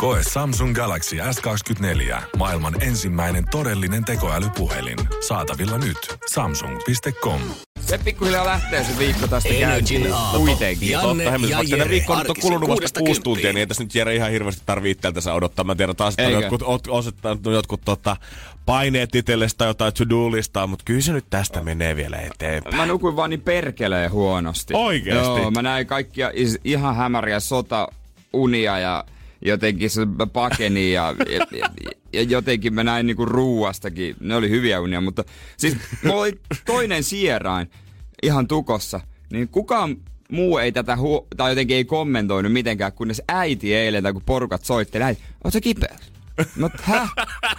Koe Samsung Galaxy S24. Maailman ensimmäinen todellinen tekoälypuhelin. Saatavilla nyt. Samsung.com. Se pikkuhiljaa lähtee se viikko tästä käyntiin. Kuitenkin. Janne Totta, hemmetti, ja vaikka tänä viikko nyt on kulunut vasta kuusi tuntia, niin ei tässä nyt Jere ihan hirveästi tarvitse itseltänsä odottaa. Mä tiedän taas, että on jotkut, ot- osoittanut jotkut tota, paineet itsellesi tai jotain to-do-listaa, mutta kyllä se nyt tästä menee vielä eteenpäin. Mä nukuin vaan niin perkeleen huonosti. Oikeesti? Joo, mä näin kaikkia is- ihan hämäriä sota-unia ja jotenkin se pakeni ja, ja, ja, jotenkin mä näin niinku ruuastakin. Ne oli hyviä unia, mutta siis mulla oli toinen sierain ihan tukossa, niin kukaan muu ei tätä hu- tai jotenkin ei kommentoinut mitenkään, kunnes äiti eilen, tai kun porukat soitteli, äiti, oot sä kipeä? Oot, häh?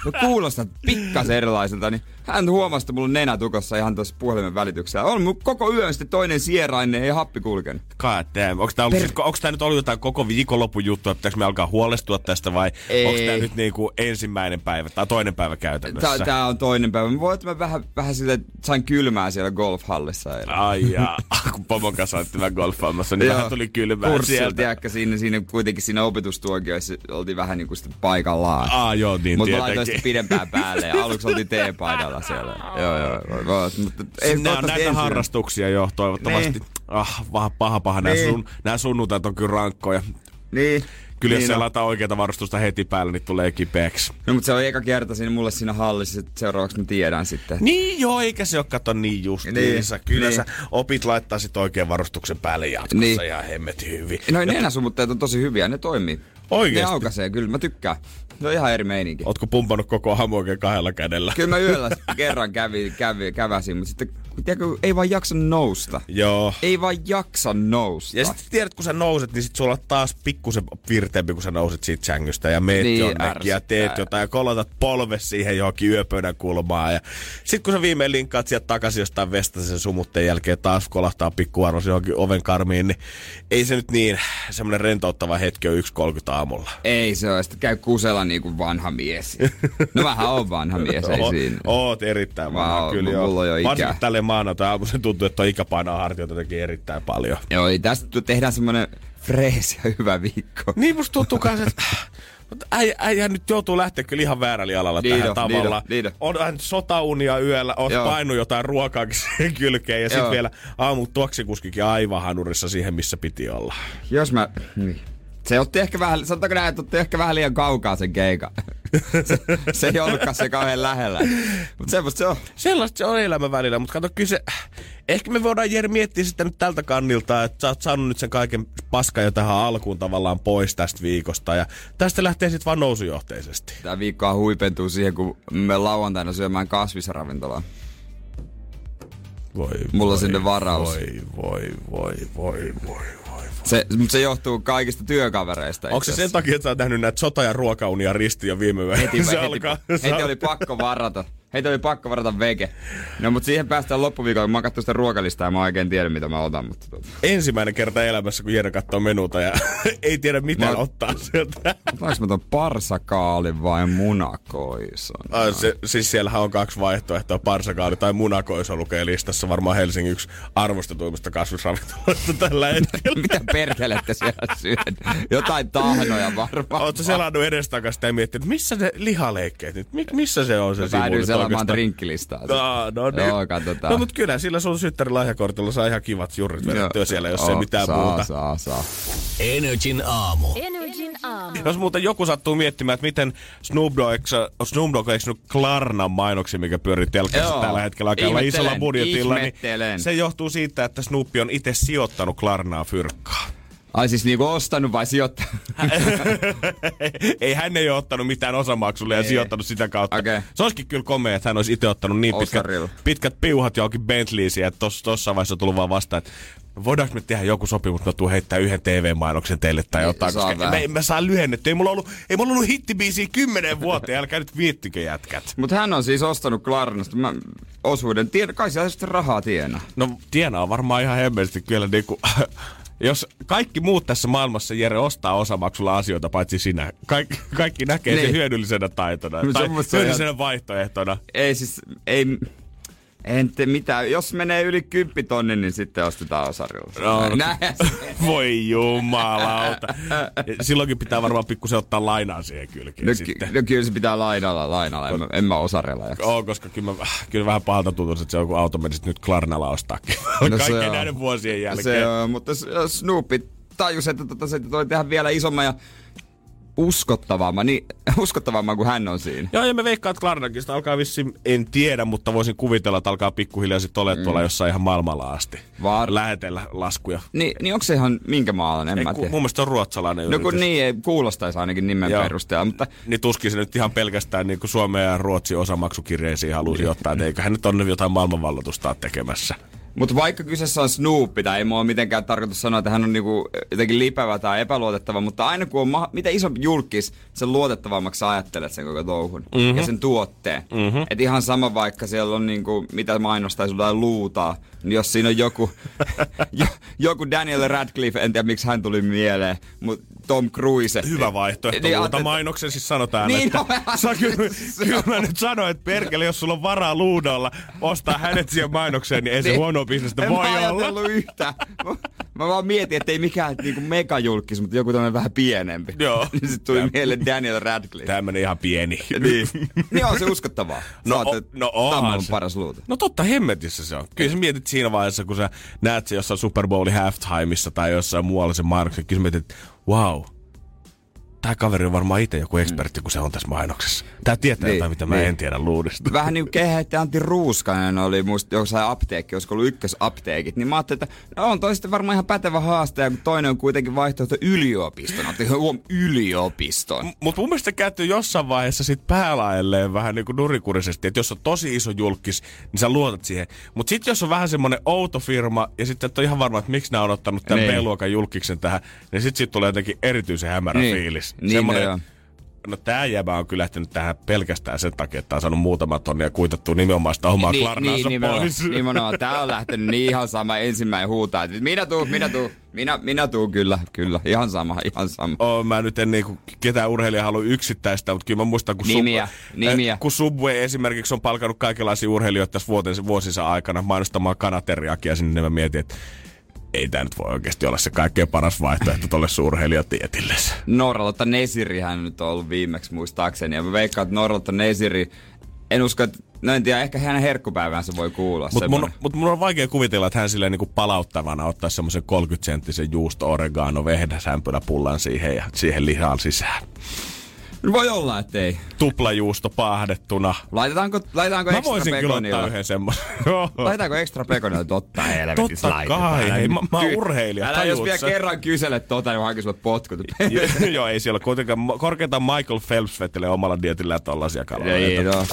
No kuulostaa pikkasen erilaiselta, niin hän huomasi, että mulla on nenä tukossa ihan tuossa puhelimen välityksellä. On mun koko yön sitten toinen sierainen ja happi kulkenut. God damn. Onko tämä, ollut, onko tämä nyt ollut jotain koko viikonlopun juttua, pitääkö me alkaa huolestua tästä vai Ei. onko tämä nyt niinku ensimmäinen päivä tai toinen päivä Tää, käytännössä? tää on toinen päivä. Mä voin, että mä vähän, vähän sille, sain kylmää siellä golfhallissa eilen. Ai jaa, kun pomon kanssa vähän golfaamassa, niin Joo. vähän tuli kylmää Kurssilla, sieltä. tiedätkö, siinä, siinä, kuitenkin siinä opetustuokioissa oltiin vähän niin kuin sitten paikallaan. Aa, joo, niin Mutta mä laitoin sitten pidempään päälle ja aluksi oltiin teepaidalla siellä. joo, joo, joo. Mutta ei, Nämä on näitä harrastuksia jo, toivottavasti. Niin. Ah, paha, paha, paha. Nämä, Niin. sun, nämä sunnuntait on kyllä rankkoja. Niin. Kyllä niin jos se on. laittaa oikeata varustusta heti päälle, niin tulee kipeäksi. No mutta se on eka kerta siinä mulle siinä hallissa, että seuraavaksi mä tiedän sitten. Niin joo, eikä se ole kato niin justiinsa. Niin, Kyllä niin. sä opit laittaa sit oikean varustuksen päälle jatkossa Niin. ihan hemmetin hyvin. Noin nenäsumutteet on tosi hyviä, ne toimii. Oikeesti? Ne aukaisee, kyllä mä tykkään. On ihan eri meininki. Ootko pumpannut koko hamu oikein kahdella kädellä? Kyllä mä yöllä kerran kävi, kävi, käväsin, mutta sitten tiedätkö, ei vaan jaksa nousta. Joo. Ei vaan jaksa nousta. Ja sitten tiedät, kun sä nouset, niin sit sulla on taas pikkusen virteempi, kun sä nouset siitä sängystä ja meet Niin, jonnekin ja ärsyttää. teet jotain ja kolotat polve siihen johonkin yöpöydän kulmaan. Ja sit kun sä viimein linkkaat sieltä takaisin jostain vestasta sen sumutteen jälkeen taas kolahtaa pikkuarvos johonkin oven karmiin, niin ei se nyt niin semmoinen rentouttava hetki on 1.30 aamulla. Ei se ole, sitten käy kusella niin kuin vanha mies. No vähän on vanha mies, ei siinä. Oot erittäin Mä vanha, oon- kyllä joo. mulla on jo ikää. Varsinkin tälle maanantai aamuisen tuntuu, että tuo ikä painaa hartioita jotenkin erittäin paljon. Joo, ei tästä tehdään semmonen freesi ja hyvä viikko. Niin musta tuntuu kans, että äijä, äijä nyt joutuu lähteä kyllä ihan väärällä jalalla Niin tähän on, tavalla. niin on, on. on vähän sotaunia yöllä, oot Joo. painut jotain siihen kylkeen ja sitten vielä aamu tuoksikuskikin aivan hanurissa siihen, missä piti olla. Jos mä... Niin. Se otti ehkä vähän, sanotaanko näin, että otti ehkä vähän liian kaukaa sen keikan. se, se ei ollutkaan se kauhean lähellä. Mutta semmoista se on. Sellaista se on elämä välillä, mutta kato kyllä se, ehkä me voidaan Jere miettiä sitä nyt tältä kannilta, että sä oot saanut nyt sen kaiken paskan jo tähän alkuun tavallaan pois tästä viikosta ja tästä lähtee sitten vaan nousujohteisesti. Tää viikkoa huipentuu siihen, kun me lauantaina syömään kasvisravintolaan. Voi, Mulla on voi, sinne varaus. Voi, voi, voi, voi, voi. Se, se johtuu kaikista työkavereista. Onko se sen takia, että sä oot nähnyt näitä sota- ja ruokaunia risti jo viime yönä? heti, heti, alkaa, heti, se oli pakko varata. Heitä oli pakko varata vege. No mutta siihen päästään loppuviikolla, kun mä oon katsonut sitä ruokalistaa ja mä oikein tiedä mitä mä otan. Mutta tota. ensimmäinen kerta elämässä, kun Jere katsoo menuta ja ei tiedä mitä Mä- ottaa sieltä. Otanko mä ton parsakaalin vai munakoison? Ai, se, siis siellähän on kaksi vaihtoehtoa, parsakaali tai munakoiso lukee listassa varmaan Helsingin yksi arvostetuimmista kasvisravintoloista tällä hetkellä. Mitä perkelettä siellä syöt? Jotain tahnoja varmaan. Oletko selannut edestakas ja miettinyt, missä ne lihaleikkeet nyt, Mi- missä se on se Päädyin oikeastaan? drinkkilistaa. No, no niin. Joo, katsotaan. No mut kyllä, sillä sun syttärin lahjakortilla saa ihan kivat jurrit vedettyä siellä, jos ei Joo, mitään saa, muuta. Saa, saa. Energin aamu. Energin aamu. Jos muuten joku sattuu miettimään, että miten Snoop Dogg, Snoop Dogg eikö Klarnan mainoksia, mikä pyörii Joo. tällä hetkellä Ihmettelen, isolla budjetilla, niin ihmettelen. se johtuu siitä, että Snoop on itse sijoittanut Klarnaa fyrkkaa. Ai siis niinku ostanut vai sijoittanut? ei hän ei ole ottanut mitään osamaksulle ja sijoittanut sitä kautta. Okei. Se olisikin kyllä komea, että hän olisi itse ottanut niin pitkät, pitkät piuhat johonkin Bentleysiin, että tossa, tossa vaiheessa on tullut vaan vastaan, että voidaanko me tehdä joku sopimus, mä tuun heittää yhden TV-mainoksen teille tai jotain, saa koska me, mä saan lyhennetty. Ei mulla ollut, ei mulla ollut hittibiisiä kymmenen vuotta, älkää nyt viittikö jätkät. Mutta hän on siis ostanut Klarnasta mä, osuuden. Tien, kai siellä sitten rahaa tienaa. No tienaa varmaan ihan hemmellisesti kyllä niinku, jos kaikki muut tässä maailmassa, Jere, ostaa osamaksulla asioita, paitsi sinä. Kaikki, kaikki näkee niin. sen Niin. hyödyllisenä taitona. No tai semmoista on hyödyllisenä vaihtoehtona. Ei siis, ei... En te mitään. Jos menee yli 10 tonni, niin sitten ostetaan osarilla. No, no. Näin. Voi jumalauta. Silloinkin pitää varmaan pikkusen ottaa lainaa siihen kylkeen No, sitten. ky- no kyllä se pitää lainalla, lainalla. En, en mä osarilla jaksa. Oo, koska kyllä, mä, kyllä vähän pahalta tuntuu, että se kun auto menisi nyt Klarnalla ostaakin. No No Kaikkien näiden vuosien jälkeen. Se on, mutta s- Snoopy tajusi, että tota, se toi tehdä vielä isomman ja uskottavamman, niin, uskottavamman kuin hän on siinä. Joo, ja me veikkaan, että Klarnakin sitä alkaa vissiin, en tiedä, mutta voisin kuvitella, että alkaa pikkuhiljaa sitten olemaan mm. tuolla jossain ihan maailmalla asti. Var- Lähetellä laskuja. Niin, niin onko se ihan minkä maalainen, en Ei, mä ku, tiedä. mun mielestä se on ruotsalainen No kun yritys. niin, ei kuulostaisi ainakin nimen Joo. perusteella, mutta Niin tuskin se nyt ihan pelkästään niin kuin Suomen ja Ruotsin osamaksukirjeisiin halusi ottaa, että eiköhän nyt on jotain maailmanvalloitusta ole tekemässä. Mutta vaikka kyseessä on Snoopy, tai ei mua mitenkään tarkoitus sanoa, että hän on niinku jotenkin lipävä tai epäluotettava, mutta aina kun on ma- mitä iso julkis, sen luotettavammaksi sä ajattelet sen koko touhun mm-hmm. ja sen tuotteen. Mm-hmm. Et ihan sama vaikka siellä on niinku, mitä mainostaa jotain luutaa, niin jos siinä on joku, jo, joku Daniel Radcliffe, en tiedä miksi hän tuli mieleen, mutta Tom Cruise. Hyvä vaihtoehto. Niin, Niin, ajattelin- mainoksen siis sanotaan, Niin, että... no, Sä, kyllä, kyllä mä nyt sanoin, että perkele, jos sulla on varaa luudolla ostaa hänet siihen mainokseen, niin ei se Niin. huono bisnestä en voi mä olla. ajatellut yhtään. Mä, mä vaan mietin, että ei mikään niinku megajulkis, mutta joku tämmöinen vähän pienempi. Joo. niin sitten tuli mieleen Daniel Radcliffe. Tämmönen ihan pieni. Niin. niin on se uskottavaa. No, oot, o- no onhan se. paras luuta. No totta hemmetissä se on. Kyllä sä mietit siinä vaiheessa, kun sä näet se jossain Super Bowlin halftimeissa tai jossain muualla se mainoksen, kyllä sä mietit, että wow, tää kaveri on varmaan itse joku ekspertti, kun se on tässä mainoksessa. Tää tietää Niin, jotain, mitä mä niin. en tiedä luudista. Vähän niin kuin Antti Ruuskanen oli muista jossain apteekki, olisiko ollut ykkösapteekit, niin mä ajattelin, että no on toi sitten varmaan ihan pätevä haastaja, kun toinen on kuitenkin vaihtoehto yliopiston. Otti huom yliopiston. Mutta mun mielestä se kääntyy jossain vaiheessa sit päälaelleen vähän niin kuin nurikurisesti, että jos on tosi iso julkis, niin sä luotat siihen. Mutta sitten jos on vähän semmoinen outo firma, ja sitten et ole ihan varma, että miksi nämä on ottanut tämän Niin. B-luokan julkiksen tähän, niin sitten siitä tulee jotenkin erityisen hämärä Niin. fiilis. Niin Semmonen- ne on. No tää jäbä on kyllä lähtenyt tähän pelkästään sen takia, että on saanut muutama tonnia kuitattua nimenomaan sitä omaa niin, klarnaansa nimenomaan, pois. nimenomaan. Tää on lähtenyt niin ihan sama ensimmäinen huutaa, että minä tuu, minä tuu, minä, minä tuu kyllä, kyllä. Ihan sama, ihan sama. Oh, mä nyt en niinku ketään urheilijaa halua yksittäistä, mutta kyllä mä muistan, kun, Nimiä, Sub- nimiä. eh, kun Subway esimerkiksi on palkannut kaikenlaisia urheilijoita tässä vuotensa, vuosinsa aikana mainostamaan kanateriakia sinne, niin mä mietin, että ei tämä nyt voi oikeasti olla se kaikkein paras vaihtoehto tuolle suurheilijatietille. Norralotta Nesirihän nyt on ollut viimeksi muistaakseni. Ja mä veikkaan, että Norralotta Nesiri, en usko, että, no en tiedä, ehkä hänen herkkupäiväänsä voi kuulla. Mutta mun, mut mun on vaikea kuvitella, että hän silleen niinku palauttavana ottaa semmoisen 30-senttisen juusto oregano vehdäsämpyläpullan siihen ja siihen lihaan sisään. Voi olla, ettei. Tuplajuusto paahdettuna. Laitetaanko, laitetaanko Mä ekstra voisin kyllä ottaa yhden semmoisen. Laitetaanko ekstra pekonilla? Totta helvetissä Totta kai, hei, nyt mä- mä oon urheilija, Älä jos vielä kerran kyselet tota, niin hankin sulle potkut. Joo, ei siellä kuitenkaan. Korkeintaan Michael Phelps vettelee omalla dietillä tollasia Ei, kaloreita. no.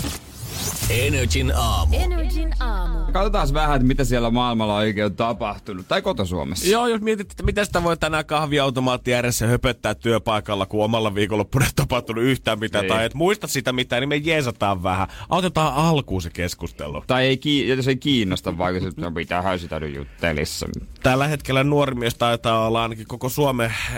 Energin aamu. Energin aamu. Katsotaan vähän, että mitä siellä maailmalla oikein on tapahtunut. Tai koto-Suomessa. Joo, jos mietit, että mitä sitä voi tänään kahviautomaatti ääressä höpöttää työpaikalla, kun omalla viikonloppuna ei tapahtunut yhtään mitään, Niin. tai et muista sitä mitään, niin me jeesataan vähän. Autetaan alkuun se keskustelu. Tai ei, kii- jos ei kiinnosta, vaikka se, no mitähän sitä nyt juttelissa. Tällä hetkellä nuori mies taitaa olla ainakin koko Suomen äh,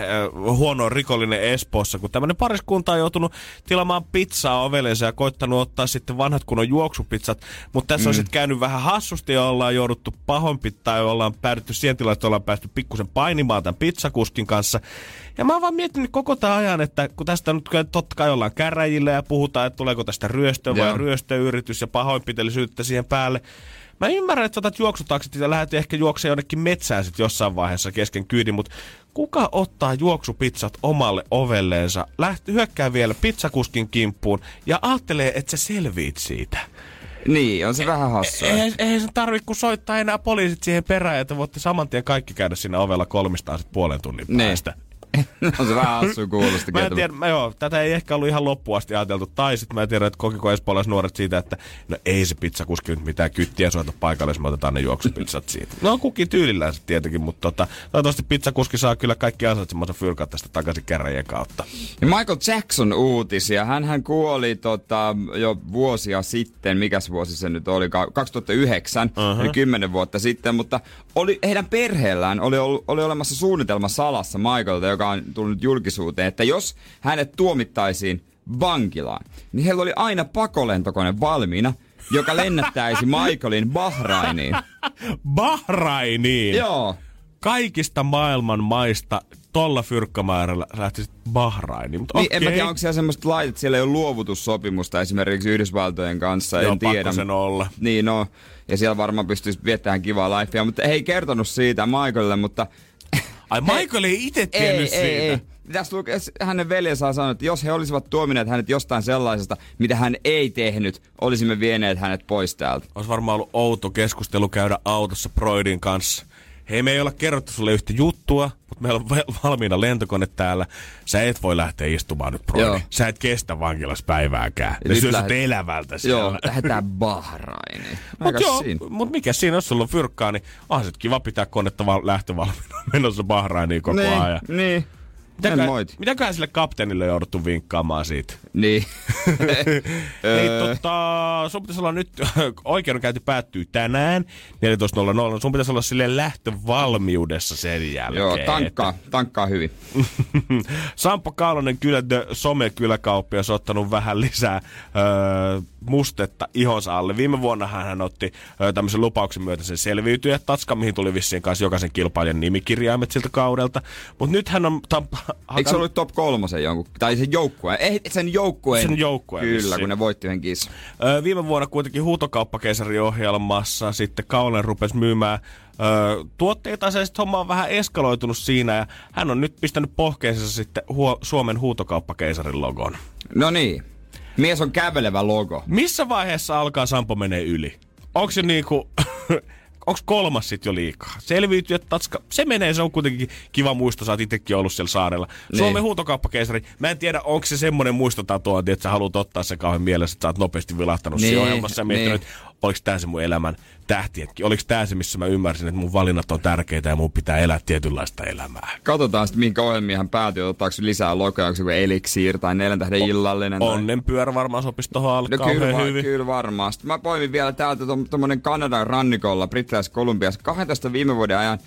huono rikollinen Espoossa, kun tämmöinen pariskunta on joutunut tilaamaan pizzaa oveleensa ja koittanut ottaa sitten vanhat kunnon juoksupizzat. Mutta tässä mm. on sitten käynyt vähän hassusti ja ollaan jouduttu pahoinpitää ja ollaan päädytty siihen tilaan, että ollaan päästy pikkusen painimaan tämän pizzakuskin kanssa. Ja mä oon vaan miettinyt koko tämän ajan, että kun tästä nyt totta kai ollaan käräjillä ja puhutaan, että tuleeko tästä ryöstö vai Joo. ryöstöyritys ja pahoinpitelysyyttä siihen päälle. Mä ymmärrän, että sä otat juoksutaksit ja lähdet ehkä juoksemaan jonnekin metsään sit jossain vaiheessa kesken kyydin, mutta kuka ottaa juoksupizzat omalle ovelleensa, lähti, hyökkää vielä pizzakuskin kimppuun ja ajattelee, että sä selviit siitä? Niin, on se vähän hassua. Eihän, eihän se tarvitse kun soittaa enää poliisit siihen perään, että voitte saman tien kaikki käydä siinä ovella kolmistaan sit puolen tunnin Niin. on se vähän hassua kuulosta. Mä en tiedä, mä joo, tätä ei ehkä ollut ihan loppuun asti ajateltu. Tai sitten mä en tiedä, että kokiko nuoret siitä, että no ei se pizzakuski nyt mitään kyttiä soita paikalle, jos me otetaan ne juoksupizzat siitä. No kukin tyylillään se tietenkin, mutta tota, toivottavasti pizzakuski saa kyllä kaikki ansaitsemansa fyrkat tästä takaisin käräjien kautta. Ja Michael Jackson uutisia. hän kuoli tota, jo vuosia sitten. Mikäs vuosi se nyt oli? Ka- 2009, uh-huh. eli 10 vuotta sitten. Mutta oli, heidän perheellään oli, oli olemassa suunnitelma salassa Michaelta, joka on tullut julkisuuteen, että jos hänet tuomittaisiin vankilaan, niin heillä oli aina pakolentokone valmiina, joka lennättäisi Michaelin Bahrainiin. Bahrainiin! Joo. Kaikista maailman maista tolla fyrkkamäärällä lähtisit Bahrainiin. Mutta Niin, okei. en mä tiedä, onko siellä semmoista laitet, siellä ei ole luovutussopimusta esimerkiksi Yhdysvaltojen kanssa, Joo, en tiedä. sen olla. Niin, no, ja siellä varmaan pystyisi viettämään kivaa lifea, mutta he ei kertonut siitä Michaelille, mutta... Ai Michael ei itse tiennyt ei, siitä. ei, ei. Pitäisi lukea, hänen veljensä on sanonut, että jos he olisivat tuomineet hänet jostain sellaisesta, mitä hän ei tehnyt, olisimme vieneet hänet pois täältä. Olisi varmaan ollut outo keskustelu käydä autossa Broidin kanssa. Hei, me ei olla kerrottu sulle yhtä juttua, mutta meillä on val- valmiina lentokone täällä. Sä et voi lähteä istumaan nyt, Broidi. Sä et kestä vankilassa päivääkään. Ne syö lähet- elävältä siellä. Joo, lähdetään Bahrainiin. Mut Aika joo, siinä. mut mikä siinä, jos sulla on fyrkkaa, niin onhan se kiva pitää konetta val- lähtövalmiina menossa Bahrainiin koko Niin, ajan. niin. Mitäköhän, moiti. mitäköhän sille kapteenille on jouduttu vinkkaamaan siitä? Niin. Ei, tota, sun pitäisi olla nyt, oikeudenkäynti päättyy tänään 14.00. Sun pitäisi olla sille lähtövalmiudessa sen jälkeen. Joo, tankkaa, tankkaa hyvin. Sampo Kaalonen kyllä The Some-kyläkauppias on ottanut vähän lisää öö, mustetta ihonsa alle. Viime vuonna hän otti öö, tämmöisen lupauksen myötä sen selviytyjä tatska, mihin tuli vissiin kanssa jokaisen kilpailijan nimikirjaimet siltä kaudelta. Mutta nyt hän on... Ta- Eikö se ollut top kolmosen jonkun? Tai sen joukkueen? Ei, sen joukkueen. Sen joukkueen Kyllä, vissiin. kun ne voitti yhden kisan. Öö, viime vuonna kuitenkin huutokauppakeisarin ohjelmassa sitten Kaunen rupesi myymään öö, tuotteita, se sitten homma on vähän eskaloitunut siinä ja hän on nyt pistänyt pohkeensa sitten huo- Suomen huutokauppakeisarin logon. No niin. Mies on kävelevä logo. Missä vaiheessa alkaa Sampo menee yli? Onko se niinku... Onko kolmas sit jo liikaa? Selviytyy, että tatska, se menee, se on kuitenkin kiva muisto, sä oot itekin ollut siellä saarella. Niin. Suomen huutokauppakeisari, mä en tiedä, onko se semmonen muistotatuointi, että sä haluat ottaa sen kauhean mielessä, että sä oot nopeasti vilahtanut Niin, siinä ohjelmassa ja miettinyt, niin. Oliko tää se mun elämän tähtietki? Oliko tää se, missä mä ymmärsin, että mun valinnat on tärkeitä ja mun pitää elää tietynlaista elämää? Katsotaan sitten, minkä ohjelmiin hän päätyy. Ottaako lisää logoja, onko se Elixir tai Neljän tähden illallinen. tai- Onnenpyörä varmaan sopisi alle No kauhean kyllä, va- hyvin. kyllä varmaan. Sitten mä poimin vielä täältä tuommoinen Kanadan rannikolla, brittiläisessä Kolumbiassa, 12 viime vuoden ajan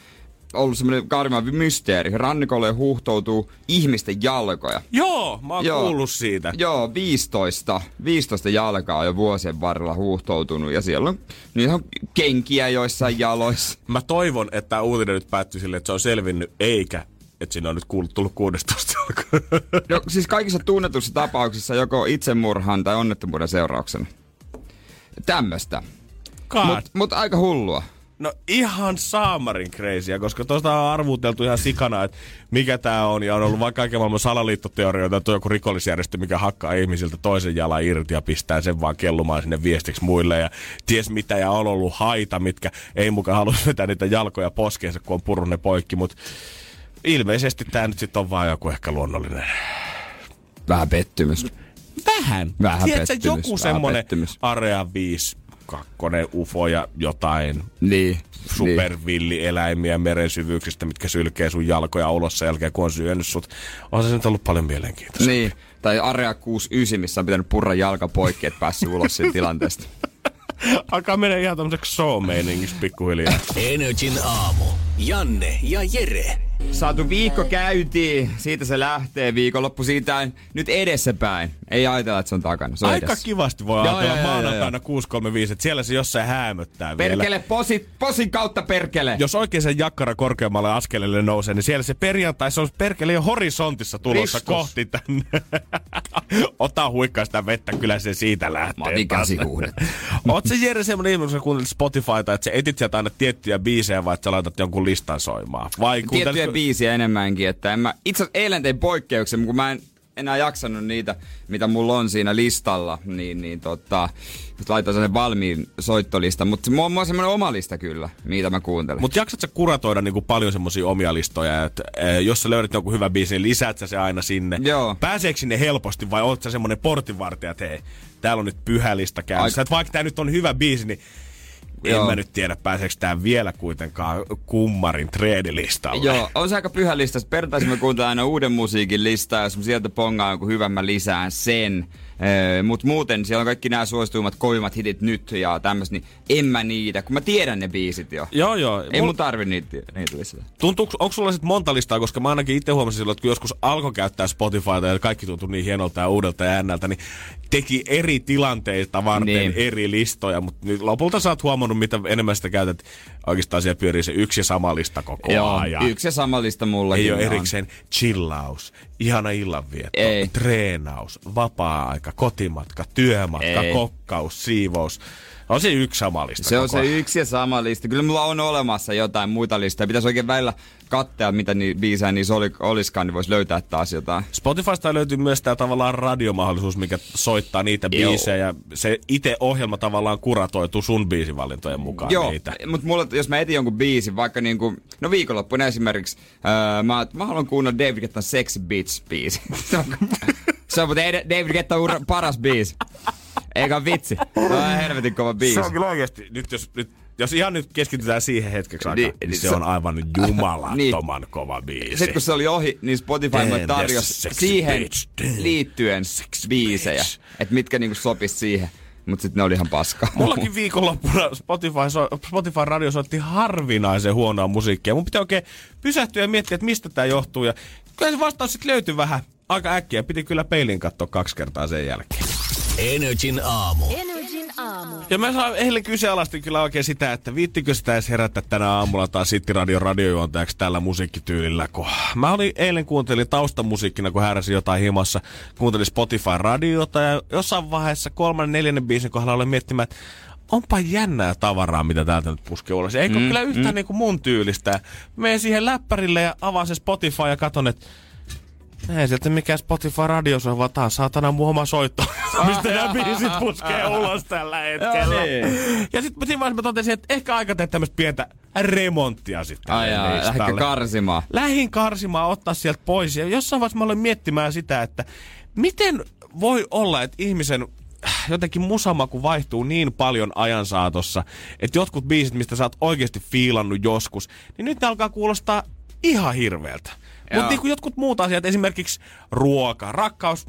ollut semmoinen karma mysteeri. Rannikolle huuhtoutuu ihmisten jalkoja. Joo, mä oon kuullut siitä. Joo, 15. 15 jalkaa on jo vuosien varrella huuhtoutunut ja siellä on, niitä on kenkiä joissain jaloissa. Mä toivon, että tämä uutinen nyt päättyy silleen, että se on selvinnyt, eikä että siinä on nyt kuullut, tullut 16 jalkaa. No, siis kaikissa tunnetuissa tapauksissa joko itsemurhan tai onnettomuuden seurauksena. Tämmöstä. God. Mut, mut aika hullua. No ihan saamarin kreisiä, koska tuosta on arvuteltu ihan sikana, että mikä tää on. Ja on ollut vaikka kaiken maailman salaliittoteorioita, että on joku rikollisjärjestö, mikä hakkaa ihmisiltä toisen jalan irti ja pistää sen vaan kellumaan sinne viestiksi muille. Ja ties mitä, ja on ollut haita, mitkä ei mukaan halua vetää niitä jalkoja poskeensa, kun on purun ne poikki. Mutta ilmeisesti tää nyt sitten on vaan joku ehkä luonnollinen. Vähän pettymys. Vähän. Vähän Tiedätkö, pettymys, joku pettymys. Area 5 kakkonen UFO ja jotain Niin. supervillieläimiä meren syvyyksistä, mitkä sylkee sun jalkoja ulos sen jälkeen, kun on syönyt sut. On se nyt ollut paljon mielenkiintoista. Niin. Tai Area 69, missä on pitänyt purra jalka poikki, että päässyt ulos siitä tilanteesta. Alkaa mennä ihan tämmöiseksi show-meiningiksi pikkuhiljaa. Energin aamu. Janne ja Jere. Saatu viikko käytiin, siitä se lähtee viikonloppu siitä nyt edessäpäin. Ei ajatella, että se on takana, se on Aika edessä. kivasti voi Joo, ajatella joo, maanantaina 635, että siellä se jossain häämöttää vielä. Perkele, posi, posin kautta perkele. Jos oikein sen jakkara korkeammalle askelelle nousee, niin siellä se perjantai, se on perkele jo horisontissa tulossa Kristus. kohti tänne. Ota huikkaa sitä vettä, kyllä se siitä lähtee. Mä otin taas. käsihuudet. Oot se Jere semmonen ihminen, kun sä kuuntelet Spotifyta, että sä etit sieltä aina tiettyjä biisejä, vai että sä laitat jonkun listan soimaan? Vai Tiettyjä kuunteletko- biisiä enemmänkin, että en mä, itse asiassa eilen tein poikkeuksen, kun mä en enää jaksanut niitä, mitä mulla on siinä listalla, niin, niin tota, laitoin sen valmiin soittolistan. Mutta mulla on semmoinen oma lista kyllä, mitä mä kuuntelen. Mutta jaksat sä kuratoida niinku paljon semmoisia omia listoja, että e, jos sä löydät jonkun hyvän biisin, niin lisäät sä se aina sinne. Joo. Pääseekö sinne helposti vai oot sä semmoinen portinvartija, että hei, täällä on nyt pyhä lista käynnissä. Että vaikka tää nyt on hyvä biisi, niin en Joo. mä nyt tiedä, pääseekö tää vielä kuitenkaan kummarin treedilistalle. Joo, on se aika pyhä lista. Periaatteessa mä kuuntelen aina uuden musiikin listaa, jos sieltä pongaan jonkun hyvän, mä lisään sen. Ee, mut muuten siellä on kaikki nämä suosituimmat, kovimmat hitit nyt ja tämmöistä, niin en mä niitä, kun mä tiedän ne biisit jo. Joo, joo. Ei Mul- mun tarvi niitä, niitä lisätä. Tuntuuko, onko sulla sitten monta listaa, koska mä ainakin itse huomasin silloin, että kun joskus alkoi käyttää Spotifyta ja kaikki tuntui niin hienolta ja uudelta ja äänältä, niin teki eri tilanteita varten Niin. niin. eri listoja, mutta nyt lopulta sä oot huomannut, mitä enemmän sitä käytät, oikeastaan siellä pyörii se yksi ja sama lista koko Joo, ajan. yksi ja sama lista mullakin Ei ole on. erikseen chillaus, ihana illanvietto, Ei. treenaus, vapaa-aika, kotimatka, työmatka, Ei. kokkaus, siivous. On se yksi sama lista Se on se yksi ja sama lista. Kyllä mulla on olemassa jotain muita listoja. Pitäisi oikein välillä katsoa, mitä ni, biisejä niissä oli, oliskaan, niin voisi löytää taas jotain. Spotifysta löytyy myös tämä tavallaan radiomahdollisuus, mikä soittaa niitä Joo. biisejä. Ja se itse ohjelma tavallaan kuratoituu sun biisivalintojen mukaan Joo, niitä. mutta mulla, jos mä etin jonkun biisin, vaikka niinku, no viikonloppuna esimerkiksi, öö, mä, mä haluan kuunnella David Guettan Sexy Beats biisi. se on, se on muuten David Guetta ura, paras biisi. Eikä vitsi. On helvetin kova biisi. Se on kyllä oikeasti, nyt jos, nyt, jos ihan nyt keskitytään siihen hetkeksi aikaa, Niin, niin, niin se, se- on aivan jumalattoman niin. kova biisi. Sitten kun se oli ohi, niin Spotify tarjosi siihen bitch, damn. liittyen Sexy biisejä. Että mitkä niinku sopis siihen. Mutta sitten ne oli ihan paskaa. Mullakin viikonloppuna Spotify, so, Spotify radio soitti harvinaisen huonoa musiikkia. Mun pitää oikein pysähtyä ja miettiä, että mistä tämä johtuu. Ja kyllä se vastaus sitten löytyi vähän aika äkkiä. Piti kyllä peilin katsoa kaksi kertaa sen jälkeen. Energin aamu. Energin aamu. Ja mä saan eilen kyseenalaistin kyllä oikein sitä, että viittikö sitä edes herättää tänä aamulla taas City Radio radiojuontajaksi tällä musiikkityylillä. Kun mä olin eilen kuuntelin taustamusiikkina, kun häräsin jotain himassa, kuuntelin Spotify radiota ja jossain vaiheessa kolmannen neljännen biisin kohdalla olin miettimään, että onpa jännää tavaraa, mitä täältä nyt puskee ulos. Eikö mm, kyllä yhtään mm. niin kuin mun tyylistä. Menen siihen läppärille ja avaan se Spotify ja katon, että ei sieltä mikään Spotify radiosohva, vaan taas saatana mun oma soitto, mistä nämä biisit puskee ulos tällä hetkellä. Joo, niin. Ja sitten siinä vaiheessa mä totesin, että ehkä aika tehdä tämmöistä pientä remonttia sitten. Ai jaa, ehkä karsimaan. Lähin karsimaan, ottaa sieltä pois. Ja jossain vaiheessa mä aloin miettimään sitä, että miten voi olla, että ihmisen jotenkin musamaku vaihtuu niin paljon ajan saatossa, että jotkut biisit, mistä sä oot oikeasti fiilannut joskus, niin nyt ne alkaa kuulostaa ihan hirveältä. Mutta niin jotkut muut asiat, esimerkiksi ruoka, rakkaus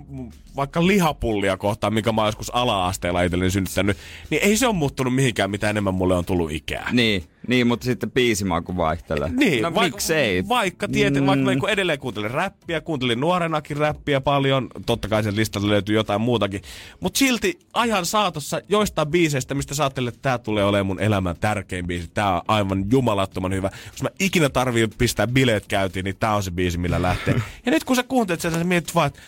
vaikka lihapullia kohtaan, mikä mä oon joskus ala-asteella itselleni synnyttänyt, niin ei se ole muuttunut mihinkään, mitä enemmän mulle on tullut ikää. Niin, niin, mutta sitten biisimaku vaihtelee. Niin, no vaik- miksei? Vaikka, tiety, mm. vaikka kun edelleen kuuntelin räppiä, kuuntelin nuorenakin räppiä paljon, totta kai sen listalta löytyy jotain muutakin. Mutta silti ajan saatossa joistain biiseistä, mistä sä ajattelet, että tää tulee olemaan mun elämän tärkein biisi, tää on aivan jumalattoman hyvä. Jos mä ikinä tarvii pistää bileet käytiin, niin tää on se biisi, millä lähtee. ja nyt kun sä kuuntelet sen, sä mietit vaan, että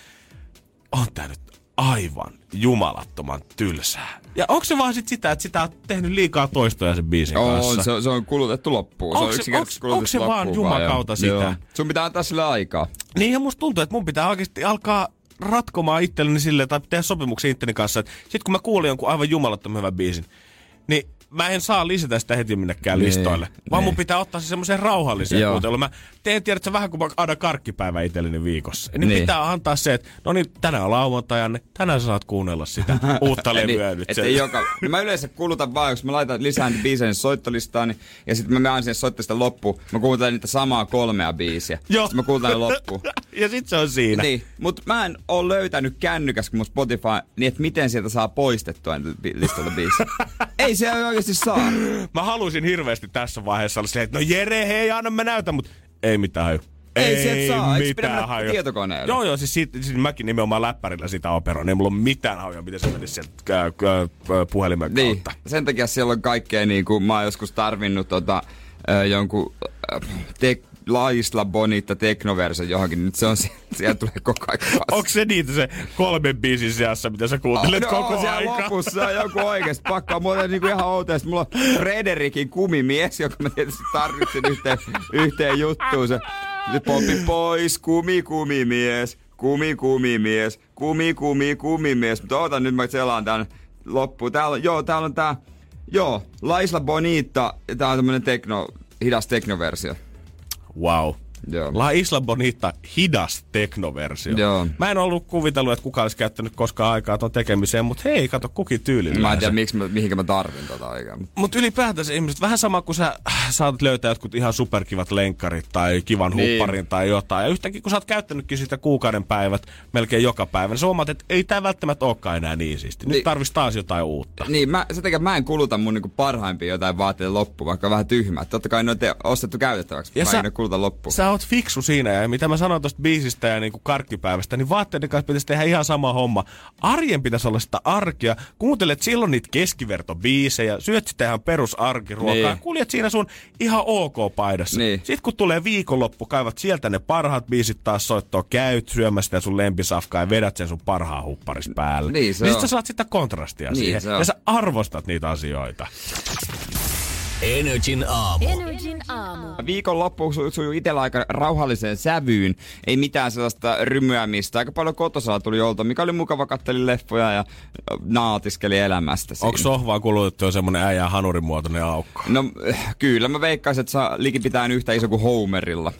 on tää nyt aivan jumalattoman tylsää. Ja onko se vaan sit sitä, että sitä on tehnyt liikaa toistoja sen biisin kanssa? On, se, on- se on kulutettu loppuun. Onks- se on onks- onks se vaan jumakauta sitä? Joo. Sun pitää antaa sille aikaa. Niin ja musta tuntuu, että mun pitää oikeasti alkaa ratkomaan itselleni silleen, tai tehdä sopimuksia itteni kanssa, että sit kun mä kuulin jonkun aivan jumalattoman hyvän biisin, niin mä en saa lisätä sitä heti minnekään Niin, listoille. Vaan mun niin. pitää ottaa se semmoiseen rauhalliseen Joo. kuunteluun. Mä teen, tiedätkö, vähän kuin mä annan karkkipäivä itselleni viikossa. Niin, Niin. pitää antaa se, että no niin, tänään on lauantai, Janne, tänään sä saat kuunnella sitä uutta levyä nyt. Että Se- ei joka, no mä yleensä kulutan vaan, jos mä laitan lisää niitä biisejä soittolistaan, niin, ja sitten mä menen sinne soittolistan loppuun. Mä kuuntelen niitä samaa kolmea biisiä. Joo. Sitten mä kuuntelen ne loppuun. ja sit se on siinä. Niin, mutta mä en oo löytänyt kännykäs, kun mun Spotify, niin että miten sieltä saa poistettua listalta biisiä. ei se oikeasti saa. Mä haluaisin hirveästi tässä vaiheessa olla silleen, että no Jere, hei, anna mä näytän, mutta ei mitään haju. Ei sieltä saa. Eikö pidä haju. tietokoneelle? Joo, joo, siis, siitä, siis mäkin nimenomaan läppärillä sitä operoin. Ei mulla ole mitään hajuja, miten se menisi sieltä puhelimen Niin, kautta. sen takia siellä on kaikkea, niin kuin mä oon joskus tarvinnut tota, äh, jonkun te- Laisla Bonita teknoverso johonkin, nyt se on siellä, tulee koko ajan vasta. Onko se niitä se kolmen biisin sijassa, mitä sä kuuntelet no, koko siellä aika? lopussa on joku oikeesti pakkaa. Mulla on niinku ihan. Sitten Mulla on Frederikin kumimies, joka mä tietysti tarvitsen yhteen, yhteen juttuun. Se, se pompi pois, kumi, kumimies. kumi kumi mies, kumi kumi kumi mies. Mutta oota nyt mä selaan tän loppuun. Täällä on, joo, täällä on tää, joo, La Isla Bonita. Tää on tämmönen tekno, hidas teknoversio. Wow. Joo. La Isla Bonita, hidas teknoversio. Joo. Mä en ollut kuvitellut, että kukaan olisi käyttänyt koskaan aikaa ton tekemiseen, mutta hei, kato kukin tyylillä. Mä en tiedä, miksi mä, mihinkä mä tarvin tota aikaa. Mutta ylipäätänsä ihmiset, vähän sama kuin sä saatat löytää jotkut ihan superkivat lenkkarit tai kivan Niin. hupparin tai jotain. Ja yhtäkkiä kun sä oot käyttänytkin sitä kuukauden päivät melkein joka päivä, niin sä huomaat, että ei tää välttämättä olekaan enää niin siisti. Nyt Niin. tarvitsisi taas jotain uutta. Niin, mä, sen takia mä en kuluta mun niinku parhaimpia jotain vaatteita loppuun, vaikka vähän tyhmää. Totta kai ne on te- ostettu käytettäväksi, Ja mä sä- en kuluta loppuun. Sä oot fiksu siinä ja mitä mä sanoin tuosta biisistä ja niinku karkkipäivästä, niin vaatteiden kanssa pitäisi tehdä ihan sama homma. Arjen pitäisi olla sitä arkea. Kuuntelet silloin niitä keskivertobiisejä, syöt sitä ihan perusarkiruokaa, Niin. niin. kuljet siinä sun ihan ok-paidassa. Niin. Sitten kun tulee viikonloppu, kaivat sieltä ne parhaat biisit taas soittoa, käyt syömässä sitä sun lempisafkaa ja vedät sen sun parhaan hupparis päälle. Niin se niin sit sä saat sitä kontrastia Niin siihen. Ja sä arvostat niitä asioita. Energin aamu. Energin aamu. Viikon loppu su- sujuu itsellä aika rauhalliseen sävyyn. Ei mitään sellaista rymyämistä. Aika paljon kotosalla tuli olta, mikä oli mukava. Katteli leffoja ja naatiskeli elämästä siinä. Onko sohvaa kulutettu jo semmonen äijän hanurin muotoinen aukko? No äh, kyllä, mä veikkaisin, että saa likipitään yhtä iso kuin Homerilla.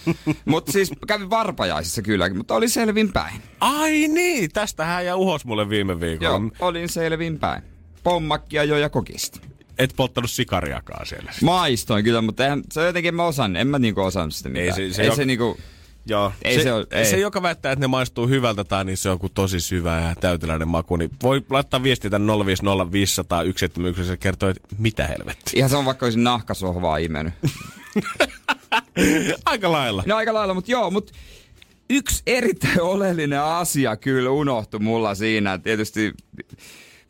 mutta siis kävin varpajaisissa kylläkin, mutta oli selvin päin. Ai niin, tästähän ja uhos mulle viime viikolla. Joo, olin selvin päin. Pommakkia jo ja kokista. Et polttanut sikariakaan siellä. Maistoin kyllä, mutta eihän, se on jotenkin mä osan, en mä niinku osannut sitä mitään. Ei se- se ei jo- se niinku, Joo. Ei se, se oo- ei. se, joka väittää, että ne maistuu hyvältä tai niin se on kuin tosi syvä ja täyteläinen maku, niin voi laittaa viestiä tänne 050 ja kertoo, että mitä helvettiä. ihan sama vaikka olisin nahkasohvaa imennyt. Aika lailla. No aika lailla, mutta joo, mutta yksi erittäin oleellinen asia kyllä unohtui mulla siinä. Tietysti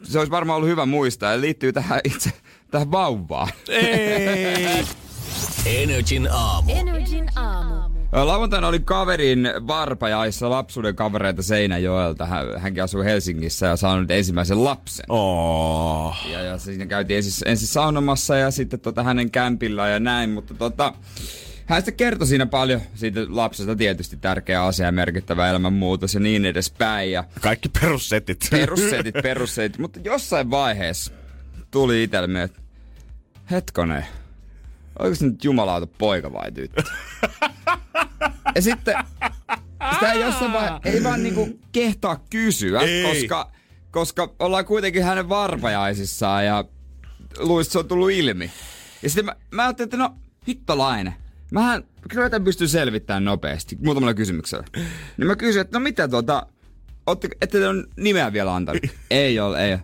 se olisi varmaan ollut hyvä muistaa ja liittyy tähän itse tähän vauvaan. Ei. Energin aamu. Energin aamu. Lauantaina oli kaverin varpajaissa lapsuuden kavereita Seinäjoelta. Hän, hänkin asuu Helsingissä ja saanut nyt ensimmäisen lapsen. Oh. Ja, ja siinä käytiin ensin, ensin saunomassa ja sitten tota hänen kämpillä ja näin, mutta tota, hän sitten kertoi siinä paljon siitä lapsesta tietysti tärkeä asia ja merkittävä elämänmuutos ja niin edespäin. Ja Kaikki perussetit. perussetit, perussetit, mutta jossain vaiheessa tuli itselle, että hetkonen, oliko se nyt jumalauta poika vai tyttö? ja sitten sitä ei jossain vaiheessa, ei vaan niinku kehtaa kysyä, Ei. koska, koska ollaan kuitenkin hänen varpajaisissaan ja että se on tullut ilmi. Ja sitten mä, mä ajattelin, että no hittolainen. Mähän, kyllä mä tämän pystyn selvittämään nopeasti, muutamalla kysymyksellä. Niin mä kysyin, että no mitä tuota, ette te on nimeä vielä antanut? ei ole, ei ole.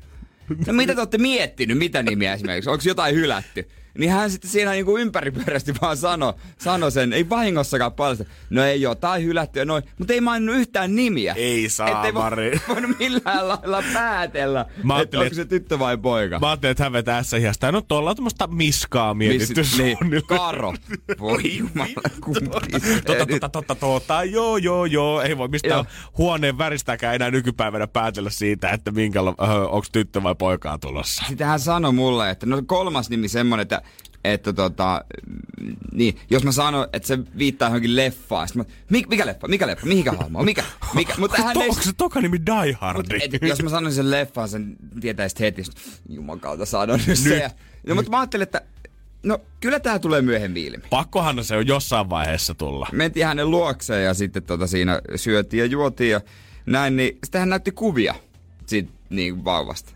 No mitä te olette miettinyt, mitä nimiä esimerkiksi? Onko jotain hylätty? Niin hän sitten siinä niinku ympäripyörästi vaan sano, sano sen, ei vahingossakaan paljasta. No ei oo, tai hylätty ja noin, mutta ei maininnut yhtään nimiä. Ei saa, Ettei Mari. voinut millään lailla päätellä, Mä että onko se tyttö vai poika. Mä ajattelin, että hän vetää S-hiasta. No tuolla on tuommoista miskaa mietitty Miss- niin. Karo. Voi jumala, kumpi se Totta, nyt- totta, totta, totta, joo, joo, joo. Ei voi mistään Joo. huoneen väristäkään enää nykypäivänä päätellä siitä, että minkä, onko tyttö vai poikaa tulossa. Sitten hän sanoi mulle, että no kolmas nimi semmonen, että että tota, niin, jos mä sanon, että se viittaa johonkin leffaan, sit mä, mikä, mikä leffa, mikä leffa, mihinkä hahmo, mikä, mikä, mutta hän ei, Onko se toka nimi Die Hard? et, jos mä sanoin sen leffaan, sen tietäisit heti, jumakauta sanon nyt se. Ja, no, mutta mä ajattelin, että no kyllä tää tulee myöhemmin ilmi. Pakkohan se on jossain vaiheessa tulla. Mentiin hänen luokseen ja sitten tota siinä syötiin ja juotiin ja näin, niin sitten hän näytti kuvia siitä niin vauvasta.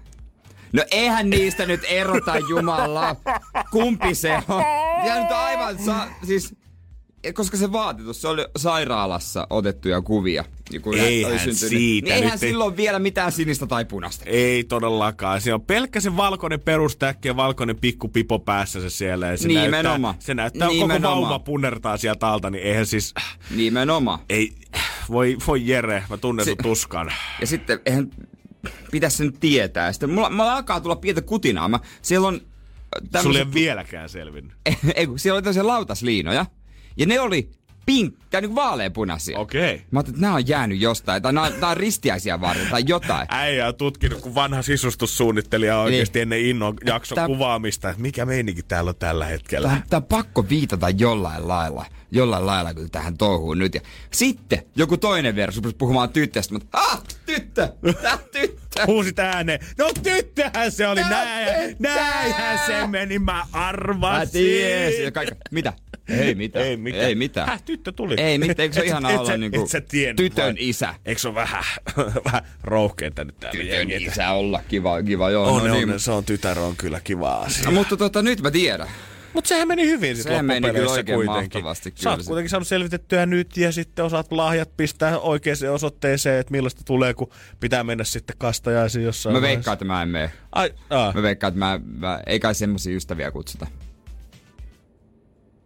No eihän niistä nyt erota Jumala, kumpi se on. Ja nyt aivan, sa- siis, koska se vaatitus, se oli sairaalassa otettuja kuvia. niin kun hän Eihän oli syntynyt. siitä Niin eihän nyt ei- silloin vielä mitään sinistä tai punaista. Ei todellakaan. Se on pelkkä se valkoinen perustäkki ja valkoinen pikku pipo päässä se siellä. Ja se Nimenomaan. Näyttää, se näyttää, koko Nimenomaan. vauva punnertaa sieltä alta, niin eihän siis... Nimenomaan. Ei, voi, voi Jere, mä tunnen Se- sun tuskan. Ja sitten eihän pitäisi sen tietää. Sitten mulla, mulla alkaa tulla pientä kutinaa. Mä, siellä on äh, Sulle ei tämmöset, ole vieläkään selvinnyt. ei, kun siellä oli tämmöisiä lautasliinoja. Ja ne oli pink, tai niin vaaleanpunaisia. Okei. Okay. Mä ajattelin, että nämä on jäänyt jostain, tai nämä on, nämä on ristiäisiä varten, tai jotain. Äijä on tutkinut, kun vanha sisustussuunnittelija oikeasti Niin. ennen innon jakson Tää- kuvaamista, että mikä meininki täällä on tällä hetkellä. Tämä, tämä on pakko viitata jollain lailla, jollain lailla kyllä tähän touhuun nyt. Ja sitten joku toinen versus rupesi puhumaan tyttöstä, mutta ah, tyttö, tää tyttö. Huusit ääneen. No tyttöhän se oli, näin, näinhän se meni, mä Mä arvasin. tiesin. Ja kaikki, mitä? Ei mitään. Ei mitään. Ei mitään. Häh, tyttö tuli. Ei mitään, eikö se Et- ihana et olla niinku et sä tiennyt tytön vai? isä? Eikö se ole vähän, vähän rouhkeinta nyt täällä Tytön jengi, isä olla, kiva, kiva joo. On, no on, niin. se on tytär on kyllä kiva asia. No, mutta tota, nyt mä tiedän. Mutta sehän meni hyvin sit Sehän meni loppupeleissä kyllä oikein kuitenkin. mahtavasti, Sä oot kyllä kuitenkin saanut selvitettyä nyt ja sitten osaat lahjat pistää oikeaan osoitteeseen, että millaista tulee, kun pitää mennä sitten kastajaisiin jossain Mä veikkaan, että mä en mene. Ai, aa. Mä veikkaan, että mä, mä ei kai semmosia ystäviä kutsuta.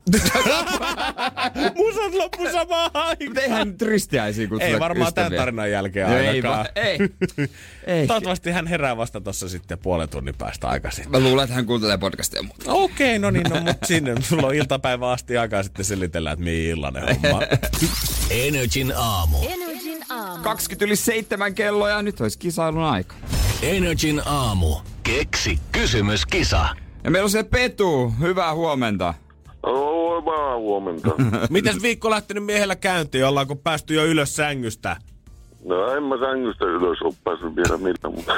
Musat loppu samaan aikaan. Mutta eihän nyt ristiäisiä kutsuta Ei varmaan ystäviä. tämän tarinan jälkeen No ei, ainakaan. va- ei. ei. Toivottavasti hän herää vasta tuossa sitten puolen tunnin päästä aikaisin. Mä luulen, että hän kuuntelee podcastia muuta. Okei, no niin, no mutta sinne sulla on iltapäivä asti aikaa sitten selitellä, että mihin illainen homma. Energin aamu. Energin aamu. 20 yli seitsemän kello ja nyt olisi kisailun aika. Energin aamu. Keksi kysymyskisa. Ja meillä on se Petu. Hyvää huomenta. Oi, mä huomenta. Mites viikko lähtenyt miehellä käyntiin? Ollaanko päästy jo ylös sängystä? No en mä sängystä ylös ole päässyt vielä millään, mutta...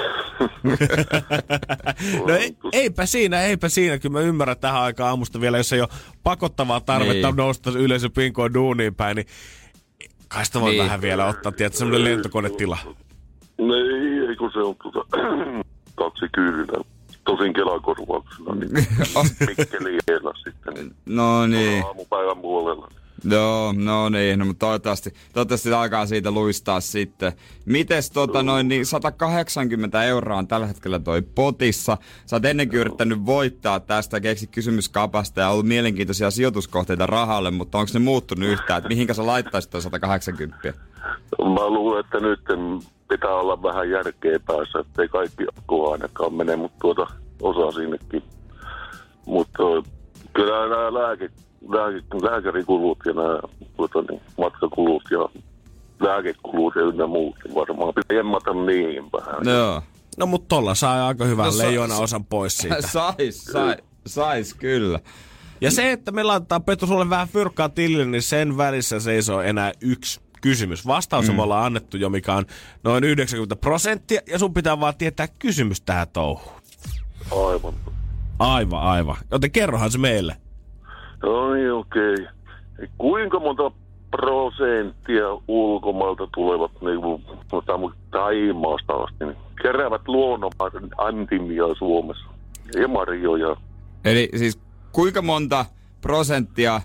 No ei, eipä siinä, eipä siinä. Kyllä mä ymmärrän tähän aikaan aamusta vielä, jos ei ole pakottavaa tarvetta Niin. nousta yleisöpinkoon duuniin päin, niin kai sitä voi Niin. vähän vielä ottaa, tiedätkö, semmoinen lentokonetila. Ei, ei kun se on tuota, kaksi kyydillä. Tosin kelakorvauksella, niin Mikkeli Eela sitten. Niin No niin. aamupäivän puolella. Joo, no niin, no, mutta toivottavasti, toivottavasti alkaa siitä luistaa sitten. Mites tota noin, niin 180 euroa on tällä hetkellä toi potissa. Sä oot ennenkin yrittänyt voittaa tästä, keksi kysymyskapasta ja ollut mielenkiintoisia sijoituskohteita rahalle, mutta onko ne muuttunut yhtään, että mihinkä sä laittaisit toi 180? Mä luulen, että nyt pitää olla vähän järkeä päässä, ettei kaikki akku ainakaan mene, mutta tuota, osa sinnekin. Mutta kyllä nämä lääke, lääke, lääkärikulut ja nämä tuota, niin, matkakulut ja lääkekulut ja ynnä muut niin varmaan pitää jemmata niihin vähän. Joo. No mutta tolla saa aika hyvän No, no, leijona osan pois siitä. sais, sais, sais kyllä. Ja se, että me laitetaan Petu sulle vähän fyrkkaa tilille, niin sen välissä seisoo enää yksi kysymys. Vastaus mm. me ollaan annettu jo, mikä on noin 90 prosenttia, ja sun pitää vaan tietää kysymys tähän touhuun. Aivan. Aivan, aivan. Joten kerrohan se meille. No niin, okei. Okay. Kuinka monta prosenttia ulkomailta tulevat niin kuin, sanotaan, Taimaasta asti, niin keräävät luonnon antimia Suomessa ja marjoja. Eli siis kuinka monta prosenttia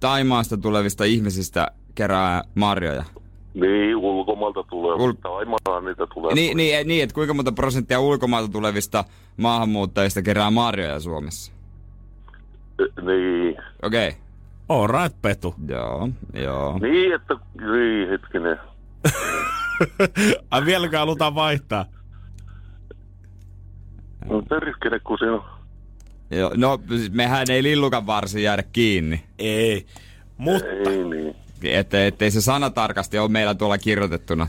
Taimaasta tulevista ihmisistä kerää marjoja? Niin, ulkomailta tulevat. Ul- Taimaan niitä tulee. Niin, niin, niin, että kuinka monta prosenttia ulkomailta tulevista maahanmuuttajista kerää marjoja Suomessa? Niin, Okei. Okay. Right, Petu. Joo, joo. niin, että, niin, hetkinen. Ai vieläkään halutaan vaihtaa. No perkele, kun siinä on. joo. No, siis mehän ei lillukan varsin jäädä kiinni. Ei. Mutta Ei niin. Että, ettei se sana tarkasti ole meillä tuolla kirjoitettuna.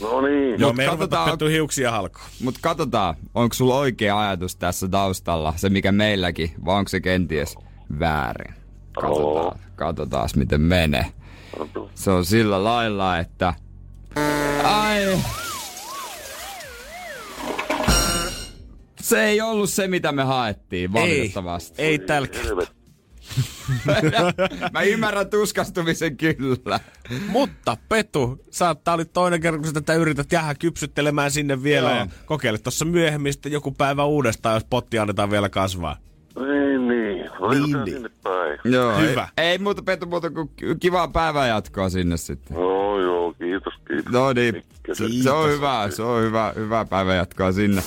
No niin. joo, Mut me ei katsotaan- Petu hiuksia halkoon. Mutta katsotaan, onko sulla oikea ajatus tässä taustalla, se mikä meilläkin, vai onko se kenties väärin? Katsotaan, katsotaan miten menee. Se on sillä lailla, että... Ai... Se ei ollut se, mitä me haettiin, valitettavasti. Ei, ei tälkä. Mä ymmärrän tuskastumisen kyllä. Mutta Petu, sä tää oli toinen kerta, kun sä tätä yrität jäädä kypsyttelemään sinne vielä. Joo. Ja kokeile tuossa myöhemmin sitten joku päivä uudestaan, jos potti annetaan vielä kasvaa. Niin, niin. Niin, niin. päin? Joo, Hyvä. Ei, ei muuta Petu muuta kuin kivaa päivää jatkoa sinne sitten. No joo, kiitos, kiitos. No niin, Mikkel. se, on hyvä, se on hyvä, hyvä päivä jatkoa sinne.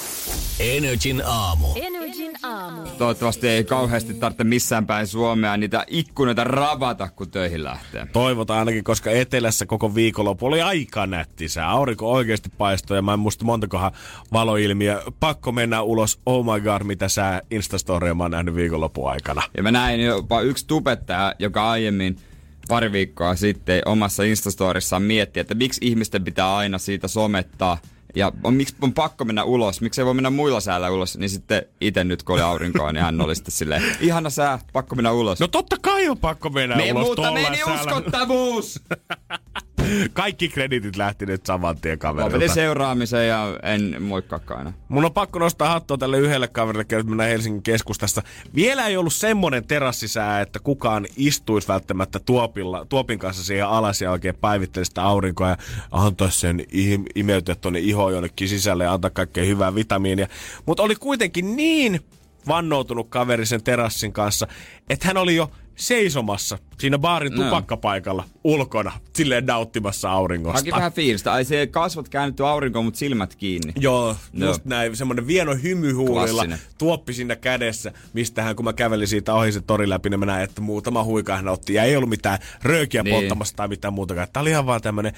Energin aamu. Energin aamu. Toivottavasti ei kauheasti tarvitse missään päin Suomea niitä ikkunoita ravata, kun töihin lähtee. Toivotaan ainakin, koska etelässä koko viikonloppu oli aika nätti sää. Aurinko oikeasti paistoi ja mä en muista montakohan valoilmiö. Pakko mennä ulos. Oh my god, mitä sää Instastoria mä oon nähnyt viikonlopun aikana. Ja mä näin jopa yksi tubettaja, joka aiemmin pari viikkoa sitten omassa Instastorissaan mietti, että miksi ihmisten pitää aina siitä somettaa ja on, miksi on pakko mennä ulos, miksi ei voi mennä muilla säällä ulos, niin sitten itse nyt kun oli aurinkoa, niin hän oli sitten silleen, ihana sää, pakko mennä ulos. No totta kai on pakko mennä Me, ulos mutta tollain meni säällä. uskottavuus! Kaikki kreditit lähti nyt saman tien Lopetin kaverilta. seuraamisen ja en moikkaakaan aina. Mun on pakko nostaa hattua tälle yhdelle kaverille, kun mennään Helsingin keskustassa. Vielä ei ollut semmonen terassisää, että kukaan istuisi välttämättä tuopilla, tuopin kanssa siihen alas ja oikein päivittelisi sitä aurinkoa ja antaisi sen im- imeytyä tuonne ihoon jonnekin sisälle ja antaa kaikkea hyvää vitamiinia. Mutta oli kuitenkin niin vannoutunut kaveri sen terassin kanssa, että hän oli jo seisomassa siinä baarin No. tupakkapaikalla ulkona, silleen nauttimassa auringosta. Haki vähän fiilistä. Ai se kasvot käännetty aurinkoon, mutta silmät kiinni. Joo, Joo. just näin. Semmoinen vieno hymyhuulilla, tuoppi siinä kädessä, mistä hän, kun mä kävelin siitä ohi se tori läpi, niin mä näin, että muutama huika hän otti. Ja ei ollut mitään röökiä Niin. polttamassa tai mitään muutakaan. Tämä oli ihan vaan tämmönen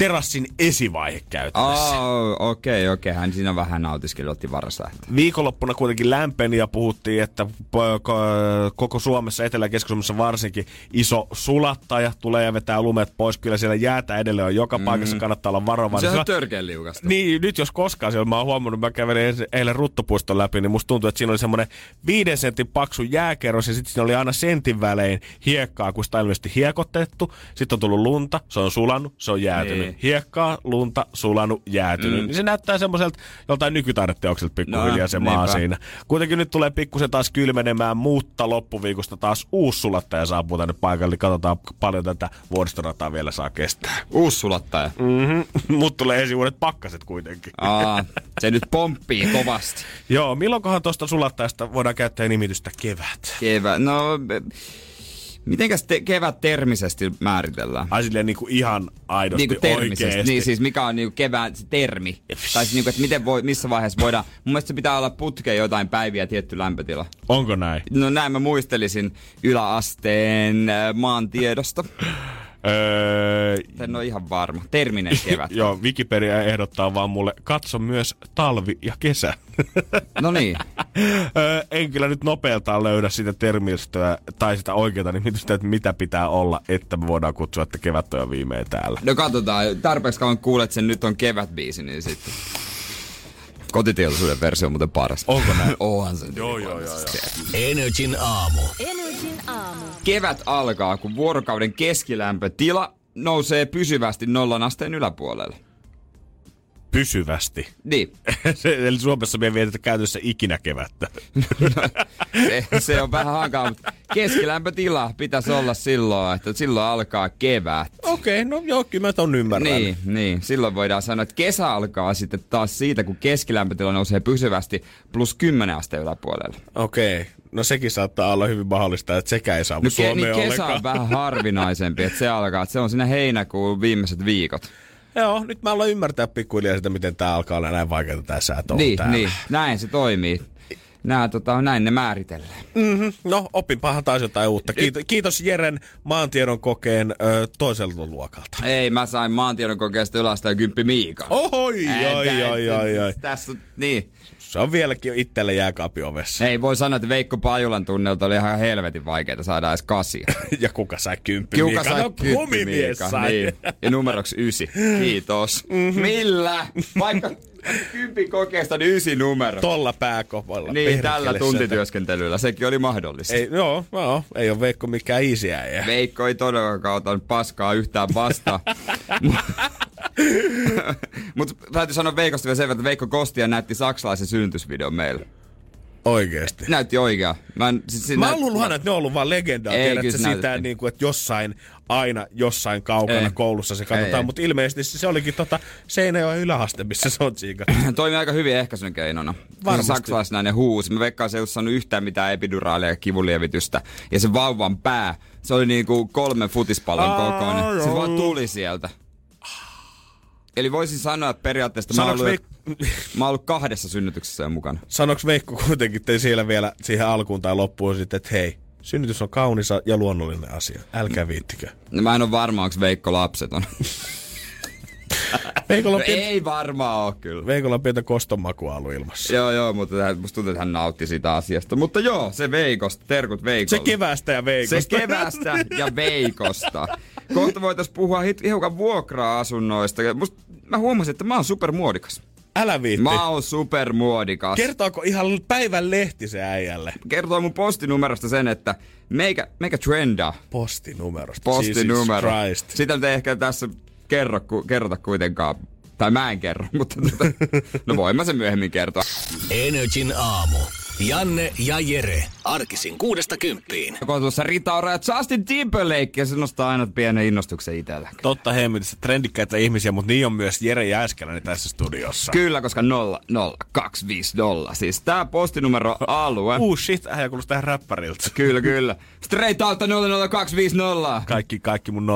terassin esivaihe käytännössä. Oh, okei, okay, okei. Okay. Hän siinä vähän nautiskeli, otti varaslähtö. Viikonloppuna kuitenkin lämpeni ja puhuttiin, että ko- koko Suomessa, Etelä- ja varsinkin, iso sulattaja tulee ja vetää lumet pois. Kyllä siellä jäätä edelleen on joka paikassa, kannattaa olla varovainen. Se on törkeän liukasta. Niin, nyt jos koskaan siellä, mä oon huomannut, mä kävelin eilen Ruttopuiston läpi, niin musta tuntuu, että siinä oli semmoinen viiden sentin paksu jääkerros ja sitten siinä oli aina sentin välein hiekkaa, kun sitä on ilmeisesti hiekotettu. Sitten on tullut lunta, se on sulanut, se on jäätynyt. Niin. Hiekkaa, lunta, sulanut, jäätynyt. Mm. Niin se näyttää semmoiselta joltain nykytaideteokselta pikkuhiljaa No, se maa niinpä. siinä. Kuitenkin nyt tulee pikkusen taas kylmenemään, mutta loppuviikosta taas uusi sulattaja saapuu tänne paikalle. Niin katsotaan paljon tätä vuoristorataa vielä saa kestää. Uusi sulattaja. Mm-hmm. Mut tulee ensi vuodet pakkaset kuitenkin. Aa, se nyt pomppii kovasti. Joo, milloinkohan tuosta sulattajasta voidaan käyttää nimitystä kevät? Kevät, no... be- Mitenkäs te, kevät termisesti määritellään? Ai silleen niinku ihan aidosti Niinku termisesti. oikeesti. Niin siis mikä on niinku kevään se termi? tai siis niinku, että miten voi, missä vaiheessa voidaan... Mun mielestä se pitää olla putkeen jotain päiviä tietty lämpötila. Onko näin? No näin mä muistelisin yläasteen äh, maantiedosta. Öö, En ole ihan varma. Terminen kevät. Joo, Wikipedia ehdottaa vaan mulle, katso myös talvi ja kesä. No niin. öö, en kyllä nyt nopealtaan löydä sitä termistöä tai sitä oikeaa nimitystä, että mitä pitää olla, että me voidaan kutsua, että kevät on jo viimein täällä. No katsotaan, tarpeeksi kauan kuulet sen nyt on kevätbiisi, niin sitten... Kotiteollisuuden versio on muuten paras. Onko näin? Onhan se. Joo, joo, joo, joo. Energin aamu. Energin aamu. Kevät alkaa, kun vuorokauden keskilämpötila nousee pysyvästi nollan asteen yläpuolelle. Pysyvästi. Niin, Se, eli Suomessa me ei vietetä käytössä ikinä kevättä. se, se on vähän hankala, mutta keskilämpötila pitäisi olla silloin, että silloin alkaa kevät. Okei, okay, no joo, kyllä mä ton ymmärrän. Niin, niin. Silloin voidaan sanoa, että kesä alkaa sitten taas siitä, kun keskilämpötila nousee pysyvästi plus 10 asteen yläpuolelle. Okei, no sekin saattaa olla hyvin mahdollista, että sekä ei saavu No ke, Suomeen niin kesä ollenkaan. on vähän harvinaisempi, että se alkaa, että se on siinä heinäkuun viimeiset viikot. Joo, nyt mä aloin ymmärtää pikkuhiljaa sitä, miten tää alkaa olla näin vaikeaa tää säätö Niin, täällä. niin, näin se toimii. Nää, tota, näin ne määritellään. No, opinpahan taas jotain uutta. Kiitos, kiitos Jeren maantiedon kokeen ö, toiselta luokalta. Ei, mä sain maantiedon kokeesta ylästä ja kymppi Miika. Oi, oi, oi, oi, oi. Tässä, niin. Se on vieläkin itselle jääkaapin ovessa. Ei voi sanoa, että Veikko Pajulan tunnelta oli ihan helvetin vaikeaa saada edes kasia. Ja kuka sai kymppi Miika? sai No, kymppi sai. Niin. Ja numeroksi ysi. Kiitos. Mm-hmm. Millä? Vaikka kymppi kokeesta, niin ysi numero. Tolla pääkopolla. niin, perkele tällä tuntityöskentelyllä. Sekin oli mahdollista. Ei, joo, joo, ei ole Veikko mikään isiä. Veikko ei todellakaan ottanut paskaa yhtään vastaan. Mutta täytyy sanoa Veikosta vielä sen verran, että Veikko Kostia näytti saksalaisen synnytysvideon meille. Oikeesti. Näytti oikea. Mä, en, siis, Mä näyt- luullut aina, että ne on ollut vaan legendaa. Ei, Tiedätkö näytettiin. niin kuin, että jossain, aina jossain kaukana Ei. koulussa se katsotaan. Mutta ilmeisesti se olikin tota Seinäjoen yläaste, missä se on tsiikattu. Toimii aika hyvin ehkäisyn keinona. Varmasti. Se saksalaisnainen huusi. Mä veikkaan, se ei ollut saanut yhtään mitään epiduraalia ja kivulievitystä. Ja se vauvan pää, se oli niinku kolmen futispallon kokoinen. Se vaan tuli sieltä. Eli voisin sanoa, että periaatteessa mä oon, ollut, Veik- mä oon ollut kahdessa synnytyksessä jo mukana. Sanoks Veikko kuitenkin te siellä vielä siihen alkuun tai loppuun sitten, että hei, synnytys on kaunis ja luonnollinen asia. Älkää viittikö. No mä en ole varma, onko Veikko lapseton. Veikolla on, No pientä, ei varmaan ole kyllä. Veikolla on pientä kostonmakua ollut ilmassa. Joo, joo, mutta hän- musta tuntuu, että hän nautti siitä asiasta. Mutta joo, se Veikosta, terkut Veikolle. Se keväästä ja Veikosta. Se kevästä ja Veikosta. Kohta voitaisiin puhua hit- hiukan vuokra-asunnoista. Musta, mä huomasin, että mä oon supermuodikas. Älä viitti. Mä oon supermuodikas. Kertooko ihan päivän lehti se äijälle? Kertoo mun postinumerosta sen, että meikä, meikä trendaa Postinumerosta. postinumero. Jesus Christ. Sitä nyt ei ehkä tässä kerro, ku, kerrota kuitenkaan. Tai mä en kerro, mutta tota, no voin mä sen myöhemmin kertoa. Energin aamu. Janne ja Jere. Arkisin kuudesta kymppiin. Kun tuossa Rita Ora ja Justin Timberlake, ja se nostaa aina pienen innostuksen itsellä. Totta hemmetissä trendikkäitä ihmisiä, mutta niin on myös Jere Jääskeläinen tässä studiossa. Kyllä, koska 00250. Siis tää postinumero alue. Uh shit, äijä kuulostaa tähän räppäriltä. Kyllä, kyllä. Straight out 00250. Kaikki, kaikki mun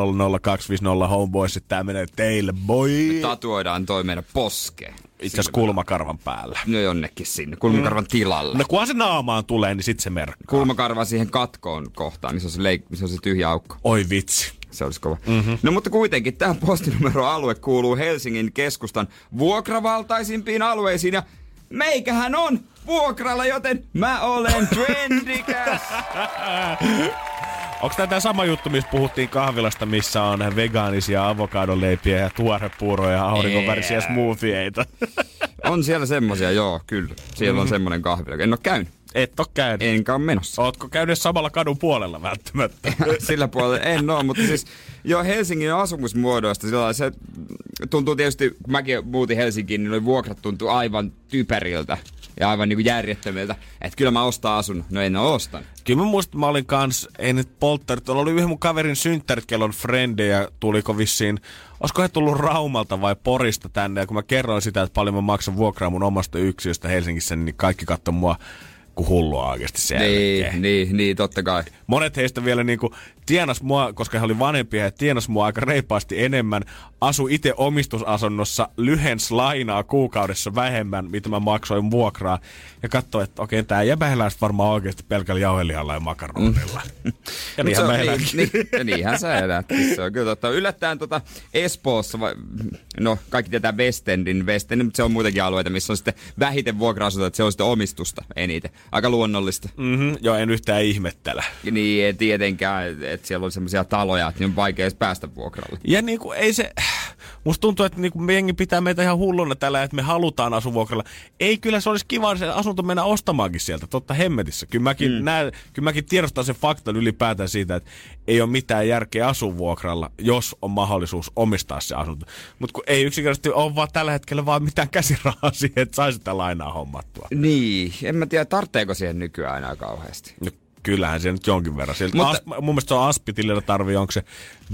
00250 homeboysit, tää menee teille, boy. Tatuoidaan toi meidän poskeen. Itse asiassa kulmakarvan päällä. No jonnekin sinne, kulmakarvan tilalle. No kunhan se naamaan tulee, niin sit se merkkaa. Kulmakarva siihen katkoon kohtaan, missä on se, leik- missä on se tyhjä aukko. Oi vitsi. Se olisi kova. Mm-hmm. No mutta kuitenkin tämä postinumeroalue kuuluu Helsingin keskustan vuokravaltaisimpiin alueisiin ja meikähän on vuokralla, joten mä olen trendikäs. Onko tämä sama juttu, missä puhuttiin kahvilasta, missä on vegaanisia avokadoleipiä ja tuorepuuroja ja aurinkovärisiä Ei. smoothieita? on siellä semmosia, joo, kyllä. Siellä mm-hmm. on semmonen kahvila. En oo käynyt. Et oo käynyt. Enkä oo menossa. Ootko käynyt samalla kadun puolella välttämättä? Sillä puolella en oo, mutta siis joo Helsingin asumismuodoista sillä se tuntuu tietysti, kun mäkin muutin Helsinkiin, niin vuokrat tuntuu aivan typeriltä ja aivan niinku järjettömiltä. Että kyllä mä ostan asun. No en oo ostanut. Kyllä mä muistan, mä olin kans, ei nyt polttarit, oli yhden mun kaverin synttärit, kello on frendejä, tuliko vissiin, olisiko he tullut Raumalta vai Porista tänne, ja kun mä kerroin sitä, että paljon mä maksan vuokraa mun omasta yksiöstä Helsingissä, niin kaikki katsoi mua kuin hullua oikeasti sen Niin, jälkeen. niin, niin, totta kai. Monet heistä vielä niinku tienas mua, koska he oli vanhempia, he tienas mua aika reippaasti enemmän, asu itse omistusasunnossa, lyhens lainaa kuukaudessa vähemmän, mitä mä maksoin vuokraa, ja katsoi, että okei, tää jäbä elää sit varmaan oikeasti pelkällä jauhelihalla ja makaronilla. ja Mut niinhän se mä elänkin. niin, niin, ja niinhän sä elät. Se on kyllä totta. Yllättäen tota Espoossa, vai, no kaikki tietää Westendin, Westendin, mutta se on muitakin alueita, missä on sitten vähiten vuokra että se on sitten omistusta eniten. Aika luonnollista. Mm-hmm, joo, en yhtään ihmettele. Niin, ei tietenkään, että siellä on semmoisia taloja, että niin on vaikea edes päästä vuokralle. Ja niinku ei se, musta tuntuu, että niinku jengi pitää meitä ihan hulluna tällä, että me halutaan asuvuokralla. Ei kyllä se olisi kiva se asunto mennä ostamaankin sieltä, totta hemmetissä. Kyllä mäkin, mm. näen, kyllä mäkin tiedostan sen faktan ylipäätään siitä, että ei ole mitään järkeä asuvuokralla, jos on mahdollisuus omistaa se asunto. Mutta kun ei yksinkertaisesti ole vaan tällä hetkellä vaan mitään käsirahaa siihen, että saisi sitä lainaa hommattua. Niin, en mä tiedä, tarvitseeko siihen nykyään enää kauheasti. No, kyllähän se nyt jonkin verran. Sieltä Mutta- As, mun mielestä se on Aspitilillä tarvii, onko se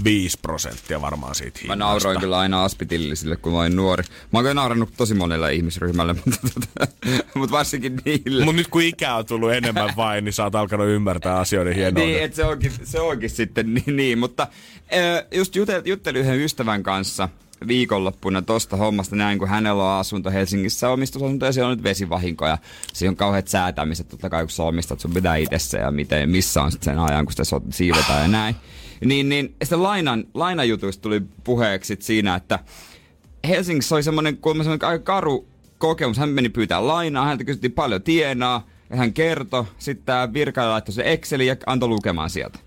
5 prosenttia varmaan siitä Mä hinnasta. nauroin kyllä aina aspitillisille, kun mä olin nuori. Mä oon kyllä naurannut tosi monelle ihmisryhmälle, mutta, mutta varsinkin niille. Mutta nyt kun ikää on tullut enemmän vain, niin sä oot alkanut ymmärtää asioiden hienouden. Niin, että se onkin, se onkin sitten niin, niin. mutta just juttelin yhden ystävän kanssa viikonloppuna tosta hommasta näin, kun hänellä on asunto Helsingissä omistusasunto ja siellä on nyt vesivahinkoja. Siinä on kauheat säätämiset, totta kai kun sä omistat, sun pitää itse se ja miten, missä on sitten sen ajan, kun sitä siivotaan ja näin. Niin, niin sitten lainan, lainajutuista tuli puheeksi siinä, että Helsingissä oli semmoinen, kuulemma semmoinen aika karu kokemus. Hän meni pyytää lainaa, häntä kysyttiin paljon tienaa, ja hän kertoi. Sitten tämä virkailija laittoi se Exceli ja antoi lukemaan sieltä.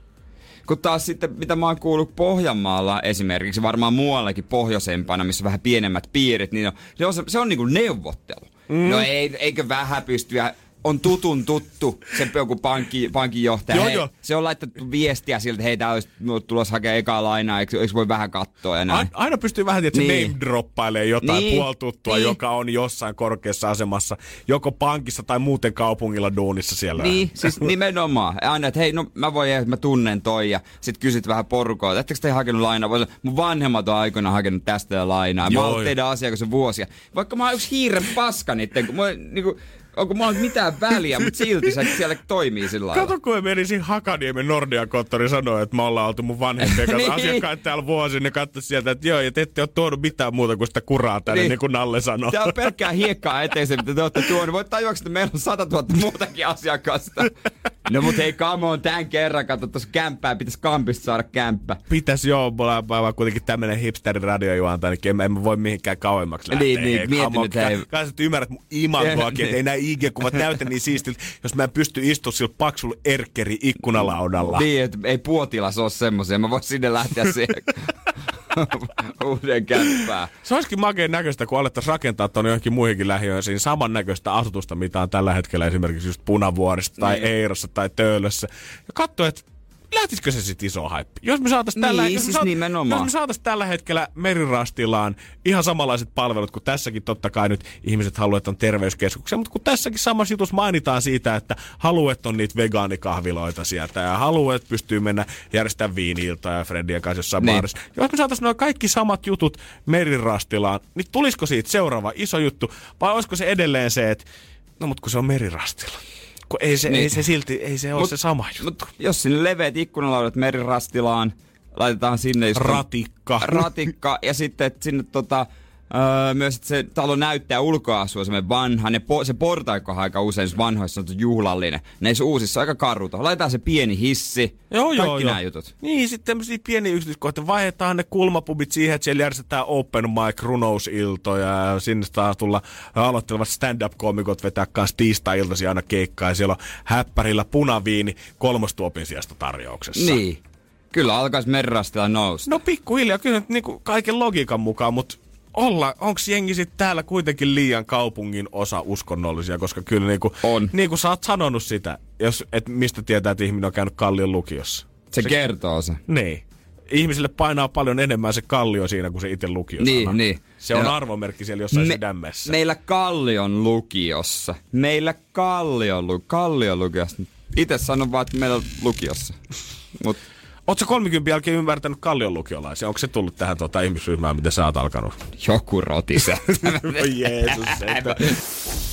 Kun taas sitten, mitä mä oon kuullut Pohjanmaalla esimerkiksi, varmaan muuallakin pohjoisempana, missä on vähän pienemmät piirit, niin on, se on, se, on niinku neuvottelu. Mm. No ei, eikö vähän pystyä, on tutun tuttu se joku pankki, pankinjohtaja. Joo, Hei, joo. Se on laitettu viestiä siltä, että hei, tää olisi tulossa hakea ekaa lainaa, eikö, eikö voi vähän katsoa ja näin. Aina, pystyy vähän tietysti Niin. name droppailemaan jotain Niin. puoltuttua, Niin. joka on jossain korkeassa asemassa, joko pankissa tai muuten kaupungilla duunissa siellä. Niin, siis nimenomaan. Aina, että hei, no mä voin, että mä tunnen toi ja sit kysyt vähän porukoa, ettekö te hakenut lainaa? Voi mun vanhemmat on aikoinaan hakenut tästä lainaa. Mä oon Joo. teidän asiakas jo vuosia. Vaikka mä oon yksi hiiren paska niitten, kun mä, niinku, onko mulla mitään väliä, mutta silti se siellä toimii sillä lailla. Kato, kun meni siinä Hakaniemen Nordea-konttori sanoa, että me ollaan oltu mun vanhempien kanssa Niin. asiakkaat täällä vuosi, ne katsoi sieltä, että joo, ja te ette ole tuonut mitään muuta kuin sitä kuraa tänne, niin, Niin. niin kuin Nalle sanoi. Tää on pelkkää hiekkaa eteen se, mitä te olette tuonut. Voit tajuaksi, että meillä on 100 000 muutakin asiakasta. No mut hei, come on, tän kerran, kato tuossa kämppää, pitäisi kampista saada kämppä. Pitäis joo, mulla on vaan kuitenkin tämmönen hipsterin radiojuontaja, niin en mä, en voi mihinkään kauemmaksi lähteä. Niin, niin, Hei, mieti come on, nyt, hei. Kai, ymmärrät mun imagoakin, että ei Niin. IG-kuvat näytä niin siistiltä, jos mä en pysty istumaan sillä paksulla erkkeri ikkunalaudalla. Niin, että ei puotilas ole semmosia. Mä voisin sinne lähteä siihen uuden kämppään. Se olisikin makeen näköistä, kun alettaisiin rakentaa tuonne johonkin muihinkin lähiöihin samannäköistä asutusta, mitä on tällä hetkellä esimerkiksi just Punavuorissa tai Niin. Eirossa tai Töölössä. Ja katso, että lähtisikö se sitten iso haippi? Jos me saatais Niin, tällä, jos me siis saat- nimenomaan. Jos me saatais tällä hetkellä merirastilaan ihan samanlaiset palvelut kuin tässäkin totta kai nyt ihmiset haluaa, että on terveyskeskuksia, mutta kun tässäkin samassa jutussa mainitaan siitä, että haluat on niitä vegaanikahviloita sieltä ja haluat pystyy mennä järjestämään viiniilta ja Fredien kanssa jossain Niin. baarissa. Jos me saatais nuo kaikki samat jutut merirastilaan, niin tulisiko siitä seuraava iso juttu vai olisiko se edelleen se, että no mut kun se on merirastila. Kun ei se, Niin. ei se silti, ei se ole Mut- se sama juttu. Mut jos sinne leveät ikkunalaudat merirastilaan, laitetaan sinne just Ratikka. ratikka ja sitten sinne tota, öö, myös että se talo näyttää ulkoasua semmoinen vanha. Ne po, se portaikko on aika usein vanhoissa on juhlallinen. Näissä uusissa aika karuta. Laitetaan se pieni hissi. Joo, Kaikki joo, joo. nämä jutut. Niin, sitten tämmöisiä pieniä yksityiskohtia. Vaihdetaan ne kulmapubit siihen, että siellä järjestetään open mic runousiltoja ja sinne taas tulla aloittelevat stand-up-komikot vetää kanssa tiistai-iltaisin aina keikkaa ja siellä on häppärillä punaviini kolmostuopin sijasta tarjouksessa. Niin. Kyllä alkaisi merirastilla nousta. No pikkuhiljaa, kyllä nyt niinku kaiken logiikan mukaan, mutta olla, onko jengi sitten täällä kuitenkin liian kaupungin osa uskonnollisia, koska kyllä niinku, On. niin kuin sä oot sanonut sitä, jos, et mistä tietää, että ihminen on käynyt Kallion lukiossa. Se, se kertoo se. Niin. Ihmisille painaa paljon enemmän se kallio siinä kuin se itse lukio Niin, niin. Se on Ja- arvomerkki siellä jossain Me, sydämessä. Meillä Kallion lukiossa. Meillä Kallion, Kallion lukiossa. Itse sanon vaan, että meillä on lukiossa. Mut Oletko 30 jälkeen ymmärtänyt Kallion lukiolaisia? Onko se tullut tähän tuota ihmisryhmään, miten sä oot alkanut? joku rotise. Oi Jeesus, että...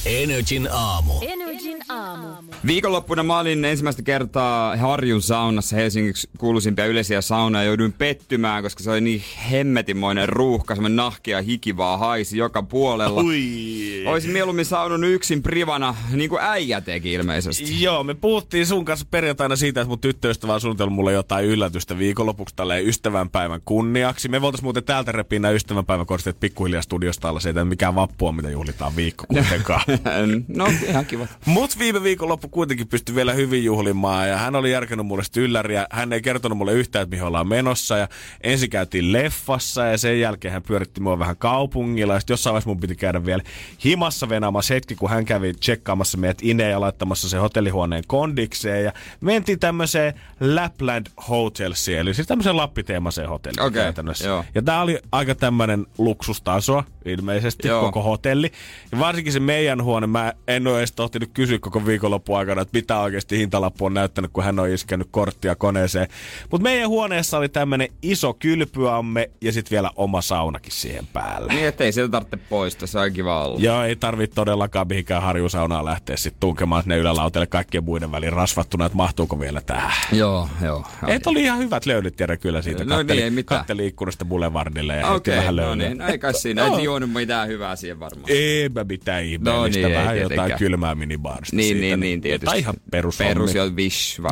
Energin aamu. Energin aamu. Viikonloppuna mä olin ensimmäistä kertaa Harjun saunassa Helsingin kuuluisimpia yleisiä saunoja. Jouduin pettymään, koska se oli niin hemmetimoinen ruuhka, semmoinen nahkia ja hiki vaan haisi joka puolella. Ui. Olisin mieluummin saunut yksin privana, niin kuin äijä teki ilmeisesti. Joo, me puhuttiin sun kanssa perjantaina siitä, että mun tyttöystävä on suunnitellut mulle jotain yllätystä viikonlopuksi tälleen ystävänpäivän kunniaksi. Me voitais muuten täältä repiä nämä ystävänpäivän koristeet pikkuhiljaa studiosta alla. Se ei mikään vappu on, mitä juhlitaan viikko kuitenkaan. no, ihan kiva. Mut viime viikonloppu kuitenkin pystyi vielä hyvin juhlimaan ja hän oli järkännyt mulle ylläriä. Hän ei kertonut mulle yhtään, että mihin ollaan menossa ja ensin käytiin leffassa ja sen jälkeen hän pyöritti mua vähän kaupungilla ja sitten jossain vaiheessa mun piti käydä vielä himassa venaamassa hetki, kun hän kävi tsekkaamassa meidät ineen ja laittamassa se hotellihuoneen kondikseen ja mentiin tämmöiseen Lapland Hotelsiin, eli siis tämmöiseen lappiteemaseen hotelliin Okei, käytännössä. joo. Ja tää oli aika tämmönen luksustaso ilmeisesti Joo. koko hotelli. Ja varsinkin se meidän huone, mä en ole edes tohtinut kysyä koko viikonloppu aikana, että mitä oikeasti hintalappu on näyttänyt, kun hän on iskenyt korttia koneeseen. Mutta meidän huoneessa oli tämmönen iso kylpyamme ja sitten vielä oma saunakin siihen päälle. Niin, ettei sieltä tarvitse poistaa, se on kiva olla. Joo, ei tarvitse todellakaan mihinkään harjusaunaan lähteä sitten tunkemaan sinne ylälautelle kaikkien muiden väliin rasvattuna, että mahtuuko vielä tähän. Joo, joo. Et oli ihan hyvät löydöt Jere kyllä siitä. No niin, Katteli, ei mitään. katteli ikkunasta Boulevardille ja Okei, vähän no niin, no ei kai siinä. Joo. Et juonut mitään hyvää siihen varmaan. Ei mä mitään ihmeellistä, No niin, ei vähän jotain tietenkään. kylmää minibaarista Niin, siitä, niin, niin, tietysti. Jotain ihan perus Perus ja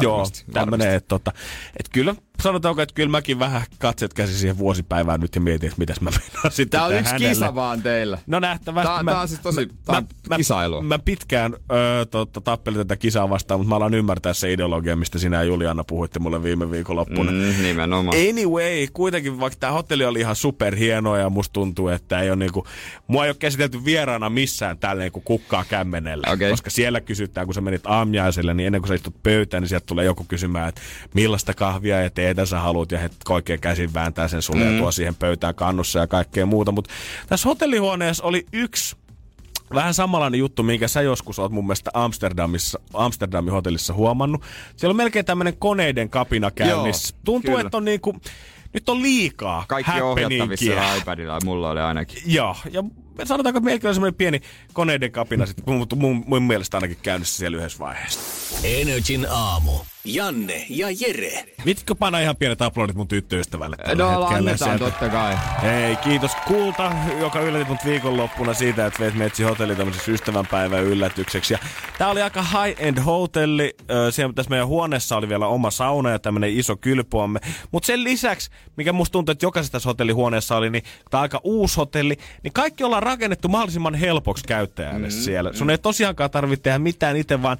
Joo, varmasti. tämmönen, että tota, et kyllä sanotaanko, että kyllä mäkin vähän katset käsi siihen vuosipäivään nyt ja mietin, että mitäs mä mennään sitten Tää on yksi hänelle. kisa vaan teillä. No nähtävästi. Tää- mä, tää on siis tosi- on kisailua. Mä, mä pitkään öö, totta, tappelin tätä kisaa vastaan, mutta mä alan ymmärtää se ideologia, mistä sinä ja Juliana puhuitte mulle viime viikonloppuna. Mm, nimenomaan. Anyway, kuitenkin vaikka tämä hotelli oli ihan superhieno ja musta tuntuu, että ei ole niinku, mua ei ole käsitelty vieraana missään tälleen kuin kukkaa kämmenellä. Okei. Koska siellä kysytään, kun sä menit aamiaiselle, niin ennen kuin sä istut pöytään, niin sieltä tulee joku kysymään, että millaista kahvia ja teetä sä haluat ja he oikein käsin vääntää sen sulle mm. ja tuo siihen pöytään kannussa ja kaikkea muuta. Mutta tässä hotellihuoneessa oli yksi Vähän samanlainen juttu, minkä sä joskus oot mun mielestä Amsterdamissa, Amsterdamin hotellissa huomannut. Siellä on melkein tämmöinen koneiden kapina käynnissä. Joo, Tuntuu, kyllä. että on niinku, nyt on liikaa Kaikki ohjattavissa iPadilla, mulla oli ainakin. Joo, ja sanotaanko, että meilläkin on semmoinen pieni koneiden kapina sitten, mun, mun, mun mielestä ainakin käynnissä siellä yhdessä vaiheessa. Energin aamu. Janne ja Jere. Vitkö panna ihan pienet aplodit mun tyttöystävälle tällä No hetkellä annetaan totta kai. Hei, kiitos Kulta, joka yllätit mut viikonloppuna siitä, että veit Metsi hotelli tämmöiseksi ystävänpäivän yllätykseksi. Ja tää oli aika high-end hotelli. Siellä tässä meidän huoneessa oli vielä oma sauna ja tämmönen iso kylpyamme. Mutta sen lisäksi, mikä musta tuntuu, että jokaisessa tässä hotellihuoneessa oli, niin tää aika uusi hotelli, niin kaikki ollaan rakennettu mahdollisimman helpoksi käyttäjälle mm, siellä. Sun ei tosiaankaan tarvitse tehdä mitään itse, vaan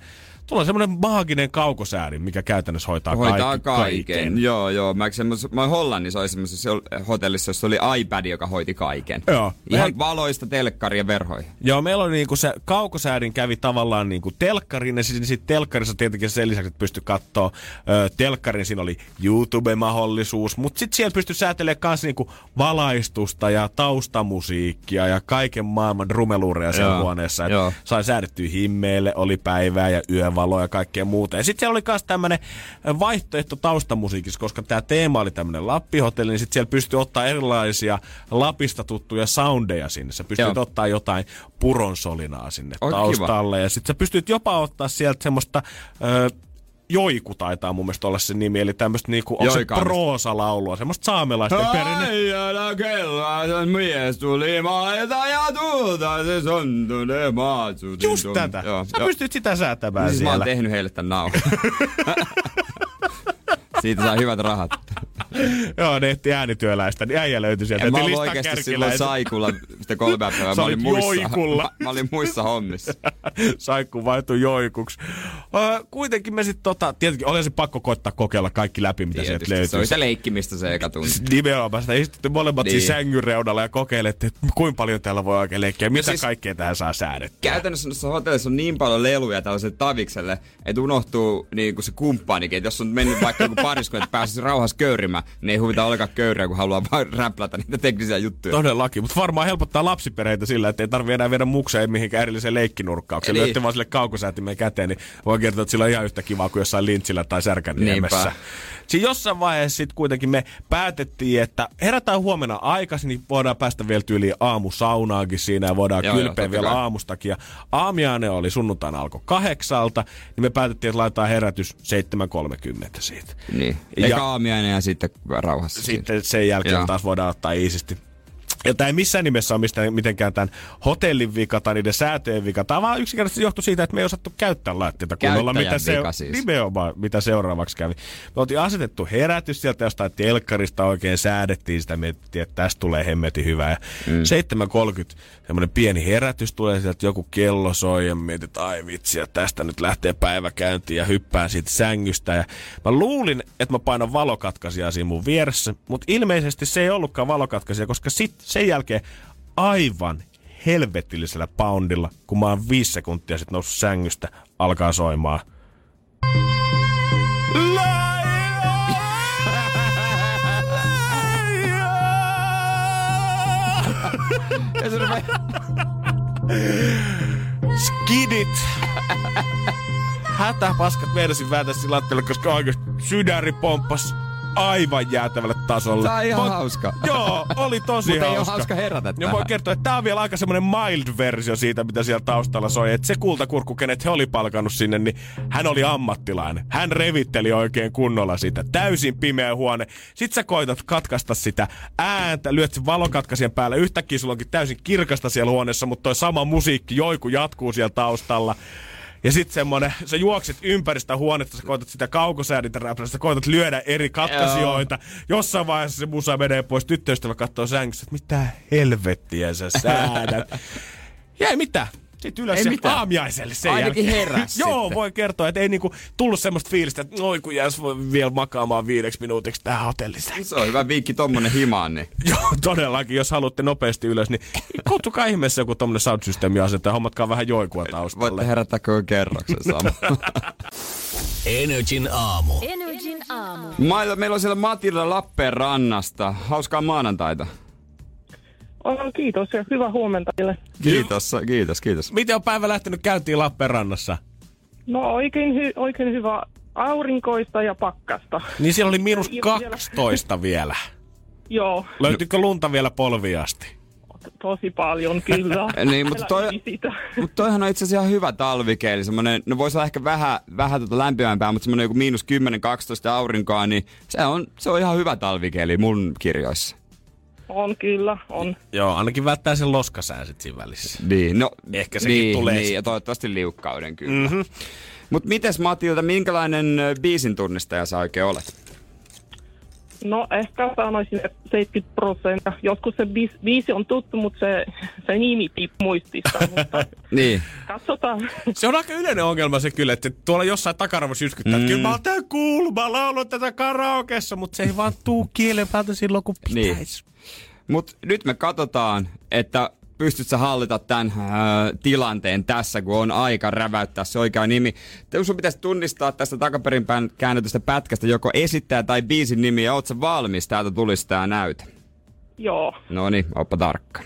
On semmoinen maaginen kaukosääri, mikä käytännössä hoitaa, Hoitaa kaikki, kaiken. kaiken. Joo, joo. Mä, semmos, mä Hollannissa oli semmoisessa hotellissa, jossa oli iPad, joka hoiti kaiken. Joo. Ihan Mehän- valoista telkkaria verhoihin. Joo, meillä oli niinku se kaukosäädin kävi tavallaan niinku telkkarin ja sitten sit telkkarissa tietenkin sen lisäksi, että pystyi katsoa ö, telkkarin, siinä oli YouTube-mahdollisuus, mutta sitten siellä pystyi säätelemään myös niinku valaistusta ja taustamusiikkia ja kaiken maailman rumeluureja siellä Joo, huoneessa. Sai säädettyä himmeille, oli päivää ja yövaloa ja kaikkea muuta. Ja sitten siellä oli myös tämmöinen vaihtoehto taustamusiikissa, koska tämä teema oli tämmöinen Lappihotelli, niin sitten siellä pystyi ottaa erilaisia Lapista tuttuja soundeja sinne. Sä pystyt Joo. ottaa jotain puronsolinaa sinne Oi, taustalle. Ja sitten sä pystyt jopa ottaa sieltä semmoista... Ö, Joiku taitaa mun mielestä olla se nimi, eli tämmöistä niinku, onko se proosalaulua, semmoista saamelaisten perinne. Äijänä keltaisen mies tuli mailta ja tuulta se sontune maatsutin. Just tätä. Joo, Sä joo. pystyt sitä säätämään Siis mä siellä. oon tehnyt heille tän nauhan. Siitä saa hyvät rahat. Joo, ne etti äänityöläistä, niin äijä löytyi sieltä. En mä ollut listan oikeesti silloin saikulla sitä kolme päivää. Mä olin, muissa, mä, mä, olin muissa hommissa. Saikku vaihtui joikuksi. Öö, kuitenkin me sitten tota, tietenkin oli se pakko koittaa kokeilla kaikki läpi, mitä sieltä Tietysti, löytyy. se oli sitä leikkimistä se eka tunti. Nimenomaan sitä istuttiin molemmat niin. Siinä sängyn reunalla ja kokeilette, että kuinka paljon täällä voi oikein leikkiä, ja mitä siis- siis... kaikkea tähän saa säädettyä. Käytännössä noissa hotellissa on niin paljon leluja tällaiselle tavikselle, että unohtuu niin kuin se kumppanikin. Että jos on mennyt vaikka joku pariskunta, että pääsisi rauhassa köyrimään, niin ei huvita ollenkaan köyriä, kun haluaa vaan räplätä niitä teknisiä juttuja. Todellakin, mutta varmaan helpottaa lapsiperheitä sillä, että ei tarvitse enää viedä mukseen mihinkään erilliseen leikkinurkkaukseen. Niin. Lyötte vaan sille kaukosäätimeen käteen, niin voi kertoa, että sillä on ihan yhtä kivaa kuin jossain lintsillä tai särkänniemessä. Niinpä. Siinä jossain vaiheessa sitten kuitenkin me päätettiin, että herätään huomenna aikaisin, niin voidaan päästä vielä tyyliin aamusaunaakin siinä ja voidaan Joo, joo, kylpeä totta vielä kai. aamustakin. Ja aamiaine oli sunnuntaina alkoi kahdeksalta, niin me päätettiin, että laitetaan herätys 7.30 siitä. Niin. Ja- Eka aamiainen ja sitten rauhassa. Sitten sen jälkeen Joo. taas voidaan ottaa iisisti. Ja tämä ei missään nimessä ole mistään, mitenkään tämän hotellin vika tai niiden säätöjen vika. Tämä vaan yksinkertaisesti johtui siitä, että me ei osattu käyttää laitteita kunnolla. Mitä, se, siis. nimenomaan, mitä seuraavaksi kävi. Me oltiin asetettu herätys sieltä jostain telkkarista oikein säädettiin sitä, mietittiin, että tästä tulee hemmetin hyvä. Ja mm. 7.30 semmoinen pieni herätys tulee sieltä, joku kello soi ja mietit, että ai vitsi, ja tästä nyt lähtee päivä käyntiin ja hyppään siitä sängystä. Ja mä luulin, että mä painan valokatkaisijaa siinä mun vieressä, mutta ilmeisesti se ei ollutkaan valokatkaisija, koska sit sen jälkeen aivan helvetillisellä poundilla, kun mä oon viisi sekuntia sitten noussut sängystä, alkaa soimaan. Ja se Skidit! Hätäpaskat meinasin vääntää sillä koska oikeasti sydäri pomppas aivan jäätävälle tasolle. Tää on ihan Voit- hauska. Joo, oli tosi Mut ei oo hauska. hauska herätä Ja tähän. voin kertoa, että tää on vielä aika semmonen mild-versio siitä, mitä siellä taustalla soi. Että se kultakurkku, kenet he oli palkannut sinne, niin hän oli ammattilainen. Hän revitteli oikein kunnolla sitä. Täysin pimeä huone. Sitten sä koitat katkaista sitä ääntä, lyöt sen valokatkaisijan päälle. Yhtäkkiä sulla onkin täysin kirkasta siellä huoneessa, mutta toi sama musiikki joiku jatkuu siellä taustalla. Ja sit semmonen, sä juokset ympäri sitä huonetta, sä koetat sitä kaukosäädintä räplästä, sä koetat lyödä eri katkaisijoita. Jossain vaiheessa se musa menee pois, tyttöystävä katsoo sängyssä, että mitä helvettiä sä säädät. Ja ei mitään. Sitten ylös Ei se mitään. aamiaiselle sen Ainakin jälkeen. heräs Joo, voi kertoa, että ei niinku tullut semmoista fiilistä, että oi kun jäis voi vielä makaamaan viideksi minuutiksi tähän hotellissa. Se on hyvä viikki tommonen himaan, niin Joo, todellakin, jos haluatte nopeasti ylös, niin kutsukaa ihmeessä joku tommonen sound-systeemi asenta ja hommatkaa vähän joikua taustalle. voitte herättää koko kerroksen sama. Energin aamu. Energin aamu. Meillä on siellä Matilda Lappeenrannasta. Hauskaa maanantaita. Oh, kiitos ja hyvää huomenta teille. Kiitos, kiitos, kiitos. Miten on päivä lähtenyt käyntiin Lappeenrannassa? No oikein, hy- oikein hyvä aurinkoista ja pakkasta. Niin siellä oli miinus Ja- 12 vielä. Joo, Löytyykö lunta vielä polviasti? tosi paljon kyllä. Niin, mutta toi-. Mutta toihan on itse asiassa ihan hyvä talvikeeli. Semmoinen, no voisi olla ehkä vähän, vähän tota lämpimämpää, mutta semmoinen joku miinus 10-12 aurinkoa, niin se on, se on ihan hyvä talvikeeli mun kirjoissa. On kyllä, on. Joo, ainakin välttää sen loskasää sit siinä välissä. Niin, no, Ehkä sekin niin, tulee Niin, ja toivottavasti liukkauden kyllä. Mm-hmm. Mutta mites Matilda, minkälainen biisin tunnistaja sä oikein olet? No ehkä sanoisin, että 70 prosenttia. Joskus se biisi, biisi on tuttu, mutta se, se nimi tippuu muistista. mutta Niin. katsotaan. Se on aika yleinen ongelma se kyllä, että tuolla jossain takaravossa jyskyttää, mm. että kyllä mä oon tää cool, mä laulan tätä karaokessa, mutta se ei vaan tuu kielen päältä silloin, kun Niin. Mutta nyt me katsotaan, että pystyt sä hallita tämän äh, tilanteen tässä, kun on aika räväyttää se oikea nimi. Te sun pitäisi tunnistaa tästä takaperin päin käännetystä pätkästä joko esittäjä tai biisin nimi, ja oot sä valmis? Täältä tulisi tää näyte. Joo. No niin, oppa tarkka.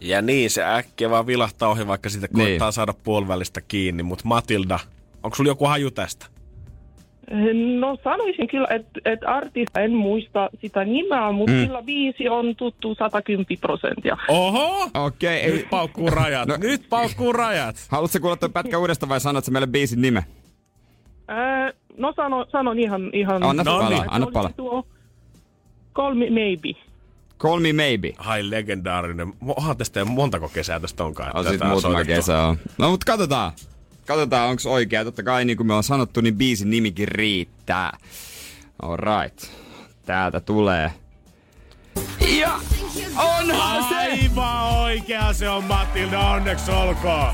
Ja niin, se äkkiä vaan vilahtaa ohi, vaikka sitä Niin. koittaa saada puolivälistä kiinni. Mutta Matilda, onko sulla joku haju tästä? No sanoisin kyllä, että et artista en muista sitä nimeä, mutta mm. kyllä biisi on tuttu 110 prosenttia. Oho! Okei, Nyt paukkuu rajat. No. Nyt paukkuu rajat. Haluatko kuulla tuon pätkän uudestaan vai sanot sä meille biisin nime? Ää, no sano, sanon ihan... ihan Anna No palaa, niin. anna Oli palaa. Tuo Call me maybe. Call me maybe. Hai legendaarinen. Onhan tästä montako kesää tästä onkaan. On sit on muutama soitettu. kesä on. No mut katsotaan. Katsotaan onks oikea. Totta kai niin kuin me on sanottu, niin biisin nimikin riittää. Alright. Täältä tulee. Ja onhan se! Aivan oikea se on Matilda, onneksi olkoon.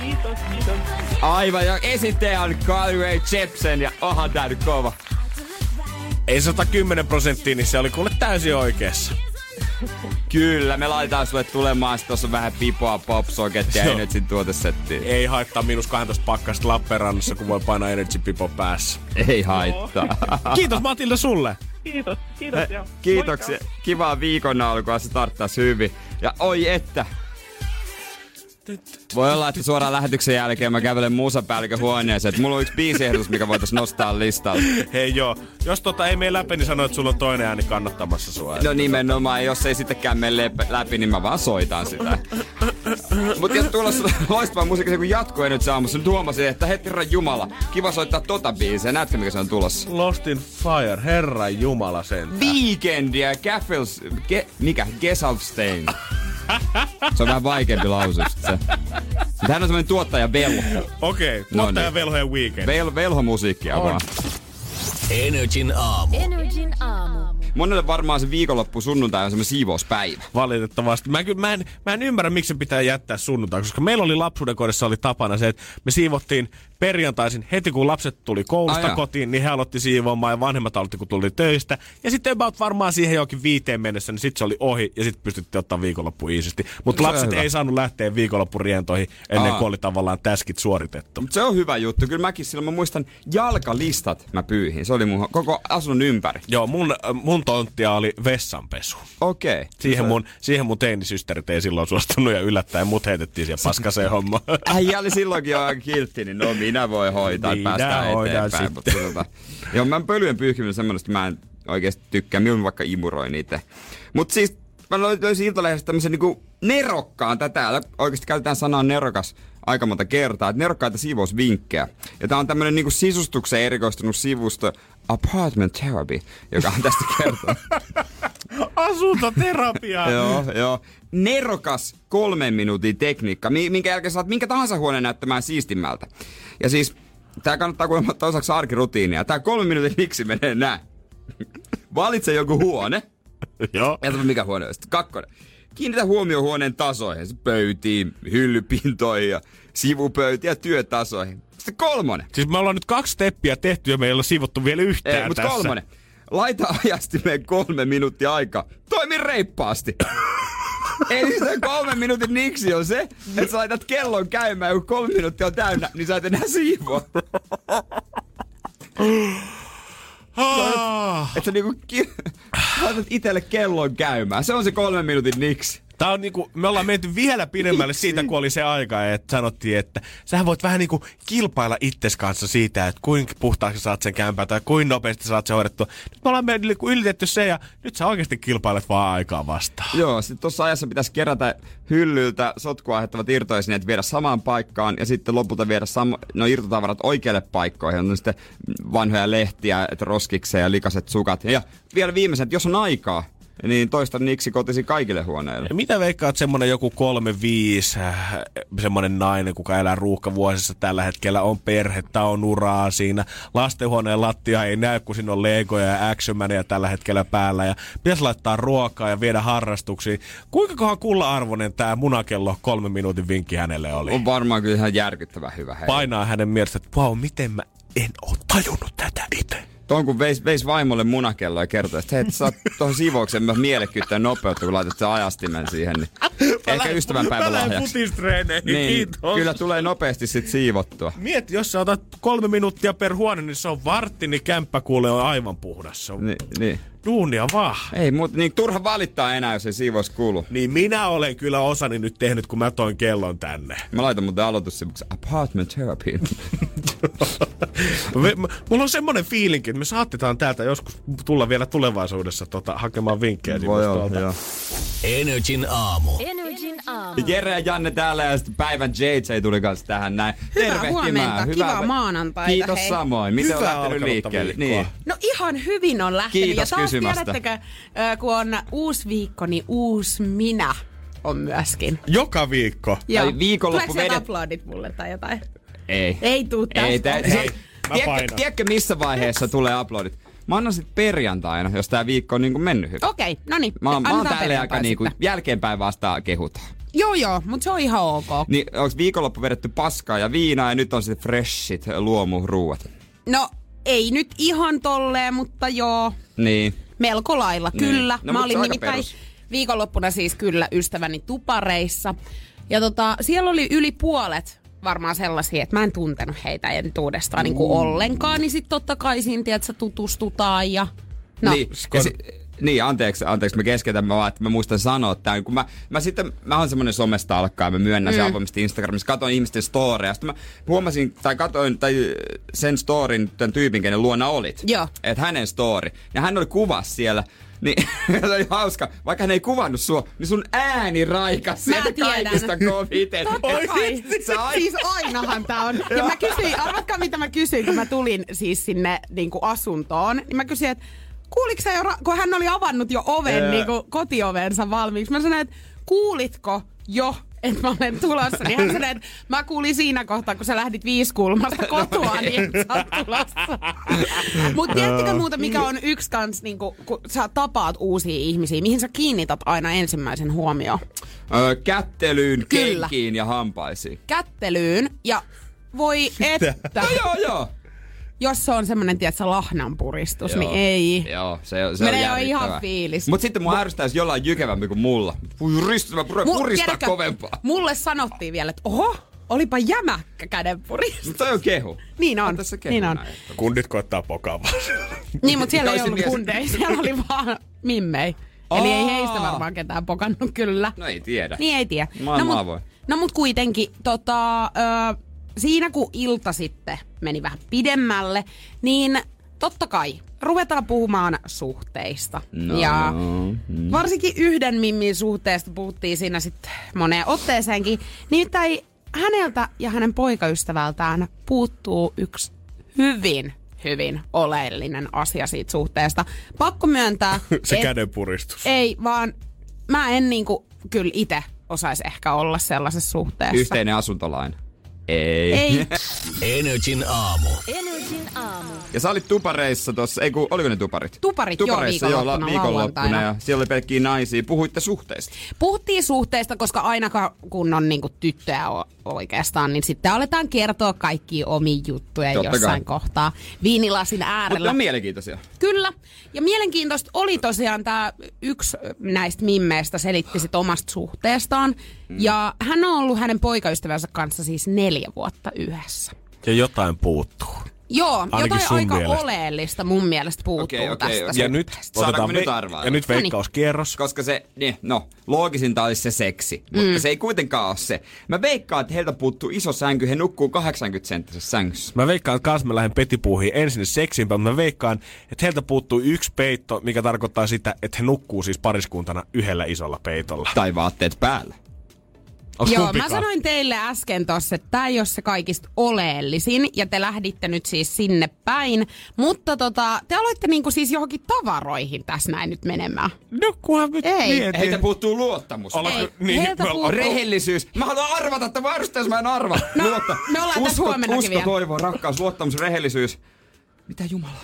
Kiitos, kiitos. Aivan, ja esittäjä on Carly Rae Jepsen ja onhan tää nyt kova. Ei 110 prosenttia, niin se oli kuule täysin oikeassa. Kyllä, me laitetaan sulle tulemaan, sit tossa on vähän pipoa, popsokettia ja Joo. Energyn tuotesettiä. Ei haittaa miinus 12 pakkasta Lappeenrannassa, kun voi painaa Energy Pipo päässä. Ei haittaa. Kiitos Matilda sulle. Kiitos, kiitos. ja Kiitoksia. moikka. Kivaa viikon alkua, se starttaisi hyvin. Ja oi että. Voi olla, että suoraan lähetyksen jälkeen mä kävelen musapäällikön huoneeseen, että mulla on yksi biisiehdotus, mikä voitaisiin nostaa listalle. Hei joo, jos tota ei mene läpi, niin sano, että sulla on toinen ääni kannattamassa sua. No nimenomaan, jos ei sittenkään mene läpi, niin mä vaan soitan sitä. Mutta jos tulossa loistava musiikki, se kun jatkuu nyt saamussa, nyt huomasin, että heti herran jumala, kiva soittaa tota biisiä. Näetkö, mikä se on tulossa? Lost in Fire, herran jumala sen. Weekendia, Gaffels, ge, mikä? Gesalfstein. Se on vähän vaikeampi lause se. Mutta hän on semmoinen tuottaja velho. Okei, okay, No tuottaja niin. velhojen weekend. Vel, velho musiikkia On. vaan. Energin aamu. Energin aamu. Monelle varmaan se viikonloppu sunnuntai on semmoinen siivouspäivä. Valitettavasti. Mä, mä, en, mä en ymmärrä, miksi se pitää jättää sunnuntai, koska meillä oli lapsuuden kodissa oli tapana se, että me siivottiin perjantaisin heti kun lapset tuli koulusta Ai jaa. kotiin, niin he aloitti siivoamaan ja vanhemmat aloitti kun tuli töistä. Ja sitten about varmaan siihen johonkin viiteen mennessä, niin sitten se oli ohi ja sitten pystyttiin ottaa viikonloppu iisisti. Mutta lapset ei saanut lähteä viikonloppurientoihin ennen Aa. kuin oli tavallaan täskit suoritettu. Mut se on hyvä juttu. Kyllä mäkin silloin mä muistan jalkalistat mä pyyhin. Se oli mun koko asunnon ympäri. Joo, mun, mun tonttia oli vessanpesu. Okei. Okay. Siihen mun, siihen mun teinisysterit ei silloin suostunut ja yllättäen mut heitettiin siihen paskaseen hommaan. Äijä oli silloinkin jo aika kiltti, niin no minä voi hoitaa, Minä päästään eteenpäin. sitten. Mutta, tota, joo, mä pölyjen pyyhkiminen että mä en oikeasti tykkää. Minun vaikka imuroin niitä. Mutta siis mä löy- löysin Iltalehdestä tämmöisen niinku nerokkaan, tätä täällä oikeasti käytetään sanaa nerokas aika monta kertaa, että nerokkaita siivousvinkkejä. Ja tää on tämmönen niinku sisustukseen erikoistunut sivusto Apartment Therapy, joka on tästä kertoo. Asuntoterapia! joo, joo. Nerokas kolmen minuutin tekniikka, mi- minkä jälkeen saat minkä tahansa huoneen näyttämään siistimmältä. Ja siis, tää kannattaa kuulemma ottaa osaksi arkirutiinia. Tää kolmen minuutin miksi menee näin. Valitse joku huone. Joo. Ja mikä huone on sitten? Kakkonen. Kiinnitä huomioon huoneen tasoihin. Pöytiin, hyllypintoihin ja sivupöytiin ja työtasoihin. Sitten kolmonen. Siis me ollaan nyt kaksi steppiä tehty ja me ei olla siivottu vielä yhtään Ei, mutta tässä. kolmonen. Laita ajastimeen kolme minuuttia aikaa. Toimi reippaasti. Eli se kolme minuutin niksi on se, että sä laitat kellon käymään, kun kolme minuuttia on täynnä, niin sä et enää siivoa. Ah. Että sä niinku ki- laitat itelle kellon käymään. Se on se kolme minuutin niksi. Tää on niinku, me ollaan menty vielä pidemmälle siitä, kun oli se aika, että sanottiin, että sähän voit vähän niinku kilpailla itses kanssa siitä, että kuinka puhtaaksi saat sen kämpää tai kuinka nopeasti saat se hoidettua. Nyt me ollaan mennyt, niinku ylitetty se ja nyt sä oikeasti kilpailet vaan aikaa vastaan. Joo, sitten tuossa ajassa pitäisi kerätä hyllyltä sotkua aiheuttavat irtoesineet viedä samaan paikkaan ja sitten lopulta viedä sama, no irtotavarat oikeille paikkoihin. On sitten vanhoja lehtiä, roskikseen ja likaset sukat. Ja vielä viimeisen, että jos on aikaa, niin toista niksi kotisi kaikille huoneille. Mitä veikkaat semmonen joku kolme viisi äh, semmonen nainen, kuka elää ruuhkavuosissa tällä hetkellä, on perhettä, on uraa siinä. Lastenhuoneen lattia ei näy, kun siinä on legoja ja action tällä hetkellä päällä. Ja pitäisi laittaa ruokaa ja viedä harrastuksiin. Kuinka kohan kulla-arvoinen tämä munakello kolme minuutin vinkki hänelle oli? On varmaan kyllä ihan järkyttävän hyvä. Hei. Painaa hänen mielestä, että vau, miten mä en oo tajunnut tätä itse. Tuon kun veis, veis vaimolle munakello ja kertoi, että hei, että saat tuohon siivoukseen myös mielekkyyttä ja nopeutta, kun laitat sen ajastimen siihen. Niin ehkä ystävänpäivän Mä lähden lahjaksi. Niin, kiitos. kyllä tulee nopeasti sit siivottua. Mieti, jos sä otat kolme minuuttia per huone, niin se on vartti, niin kämppä kuulee on aivan puhdas. Se on Niin, niin. Duunia vaan. Ei, mutta niin turha valittaa enää, jos ei siivous kuulu. Niin minä olen kyllä osani nyt tehnyt, kun mä toin kellon tänne. Mä laitan muuten aloitussivuksi apartment therapy. Me- m- Mulla on semmonen fiilinki, että me saatetaan täältä joskus tulla vielä tulevaisuudessa tota, hakemaan vinkkejä. Voi olla, tuolta. joo. Energin aamu. Energin aamu. Jere ja Janne täällä ja sitten päivän JJ tuli kanssa tähän näin. Hyvää Tervehtimään. huomenta, kivaa maanantaita, Kiitos hei. samoin. Miten on Hyvää lähtenyt alkanutta liikkeelle? viikkoa. Niin. No ihan hyvin on lähtenyt. Kiitos ja taas kysymästä. tiedättekö, kun on uusi viikko, niin uusi minä on myöskin. Joka viikko. Tai viikonloppu Tuleeko vedet- aplodit mulle tai jotain? Ei. Ei tuu tästä. Ei, tä- Mä tiedätkö, tiedätkö, missä vaiheessa tulee uploadit? Mä annan sit perjantaina, jos tää viikko on niinku mennyt hyvin. Okei, no niin. Mä, oon- mä oon tälleen aika niinku jälkeenpäin vasta kehutaan. Joo, joo, mutta se on ihan ok. Niin onks viikonloppu vedetty paskaa ja viinaa ja nyt on sitten freshit luomuruuat. No, ei nyt ihan tolleen, mutta joo, Niin. Melko lailla, Niin. kyllä. No, Mä olin nimittäin perus. viikonloppuna siis kyllä ystäväni tupareissa. Ja tota, siellä oli yli puolet varmaan sellaisia, että mä en tuntenut heitä entuudestaan niin Mm. kuin ollenkaan. Niin sit totta kai siinä, tiedätkö, tutustutaan ja... No, Niin, ja si- niin, anteeksi, anteeksi, mä keskeytän, mä, vaan, että mä muistan sanoa tämän, kun mä, mä sitten, mä oon semmonen somesta alkaa, mä myönnän mm. sen avoimesti Instagramissa, katoin ihmisten storeja, sitten mä huomasin, tai katoin tai sen storin, tämän tyypin, kenen luona olit. Joo. Että hänen story, ja hän oli kuvassa siellä, niin se oli hauska, vaikka hän ei kuvannut sua, niin sun ääni raikas sieltä kaikista koviten. Sä ai- Siis ainahan tää on. Ja mä kysyin, arvatkaa mitä mä kysyin, kun mä tulin siis sinne niin kuin asuntoon. Niin mä kysyin, että kuuliko sä jo, kun hän oli avannut jo oven, Ää. niin kuin kotiovensa valmiiksi. Mä sanoin, että kuulitko jo, että mä olen tulossa, niin hän sanoi, että mä kuulin siinä kohtaa, kun sä lähdit viiskulmasta kotoa, niin et sä oot tulossa. Mutta tiedättekö muuta, mikä on yksi kans, niin kun, kun sä tapaat uusia ihmisiä, mihin sä kiinnität aina ensimmäisen huomioon? Öö, kättelyyn, Kyllä. kenkiin ja hampaisiin. kättelyyn ja voi että, No joo, joo. Jos se on semmonen, tiedätkö, lahnanpuristus, Joo. niin ei. Joo, se, se Menee on jo ihan fiilis. Mut sitten mua ärsyttää, jos jollain jykevämpi kuin mulla. Voi ristyä, pure, Mu- puristaa tiedätkö, kovempaa. Mulle sanottiin vielä, että oho, olipa jämäkkä kädenpuristus. Mutta toi on kehu. Niin on, Ota se kehu niin on. näin. Kundit koittaa pokaa vaan. Niin, mutta siellä ei ollut kundeja, siellä oli vaan mimmei. Eli ei heistä varmaan ketään pokannut kyllä. No ei tiedä. Niin ei tiedä. Maailma no, mut, no mut kuitenkin, tota, ö, siinä kun ilta sitten meni vähän pidemmälle, niin totta kai ruvetaan puhumaan suhteista. No, ja mm. varsinkin yhden mimmin suhteesta puhuttiin siinä sitten moneen otteeseenkin. Nimittäin häneltä ja hänen poikaystävältään puuttuu yksi hyvin hyvin oleellinen asia siitä suhteesta. Pakko myöntää, Se et- kädenpuristus. ei, vaan mä en niinku kyllä itse osaisi ehkä olla sellaisessa suhteessa. Yhteinen asuntolaina. Ei. Ei. Energin aamu. Energin aamu. Ja sä olit tupareissa tossa, ei kun, oliko ne tuparit? Tuparit, joo, Tupareissa, joo, viikonloppuna, lauantaina. ja siellä oli pelkkiä naisia. Puhuitte suhteista. Puhuttiin suhteesta, koska aina kun on niinku tyttöjä o- oikeastaan, niin sitten aletaan kertoa kaikki omia juttuja Totta jossain kai. kohtaa viinilasin Mutta äärellä. on mielenkiintoisia. Kyllä. Ja mielenkiintoista oli tosiaan tämä yksi näistä mimmeistä selitti sit omasta suhteestaan. Mm. Ja hän on ollut hänen poikaystävänsä kanssa siis neljä vuotta yhdessä. Ja jotain puuttuu. Joo, Ainakin jotain aika mielestä. oleellista mun mielestä puuttuu Okei, okei, tästä okei. Ja nyt. Saadaanko me nyt arvailla? Ja nyt No niin. veikkauskierros. Koska se, niin, no, loogisinta olisi se seksi, mutta Mm. se ei kuitenkaan ole se. Mä veikkaan, että heiltä puuttuu iso sänky, he nukkuu 80 senttisessä sängyssä. Mä veikkaan, että kans mä lähden petipuuhiin ensin seksimpään, mutta mä veikkaan, että heiltä puuttuu yksi peitto, mikä tarkoittaa sitä, että he nukkuu siis pariskuntana yhdellä isolla peitolla. Tai vaatteet päällä. Onks Joo, mä kumpikaan? sanoin teille äsken tossa, että tämä ei ole se kaikista oleellisin, ja te lähditte nyt siis sinne päin. Mutta tota, te aloitte niinku siis johonkin tavaroihin tässä näin nyt menemään. No kunhan nyt Ei. mietin. Heiltä puuttuu luottamus. Ei, niin, heiltä me- puuttuu- Rehellisyys. Mä haluan arvata, että varustaa, jos mä en arva. No, Luotta. me ollaan tässä usko, huomennakin usko, vielä. toivo, rakkaus, luottamus, rehellisyys. Mitä Jumala?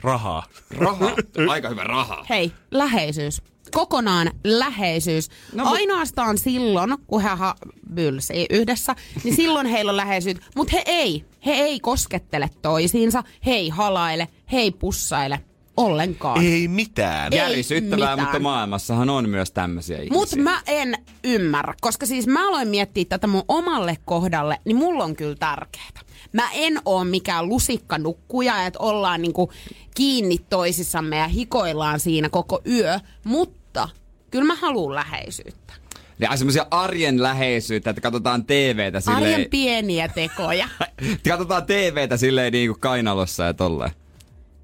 Rahaa. Rahaa. Aika hyvä rahaa. Hei, läheisyys. Kokonaan läheisyys. No, No, mut- Ainoastaan silloin, kun he ha- bylsii yhdessä, niin silloin heillä on läheisyyttä. Mutta he ei. He ei koskettele toisiinsa, he ei halaile, he ei pussaile ollenkaan. Ei mitään. Ei Järisyttävää, mutta maailmassahan on myös tämmöisiä ihmisiä. Mutta mä en ymmärrä, koska siis mä aloin miettiä tätä mun omalle kohdalle, niin mulla on kyllä tärkeää. Mä en oo mikään lusikkanukkuja, että ollaan niinku kiinni toisissamme ja hikoillaan siinä koko yö, mutta kyllä mä haluan läheisyyttä. Ja semmoisia arjen läheisyyttä, että katsotaan TVtä silleen... Arjen pieniä tekoja. katsotaan TVtä silleen niin kuin kainalossa ja tolleen.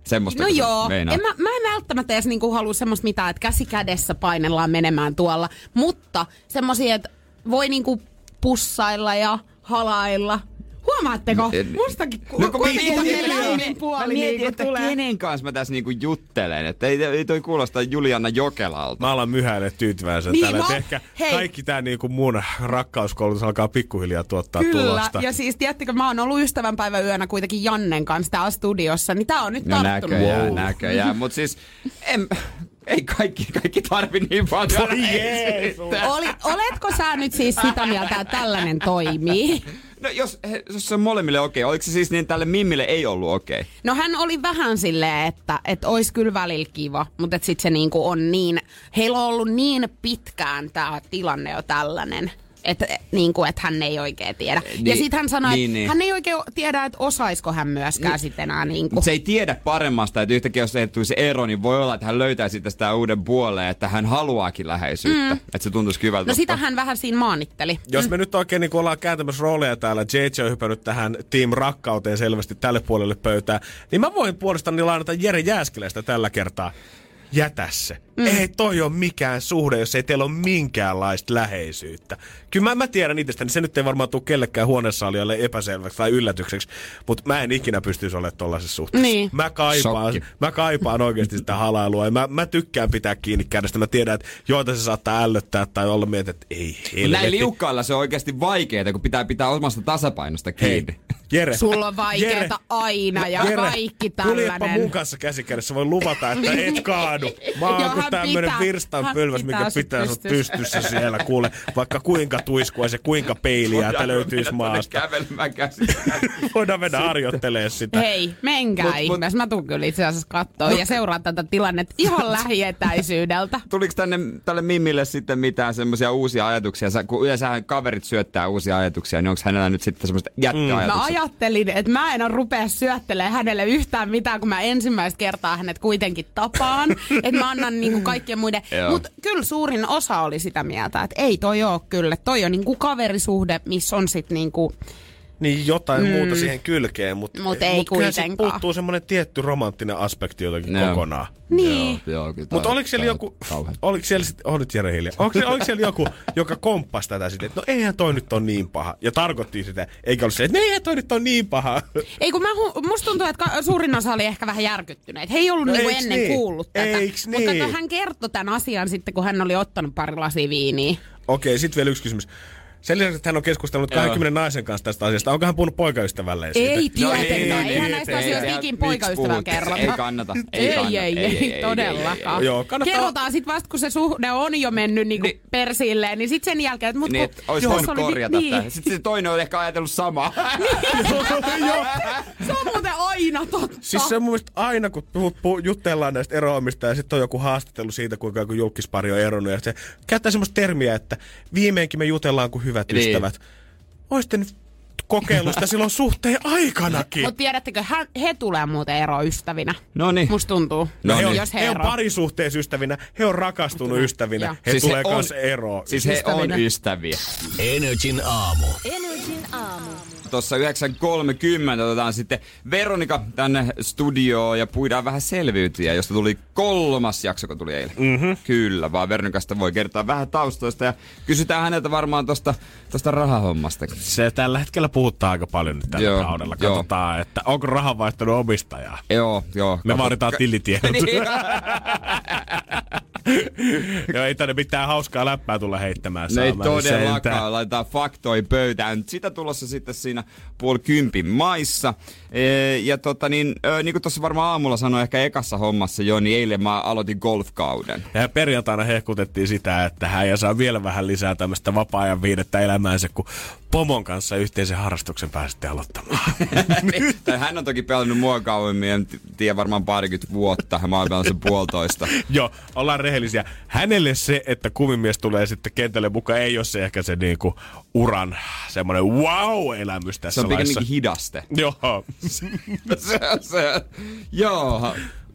Semmoista No joo, en mä, mä en välttämättä edes niinku halua semmoista mitään, että käsi kädessä painellaan menemään tuolla, mutta semmoisia, että voi niinku pussailla ja halailla. Huomaatteko? En- Mustakin ku- No kun mietin, puoli mietin niinku että tulee. kenen kanssa mä tässä niinku juttelen. Että ei, ei toi kuulosta Juliana Jokelalta. Mä alan myhäille tyytyväisen Niin, täällä. ehkä hei. kaikki tää niinku mun rakkauskoulutus alkaa pikkuhiljaa tuottaa Kyllä, tulosta. ja siis tiedättekö, mä oon ollut ystävänpäivän yönä kuitenkin Jannen kanssa täällä studiossa, niin tää on nyt No tarttunut. näköjään, Wow. näköjään. Mut siis en, ei kaikki, kaikki tarvi niin paljon. Oli, oletko sä nyt siis sitä mieltä, että tällainen toimii? No jos, jos se on molemmille okei, oliko se siis niin, että tälle Mimmille ei ollut okei? No hän oli vähän silleen, että et ois kyllä välillä kiva, mutta et sit se niinku on niin, heillä on ollut niin pitkään tämä tilanne jo tällainen. Että niinku, et hän ei oikein tiedä. Niin, ja sitten hän sanoi, niin, että niin. hän ei oikein tiedä, että osaisiko hän myöskään sit enää niinku. Mutta se ei tiedä paremmasta, että yhtäkkiä jos se tulisi ero, niin voi olla, että hän löytää sitä sitä uuden puoleen, että hän haluaakin läheisyyttä. Mm. Että se tuntuisi hyvältä. No sitä hän vähän siinä maanitteli. Jos me nyt oikein niin ollaan kääntämässä rooleja täällä, JJ on hypännyt tähän Team Rakkauteen selvästi tälle puolelle pöytää, niin mä voin puolestani lainata Jere Jääskeläistä tällä kertaa. Jätä se. Mm. Ei toi ole mikään suhde, jos ei teillä ole minkäänlaista läheisyyttä. Kyllä mä, mä tiedän itsestäni, se nyt ei varmaan tule kellekään huoneessaalijalle epäselväksi tai yllätykseksi, mutta mä en ikinä pystyisi olemaan tollaisessa suhteessa. Niin. Mä kaipaan, Shokki. mä kaipaan oikeasti sitä halailua ja mä, mä tykkään pitää kiinni kädestä. Mä tiedän, että joita se saattaa ällöttää tai olla mieltä, että ei Mut Näin helvetti. liukkailla se on oikeasti vaikeaa, kun pitää pitää omasta tasapainosta Hei, kiinni. Jere. Sulla on vaikeeta aina ja kaikki Kuljepa mun tällainen. kanssa käsi kädessä, voin luvata, että et kaadu. Mä oon kuin tämmönen pitää- virstan pylväs, mikä pitää sut pystyssä siellä. Kuule, vaikka kuinka tuiskuaisi ja kuinka peiliä että löytyisi maasta. Kävelemään käsi. Voidaan mennä harjoittelee sitä. Hei, menkää Mut- ihmeessä. Mä tuun kyllä itse asiassa kattoo ja seuraan tätä tilannetta ihan lähietäisyydeltä. Tuliko tänne tälle Mimmille sitten mitään semmoisia uusia ajatuksia? Sä, kun yleensä kaverit syöttää uusia ajatuksia, niin onko hänellä nyt sitten semmoista Mä jättöajatuksia? ajattelin, että mä en ole rupea syöttelemään hänelle yhtään mitään, kun mä ensimmäistä kertaa hänet kuitenkin tapaan. että mä annan niinku kaikkien muiden. Mutta kyllä suurin osa oli sitä mieltä, että ei toi oo kyllä. Toi on niinku kaverisuhde, missä on sit niinku... Niin jotain mm. muuta siihen kylkeen, mutta Mut ei kyllä siitä kuitenkaan. puuttuu semmoinen tietty romanttinen aspekti jotenkin Joo. kokonaan. Niin. Mutta oliko siellä joku, oliko siellä sit, oh nyt Jere hiljaa, oliko, oliko siellä joku, joka komppasi tätä sitten, että no eihän toi nyt on niin paha, ja tarkoitti sitä, eikä ollut se, että no eihän toi nyt on niin paha. Ei kun mä, musta tuntuu, että suurin osa oli ehkä vähän järkyttyneet. He ei ollut No niinku ennen niin? kuullut tätä. Eiks Mutta niin? kato, hän kertoi tämän asian sitten, kun hän oli ottanut pari lasia viiniä. Okei, sitten vielä yksi kysymys. Sen lisäksi, että hän on keskustellut Joo. 20 naisen kanssa tästä asiasta, onko hän puhunut poikaystävälleen siitä? Ei No tietenkään. ei, Eihän ei, näistä ei, asioista ei, ikin puhutte? kerrota. Ei kannata, ei ei, ei, ei, ei, ei, ei, todellakaan. Joo, Kerrotaan sit vasta, kun se suhde on jo mennyt niinku Niin. persilleen, niin sit sen jälkeen, että mut Niin, kun... olisi voinut korjata niin. niin. Sitten se toinen on ehkä ajatellut samaa. Se on muuten aina totta. Siis se on mun mielestä aina, kun jutellaan näistä eroamista ja sitten on joku haastattelu siitä, kuinka joku julkispari on eronnut ja se käyttää semmoista termiä, että viimeinkin me jutellaan kuin hyvät Niin. ystävät. Oisitte nyt kokeillut sitä silloin suhteen aikanakin. Mutta tiedättekö, hän, he tulee muuten ero ystävinä. No niin. Musta tuntuu, No he, on, niin. jos he, he on parisuhteessa ystävinä, he on rakastunut ystävinä, Joo. he Siis he tulee on- kanssa eroon. Siis he on Ystävinä. ystäviä. Energin aamu. Energin aamu. Tuossa 9.30 otetaan sitten Veronika tänne studioon ja puidaan vähän selviytyjä, josta tuli kolmas jakso, kun tuli eilen. Mm-hmm. Kyllä, vaan Veronikasta voi kertoa vähän taustoista ja kysytään häneltä varmaan tosta, tosta rahahommastakin. Se tällä hetkellä puhuttaa aika paljon nyt tällä Joo, kaudella. joo. Katsotaan, että onko raha vaihtanut omistajaa. Joo, joo. Me Kato- vaaditaan tilitiedot. Niin. Joo, ei tänne mitään hauskaa läppää tulla heittämään No ei todellakaan, laitetaan faktoi pöytään. Sitä tulossa sitten siinä puoli kympin maissa. E, ja tota niin, ö, niin kuin tuossa varmaan aamulla sanoi ehkä ekassa hommassa jo, niin eilen mä aloitin golfkauden. Ja perjantaina hehkutettiin sitä, että hän ja saa vielä vähän lisää tämmöistä vapaa-ajan viidettä elämäänsä, kun pomon kanssa yhteisen harrastuksen pääsitte aloittamaan. Tai hän on toki pelannut mua kauemmin, en tiedä varmaan parikymmentä vuotta. Mä oon pelannut sen puolitoista. Joo, ollaan rehellisiä. Hänelle se, että kumimies tulee sitten kentälle mukaan, ei ole se ehkä se niinku uran semmoinen wow-elämys tässä Se on pikemminkin hidaste. Joo. se, se, joo,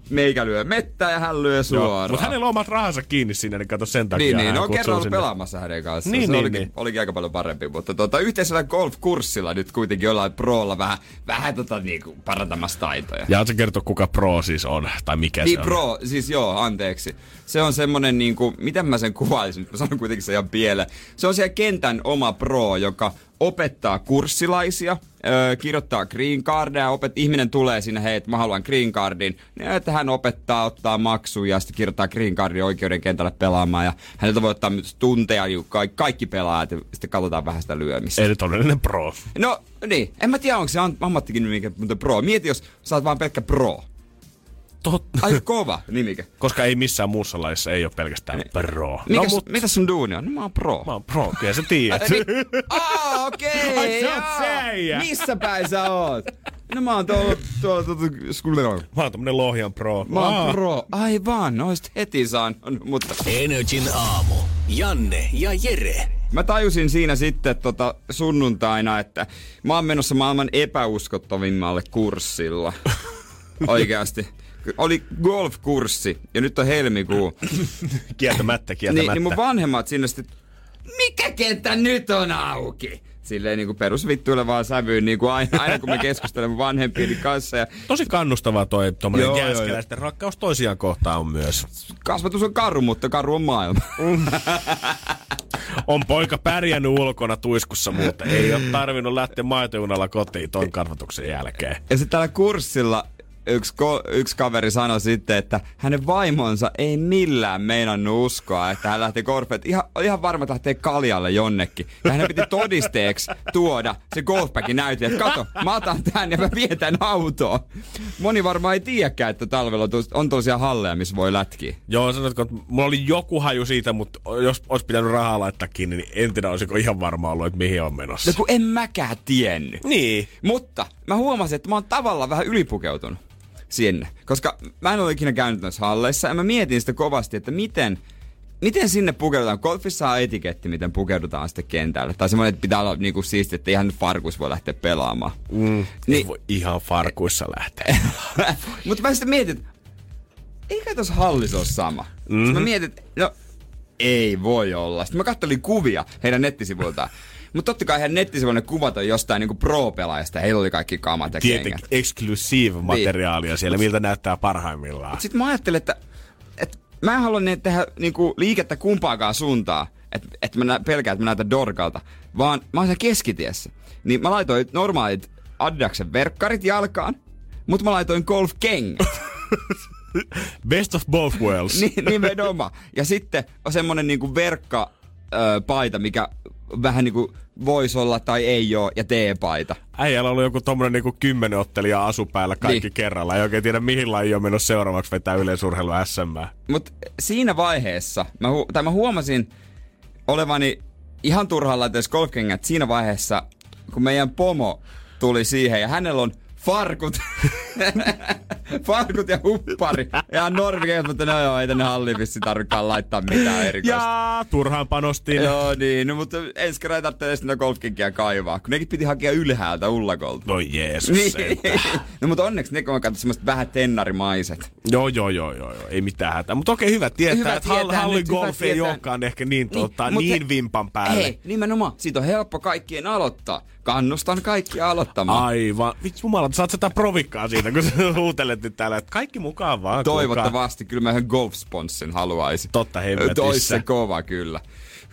meikä lyö mettää ja hän lyö suoraan. Mutta hänellä on omat rahansa kiinni siinä, niin kato sen takia. Niin, niin, ne on kerran ollut sinne. pelaamassa hänen kanssaan. Niin, se niin, olikin, niin. olikin aika paljon parempi, mutta tota, yhteisellä golfkurssilla nyt kuitenkin jollain proolla vähän, vähän tota, niinku, parantamassa taitoja. Ja se kertoo, kuka pro siis on, tai mikä Niin se on. pro, siis joo, anteeksi. Se on semmonen niinku, miten mä sen kuvailisin, mä sanon kuitenkin se ihan pieleen. Se on siellä kentän oma pro, joka opettaa kurssilaisia, öö, kirjoittaa green cardia, opet, ihminen tulee sinne, hei, että mä haluan green cardin, niin että hän opettaa, ottaa maksuja ja sitten kirjoittaa green cardin oikeuden kentälle pelaamaan ja häneltä voi ottaa myös tunteja, niin kaikki, kaikki pelaajat ja sitten katsotaan vähän sitä lyömistä. Eli todellinen pro. No niin, en mä tiedä onko se am- ammattikin nimikä, mutta pro. Mieti jos sä oot vaan pelkkä pro. Totta. Aika kova nimikä. Koska ei missään muussa lajissa ei ole pelkästään pro. Mikäs, no, mut, mitä sun duuni on? No mä oon pro. mä oon pro, kyllä sä tiedät. Niin. Aa, okei. Äijä. Missä päin sä oot? No mä oon tuolla, tuolla, tuolla, tuolla Mä oon tämmönen Lohjan pro. Mä oon Aa. pro. Aivan, oisit heti saanut, mutta... Energin aamu. Janne ja Jere. Mä tajusin siinä sitten tota sunnuntaina, että mä oon menossa maailman epäuskottavimmalle kurssilla. Oikeasti. Oli golfkurssi ja nyt on helmikuu. Kieltämättä, Niin, kieltämättä. niin mun vanhemmat sinne sitten, mikä kenttä nyt on auki? Silleen niin kuin perusvittuilevaan sävyyn, niin kuin aina, aina kun me keskustelemme vanhempieni kanssa. Ja Tosi kannustavaa toi joo, jääskeläisten rakkaus toisiaan kohtaan on myös. kasvatus on karu, mutta karu on maailma. On poika pärjännyt ulkona tuiskussa, mutta ei ole tarvinnut lähteä maitojunalla kotiin ton kasvatuksen jälkeen. Ja sitten tällä kurssilla yksi, ko- yksi kaveri sanoi sitten, että hänen vaimonsa ei millään meinannut uskoa, että hän lähtee golfet. Ihan, ihan varma, että lähtee kaljalle jonnekin. Ja hänen piti todisteeksi tuoda se golfbagin näytin, että kato, mä otan tän ja mä vien tän autoon. Moni varmaan ei tiedäkään, että talvella on tosiaan halleja, missä voi lätkiä. Joo, sanotko, että mulla oli joku haju siitä, mutta jos olisi pitänyt rahaa laittaa kiinni, niin en tiedä, olisiko ihan varma ollut, että mihin on menossa. No kun en mäkään tiennyt. Niin. Mutta mä huomasin, että mä oon tavallaan vähän ylipukeutunut sinne. Koska mä en ole ikinä käynyt noissa halleissa ja mä mietin sitä kovasti, että miten, miten sinne pukeudutaan. Golfissa on etiketti, miten pukeudutaan sitten kentälle. Tai semmoinen, että pitää olla niinku siisti, että ihan farkus voi lähteä pelaamaan. Mm, niin. Voi ihan farkuissa lähteä. Mutta mä sitten mietin, että eikä tuossa hallissa ole sama. Mm-hmm. Mhm. Sitten mä mietin, että no ei voi olla. Sitten mä kattelin kuvia heidän nettisivuiltaan. Mutta totta kai heidän nettisivuilta ne kuvat on jostain niinku pro-pelaajasta. Heillä oli kaikki kamat ja Tietenkin kengät. exclusive materiaalia siellä, miltä näyttää parhaimmillaan. Sitten mä ajattelin, että, että mä en halua ne tehdä niinku liikettä kumpaakaan suuntaan. Että et mä nä- pelkään, että mä näytän dorkalta. Vaan mä oon siellä keskitiessä. Niin mä laitoin normaalit Adidaksen verkkarit jalkaan. Mutta mä laitoin golfkengät. Best of both worlds. Ni- nimenomaan. Ja sitten on semmonen niinku verkka ö, paita, mikä vähän niinku voisi olla tai ei oo, ja T-paita. Äijällä oli joku tommonen niinku kymmenen ottelijaa asu päällä kaikki Niin. kerralla. Ei oikein tiedä mihin laji on mennyt seuraavaksi vetää yleisurheilu SM. Mutta siinä vaiheessa, mä, hu- tai mä huomasin olevani ihan turhaan laiteessa golfkengät siinä vaiheessa, kun meidän pomo tuli siihen ja hänellä on farkut Farkut ja huppari. Ja Norvi kertoo, että no joo, ei tänne halliin vissi tarvikaan laittaa mitään erikoista. Ja turhaan panostin. Joo, niin. No, mutta ensi kerran ei tarvitse edes golfkinkia kaivaa, kun nekin piti hakea ylhäältä ullakolta. No Jeesus Niin. no mutta onneksi ne on katsottu semmoista vähän tennarimaiset. Joo, joo, joo, joo, joo. ei mitään hätää. Mutta okei, hyvä tietää, Hyvä että tietää hallin nyt, golf ei tietää. olekaan ehkä niin, tota, mut niin he- vimpan päälle. Hei, nimenomaan. Siitä on helppo kaikkien aloittaa. Kannustan kaikkia aloittamaan. Aivan. Vitsi jumala, saat sitä provikkaa siitä, kun sä huutelet nyt täällä, että kaikki mukaan vaan. Toivottavasti kyllä mä yhden golf-sponssin haluaisin. Totta hemmetissä. Tois se kova kyllä.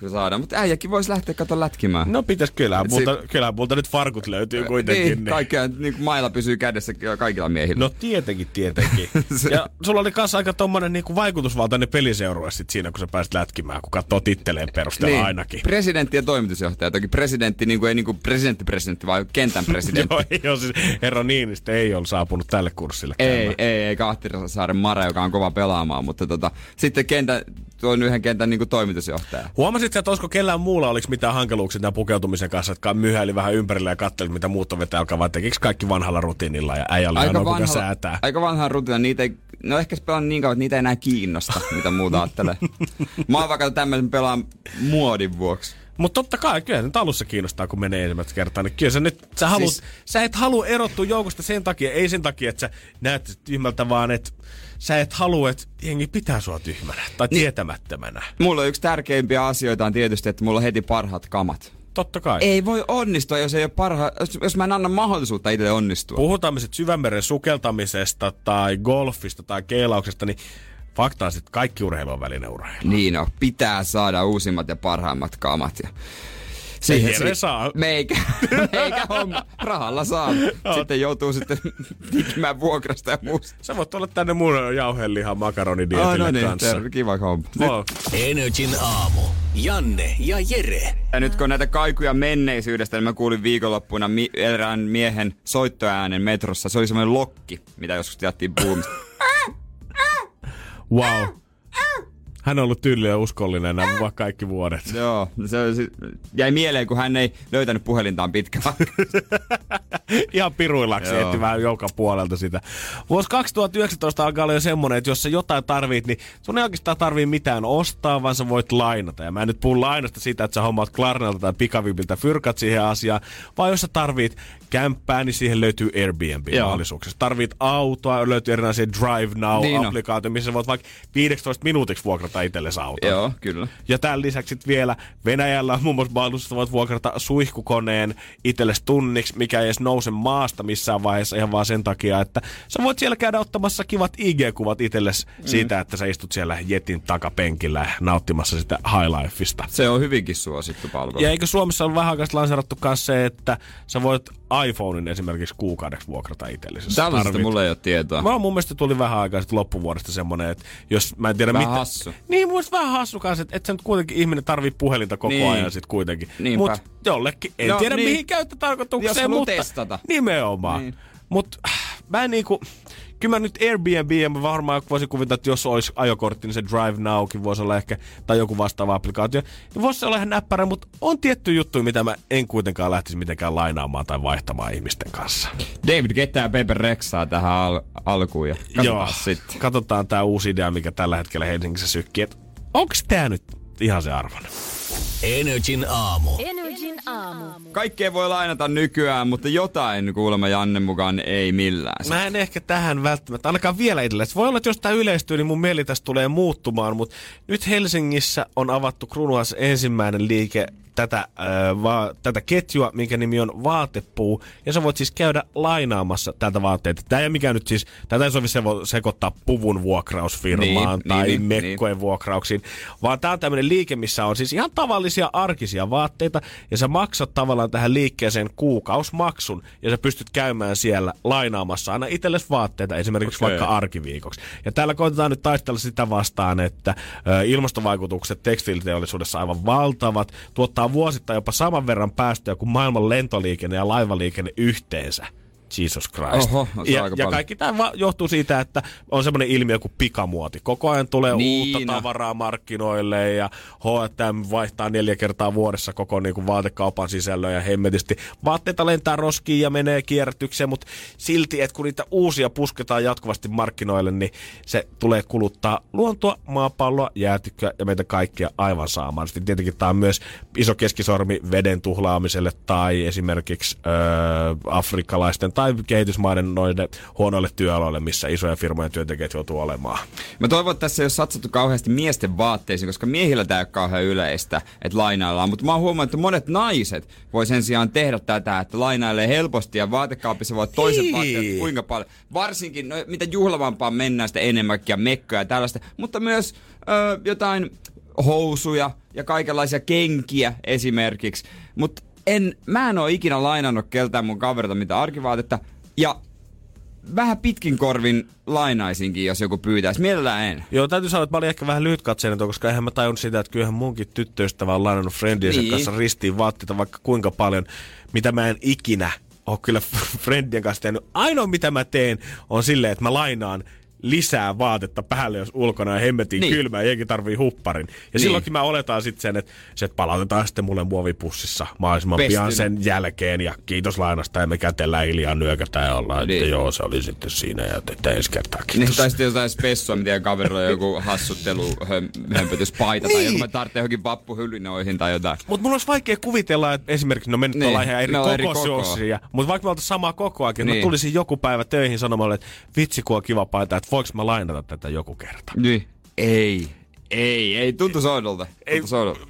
Kun saadaan. Mutta äijäkin voisi lähteä kato lätkimään. No pitäis kyllä, mutta se- kyllähän multa nyt farkut löytyy kuitenkin. Niin, kaikkea, niin kuin mailla pysyy kädessä kaikilla miehillä. No tietenkin, tietenkin. ja sulla oli kanssa aika tommonen niinku vaikutusvaltainen peliseurue sit siinä, kun sä pääsit lätkimään, kun katsoo titteleen perusteella niin, ainakin. Presidentti ja toimitusjohtaja. Toki presidentti niin kuin, ei niin kuin presidentti presidentti, vaan kentän presidentti. Joo, ole siis, herra Niinistö ei ole saapunut tälle kurssille Ei, käymään. ei, ei Kahtisaaren Mare, joka on kova pelaamaan, mutta tota, sitten kentän, tuon yhden kentän niin toimitusjohtaja. Huomasit että olisiko kellään muulla oliko mitään hankaluuksia tämän pukeutumisen kanssa, että myhäili vähän ympärillä ja katseli, mitä muut on vetää alkaa, vai tekikö kaikki vanhalla rutiinilla ja äijä oli ainoa, kuka säätää. aika vanha rutiina, niitä ei, no ehkä se pelaa niin kauan, että niitä ei enää kiinnosta, mitä muuta ajattelee. Mä oon vaikka tämmöisen pelaan muodin vuoksi. Mutta totta kai, kyllä nyt alussa kiinnostaa, kun menee ensimmäistä kertaa. Niin kyllä sä nyt, sä, haluat, siis... Sä et halua erottua joukosta sen takia, ei sen takia, että sä näet tyhmältä, vaan että sä et halua, että jengi pitää sua tyhmänä tai Niin. tietämättömänä. Mulla yksi tärkeimpiä asioita on tietysti, että mulla on heti parhaat kamat. Totta kai. Ei voi onnistua, jos ei ole parha, jos, jos mä en anna mahdollisuutta itse onnistua. Puhutaan me sukeltamisesta tai golfista tai keilauksesta, niin fakta on sit kaikki urheilu on välineurheilu. Niin no, pitää saada uusimmat ja parhaimmat kamat. Ja Jere saa. Meikä, meikä homma. Rahalla saa. Sitten joutuu sitten tikimään vuokrasta ja muusta. Sä voit tulla tänne mun jauhelihan makaronidietille Ai no niin, kanssa. terve, kiva homma. Wow. Energin aamu. Janne ja Jere. Ja nyt kun on näitä kaikuja menneisyydestä, niin mä kuulin viikonloppuna mi- erään miehen soittoäänen metrossa. Se oli semmoinen lokki, mitä joskus tiedettiin puhumista. Wow. Hän on ollut tyyli ja uskollinen nämä va- kaikki vuodet. Joo, se oli, jäi mieleen, kun hän ei löytänyt puhelintaan pitkään. Ihan piruillaksi etti vähän joka puolelta sitä. Vuosi 2019 alkaa olla jo semmonen, että jos sä jotain tarvit, niin sun ei oikeastaan tarvii mitään ostaa, vaan sä voit lainata. Ja mä en nyt puhu lainasta sitä, että sä hommaat Klarnalta tai pikavipiltä fyrkat siihen asiaan, vaan jos sä tarvit kämppää, niin siihen löytyy Airbnb-mahdollisuuksia. Tarvit autoa, löytyy erinäisiä Drive Niin on. Now-applikaatioita, missä sä voit vaikka 15 minuutiksi vuokrata itsellesi auton. Joo, kyllä. Ja tämän lisäksi vielä Venäjällä on muun muassa mahdollisuus, voit vuokrata suihkukoneen itsellesi tunniksi, mikä ei edes nouse maasta missään vaiheessa ihan vaan sen takia, että sä voit siellä käydä ottamassa kivat IG-kuvat itsellesi mm. siitä, että sä istut siellä Jetin takapenkillä nauttimassa sitä highlifeista. Se on hyvinkin suosittu palvelu. Ja eikö Suomessa ole vähän aikaa myös se, että sä voit iPhonein esimerkiksi kuukaudeksi vuokrata itsellesi. Tällaisesta mulla ei ole tietoa. Mä mun mielestä tuli vähän aikaa sitten loppuvuodesta semmonen, että jos mä en tiedä Vähän mitä... hassu. Niin, mun vähän hassu kanssa, että, että sä nyt kuitenkin ihminen tarvii puhelinta koko Niin. ajan sit kuitenkin. Niinpä. Mut jollekin, en No, tiedä niin. mihin käyttötarkoitukseen, Jos mutta testata. nimenomaan. Niin. Mut äh, mä en niinku... Kyllä mä nyt Airbnb, mä varmaan voisin kuvitella, että jos olisi ajokortti, niin se Drive Nowkin voisi olla ehkä, tai joku vastaava applikaatio. Voisi olla ihan näppärä, mutta on tietty juttu, mitä mä en kuitenkaan lähtisi mitenkään lainaamaan tai vaihtamaan ihmisten kanssa. David ja Pepe Rexaa tähän al- alkuun ja katsotaan sitten. Katsotaan tää uusi idea, mikä tällä hetkellä Helsingissä sykkii. Et onks tää nyt ihan se arvon? Energin aamu. Energin aamu. Kaikkea voi lainata nykyään, mutta jotain kuulemma Janne mukaan ei millään. Mä en ehkä tähän välttämättä, ainakaan vielä itselle. Se voi olla, että jos tää yleistyy, niin mun mieli tästä tulee muuttumaan, mutta nyt Helsingissä on avattu Krunuas ensimmäinen liike tätä, äh, va- tätä ketjua, minkä nimi on Vaatepuu, ja sä voit siis käydä lainaamassa tältä vaatteita. Tää ei mikään nyt siis, tätä ei sovi sevo- sekoittaa puvun vuokrausfirmaan Niin, tai niin, mekkojen vuokrauksiin, vaan tää on tämmönen liike, missä on siis ihan tavallisia arkisia vaatteita, ja sä maksat tavallaan tähän liikkeeseen kuukausmaksun, ja sä pystyt käymään siellä lainaamassa aina itsellesi vaatteita, esimerkiksi Okei. vaikka arkiviikoksi. Ja täällä koitetaan nyt taistella sitä vastaan, että ö, ilmastovaikutukset tekstiiliteollisuudessa aivan valtavat, tuottaa vuosittain jopa saman verran päästöjä kuin maailman lentoliikenne ja laivaliikenne yhteensä. Jesus Christ. Oho, ja, ja paljon. kaikki tämä johtuu siitä, että on semmoinen ilmiö kuin pikamuoti. Koko ajan tulee Niin, uutta no. tavaraa markkinoille ja H&M vaihtaa neljä kertaa vuodessa koko niin kuin vaatekaupan sisällön ja hemmetisti. Vaatteita lentää roskiin ja menee kierrätykseen, mutta silti, että kun niitä uusia pusketaan jatkuvasti markkinoille, niin se tulee kuluttaa luontoa, maapalloa, jäätikköä ja meitä kaikkia aivan saamaan. Sitten tietenkin tämä on myös iso keskisormi veden tuhlaamiselle tai esimerkiksi öö, afrikkalaisten tai kehitysmaiden noille huonoille työaloille, missä isoja firmojen työntekijät joutuu olemaan. Mä toivon, että tässä ei ole satsattu kauheasti miesten vaatteisiin, koska miehillä tämä ei ole kauhean yleistä, että lainaillaan. Mutta mä oon huomannut, että monet naiset voi sen sijaan tehdä tätä, että lainailee helposti ja vaatekaapissa voi toiset Niin. vaatteet kuinka paljon. Varsinkin, no, mitä juhlavampaa mennään, sitä enemmänkin ja mekkoja ja tällaista. Mutta myös ö, jotain housuja ja kaikenlaisia kenkiä esimerkiksi. Mutta en, mä en oo ikinä lainannut keltään mun kaverilta mitä arkivaatetta. Ja vähän pitkin korvin lainaisinkin, jos joku pyytäisi. Mielellään en. Joo, täytyy sanoa, että mä olin ehkä vähän lyhytkatseinen, koska eihän mä tajunnut sitä, että kyllähän munkin tyttöystävä on lainannut friendiensä Niin. kanssa ristiin vaatteita vaikka kuinka paljon, mitä mä en ikinä ole kyllä friendien kanssa tehnyt. Ainoa mitä mä teen on silleen, että mä lainaan lisää vaatetta päälle, jos ulkona on hemmetin Niin. niin. kylmä ja jenkin tarvii hupparin. Ja Niin. niin. silloinkin mä oletan sitten sen, että se palautetaan sitten mulle muovipussissa mahdollisimman Pestynä. pian sen jälkeen ja kiitos lainasta ja me kätellään hiljaa nyökätään ja ollaan, Niin. että joo se oli sitten siinä ja että ensi kertaa Niin, kiitos. tai sitten jotain spessua, mitä kaverilla on joku hassuttelu, höm- hömpötyspaita tai Niin. joku mä tarvitsen johonkin vappuhylinoihin tai jotain. Mutta mun olisi vaikea kuvitella, että esimerkiksi, no me nyt Niin, niin, ollaan ihan eri eri kokoisia, mutta vaikka me oltaisiin samaa kokoakin, niin. Niin. mä tulisin joku päivä töihin sanomaan, että vitsi kun on kiva paita, että voiko mä lainata tätä joku kerta. Niin. Ei. Ei, ei, Tuntuu oudolta.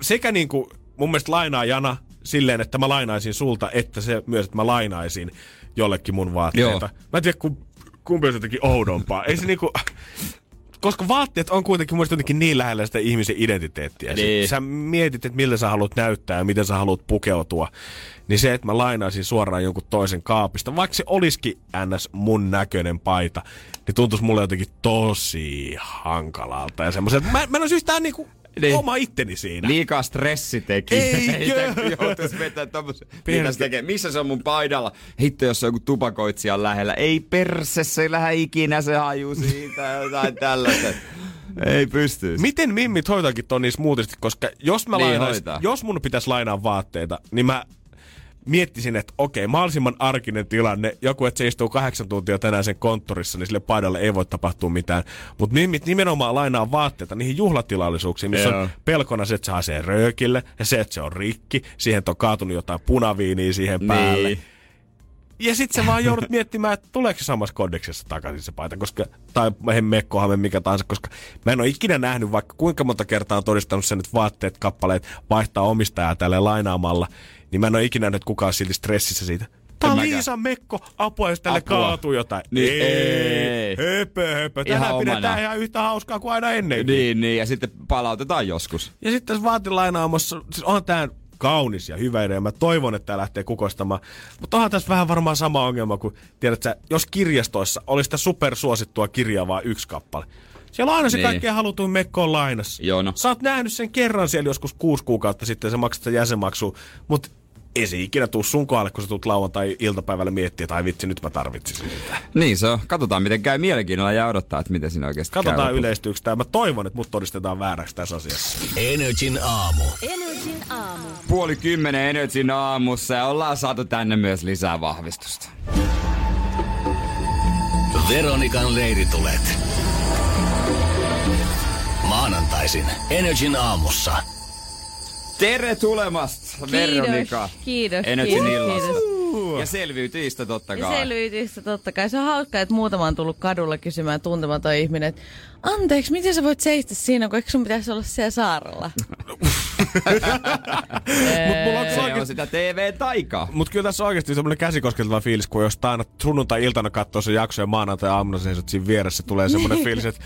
sekä niinku mun mielestä lainaa Jana silleen, että mä lainaisin sulta, että se myös, että mä lainaisin jollekin mun vaatteita. Joo. Mä en tiedä, kum, kumpi olisi jotenkin oudompaa. Ei se niinku... Koska vaatteet on kuitenkin mun jotenkin niin lähellä sitä ihmisen identiteettiä. Niin. Sä mietit, että millä sä haluat näyttää ja miten sä haluat pukeutua. Niin se, että mä lainaisin suoraan jonkun toisen kaapista, vaikka se olisikin ns. mun näköinen paita, niin tuntuisi mulle jotenkin tosi hankalalta. Ja semmoisen, että mä, mä en olisi yhtään niinku Niin. oma itteni siinä. Liikaa stressi teki. Eikö? Joutuisi vetää tommosen. Mitäs tekee? Missä se on mun paidalla? Hitto, jos on joku tupakoitsija lähellä. Ei perse, se ei lähde ikinä, se haju siitä jotain tällaista. Ei pystyisi. Miten mimmit hoitaakin ton niin smoothisti, koska jos, mä Niin, lainais, jos mun pitäisi lainaa vaatteita, niin mä miettisin, että okei, mahdollisimman arkinen tilanne, joku, että se istuu kahdeksan tuntia tänään sen konttorissa, niin sille paidalle ei voi tapahtua mitään. Mutta nimenomaan lainaa vaatteita niihin juhlatilallisuuksiin, missä Joo. on pelkona se, että se haisee röökille, ja se, että se on rikki, siihen on kaatunut jotain punaviiniä siihen päälle. Niin. Ja sit sä vaan joudut miettimään, että tuleeko se samassa kodeksessa takaisin se paita, koska, tai mekkohame mikä tahansa, koska mä en ole ikinä nähnyt, vaikka kuinka monta kertaa on todistanut sen, että vaatteet, kappaleet vaihtaa omistajaa tälle lainaamalla, niin mä en ole ikinä nähnyt, että kukaan silti stressissä siitä. Tää on. Liisan mekko, apua, jos tälle Apua. kaatuu jotain. Niin, ei, ei. höpö, höpö. Ihan Tänään pidetään omana. ihan yhtä hauskaa kuin aina ennenkin. Niin, niin, ja sitten palautetaan joskus. Ja sitten tässä vaatilainaamossa, siis on tää kaunis ja hyvä idea. Mä toivon, että tää lähtee kukoistamaan. Mutta onhan tässä vähän varmaan sama ongelma kuin, tiedät sä, jos kirjastoissa olisi sitä supersuosittua kirjaa vaan yksi kappale. Siellä on aina se Niin. kaikkein halutuin mekko on lainassa. Joo, no. Sä oot nähnyt sen kerran siellä joskus kuusi kuukautta sitten sä maksat sen jäsenmaksu, mutta ei se ikinä tuu sun kohdalle, kun sä tulet lauantai-iltapäivällä miettiä, tai vitsi, nyt mä tarvitsisin sitä. Niin se on. Katsotaan miten käy mielenkiinnolla ja odottaa, että miten siinä oikeasti käy. Katsotaan lopulta. yleistyykö tämä. Mä toivon, että mut todistetaan vääräksi tässä asiassa. Energin aamu. Energin aamu. Puoli kymmenen Energyn aamussa ja ollaan saatu tänne myös lisää vahvistusta. Veronikan leiritulet. Maanantaisin Energin aamussa. Tere tulemasta, Veronika. kiitos, Energyn kiitos, illasta. kiitos. Ja selviytyistä totta Ja kai. selviytystä totta kai. Se on hauskaa, että muutama on tullut kadulla kysymään tuntematon ihminen, että anteeksi, miten sä voit seistä siinä, kun eikö sun pitäisi olla siellä saarella? Mut mulla on Se on oikeasti sitä TV-taikaa. Mutta kyllä tässä on oikeasti semmoinen käsikoskeltava fiilis, kun jos aina sunnuntai-iltana katsoo se jakso ja maanantai-aamuna seisot siinä vieressä, tulee semmoinen fiilis, että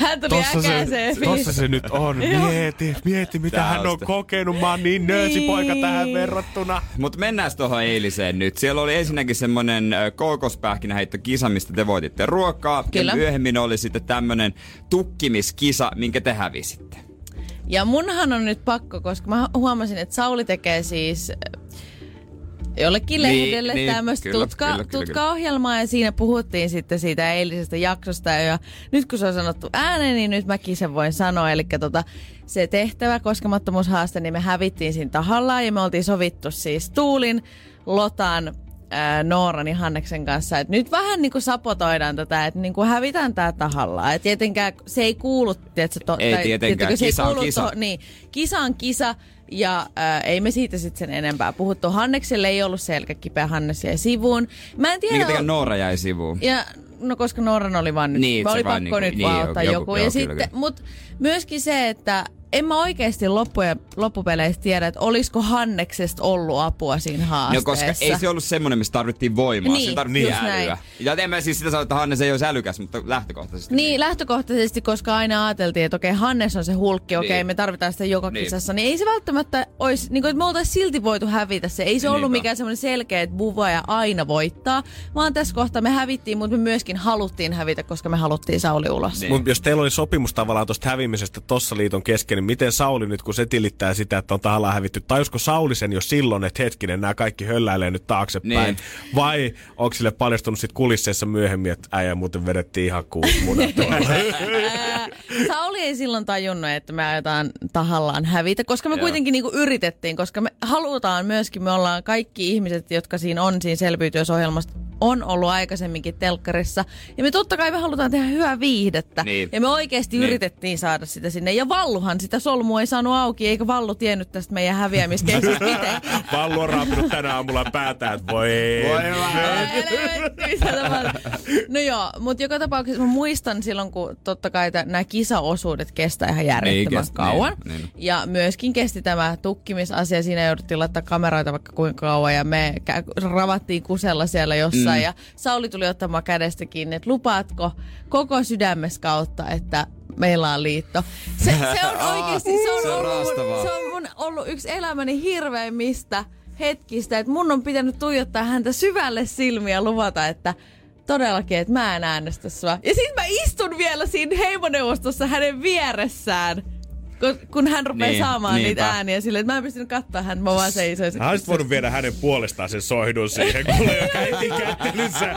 Hän tuli tossa se, se, tossa se nyt on. Mieti, mieti mitä Tää hän on sitä. kokenut. Mä oon niin nöösipoika Niin. tähän verrattuna. Mutta mennään tuohon eiliseen nyt. Siellä oli ensinnäkin semmonen ö, kookospähkinäheittokisa, mistä te voititte ruokaa. Kyllä. Ja myöhemmin oli sitten tämmönen tukkimiskisa, minkä te hävisitte. Ja munhan on nyt pakko, koska mä huomasin, että Sauli tekee siis jollekin Niin, lehdelle niin, tämmöistä kyllä, tutka, kyllä, kyllä, tutka-ohjelmaa ja siinä puhuttiin sitten siitä eilisestä jaksosta ja nyt kun se on sanottu ääneen, niin nyt mäkin sen voin sanoa. Eli tota, se tehtävä, koskemattomuushaaste, niin me hävittiin siinä tahallaan ja me oltiin sovittu siis Tuulin, Lotan, ää, Nooran ja Hanneksen kanssa, että nyt vähän niin kuin sapotoidaan tätä, että niin kuin hävitään tämä tahallaan. Et tietenkään se ei kuulu, tiedätkö, to, Ei tietenkään. tiedätkö, se Kisa on ei kuulu kisa. To, niin, kisa on kisa ja äh, ei me siitä sitten sen enempää puhuttu. Hannekselle ei ollut selkä kipeä, Hannes jäi sivuun. Mä en tiedä... Minkä takia Noora jäi sivuun? Ja no koska Nooran oli vaan nyt, Niin, oli pakko niinku- nyt niin, vaan ottaa joku- joku. ja kyllä, sitten, mut myöskin se, että en mä oikeasti loppujen, loppupeleissä tiedä, että olisiko Hanneksesta ollut apua siinä No haasteessa. koska ei se ollut semmoinen, missä tarvittiin voimaa. Niin, Siinä tarvittiin just älyä. näin. Ja en mä siis sitä sano, että Hannes ei olisi älykäs, mutta lähtökohtaisesti. Niin, lähtökohtaisesti, koska aina ajateltiin, että okei, Hannes on se hulkki, okei, Niin. me tarvitaan sitä joka Niin. kisassa, niin ei se välttämättä olisi, niin kuin, että me oltaisiin silti voitu hävitä se. Ei se ollut Niinpä. mikään semmoinen selkeä, että buvaja aina voittaa, vaan tässä kohtaa me hävittiin, mutta me myöskin haluttiin hävitä, koska me haluttiin Sauli ulos. Niin. Mut jos teillä oli sopimus tavallaan tuosta hävimisestä tossa liiton kesken, niin miten Sauli nyt, kun se tilittää sitä, että on tahallaan hävitty, tajusko Sauli sen jo silloin, että hetkinen, nämä kaikki hölläilee nyt taaksepäin? Niin. Vai onko sille paljastunut sitten kulisseissa myöhemmin, että äijä muuten vedettiin ihan kuusi munat Sauli ei silloin tajunnut, että me aiotaan tahallaan hävitä, koska me Joo. kuitenkin niinku yritettiin, koska me halutaan myöskin, me ollaan kaikki ihmiset, jotka siinä on siinä selviytyösohjelmasta, on ollut aikaisemminkin telkkarissa. Ja me totta kai me halutaan tehdä hyvää viihdettä. Niin. Ja me oikeasti Niin. yritettiin saada sitä sinne. Ja Valluhan sitä solmua ei saanut auki, eikä Vallu tiennyt tästä meidän häviämiskeisistä itse. Vallu on raapinut tänä aamulla päätään, että voi, No joo, mutta joka tapauksessa mä muistan silloin, kun totta kai nämä kisaosuudet kestää ihan järjettömän kest- kauan. niin, niin. Ja myöskin kesti tämä tukkimisasia. Siinä jouduttiin laittaa kameroita vaikka kuinka kauan ja me ravattiin kusella siellä jossain. Mm. Ja Sauli tuli ottamaan kädestä kiinni, että lupaatko koko sydämessä kautta, että meillä on liitto. Se, se on oikeasti, se on, Se on ollut, mun, se on mun ollut yksi elämäni hirveimmistä hetkistä, että mun on pitänyt tuijottaa häntä syvälle silmiä ja luvata, että todellakin, että mä en äänestä sua. Ja sit mä istun vielä siinä heimoneuvostossa hänen vieressään, kun, kun hän rupeaa Niin, saamaan niitä niinpä. ääniä silleen, että mä en pystynyt katsoa häntä, mä vaan seisoin. Hän olisit voinut viedä hänen puolestaan sen soihdun siihen, kuule, joka heti kättelyssä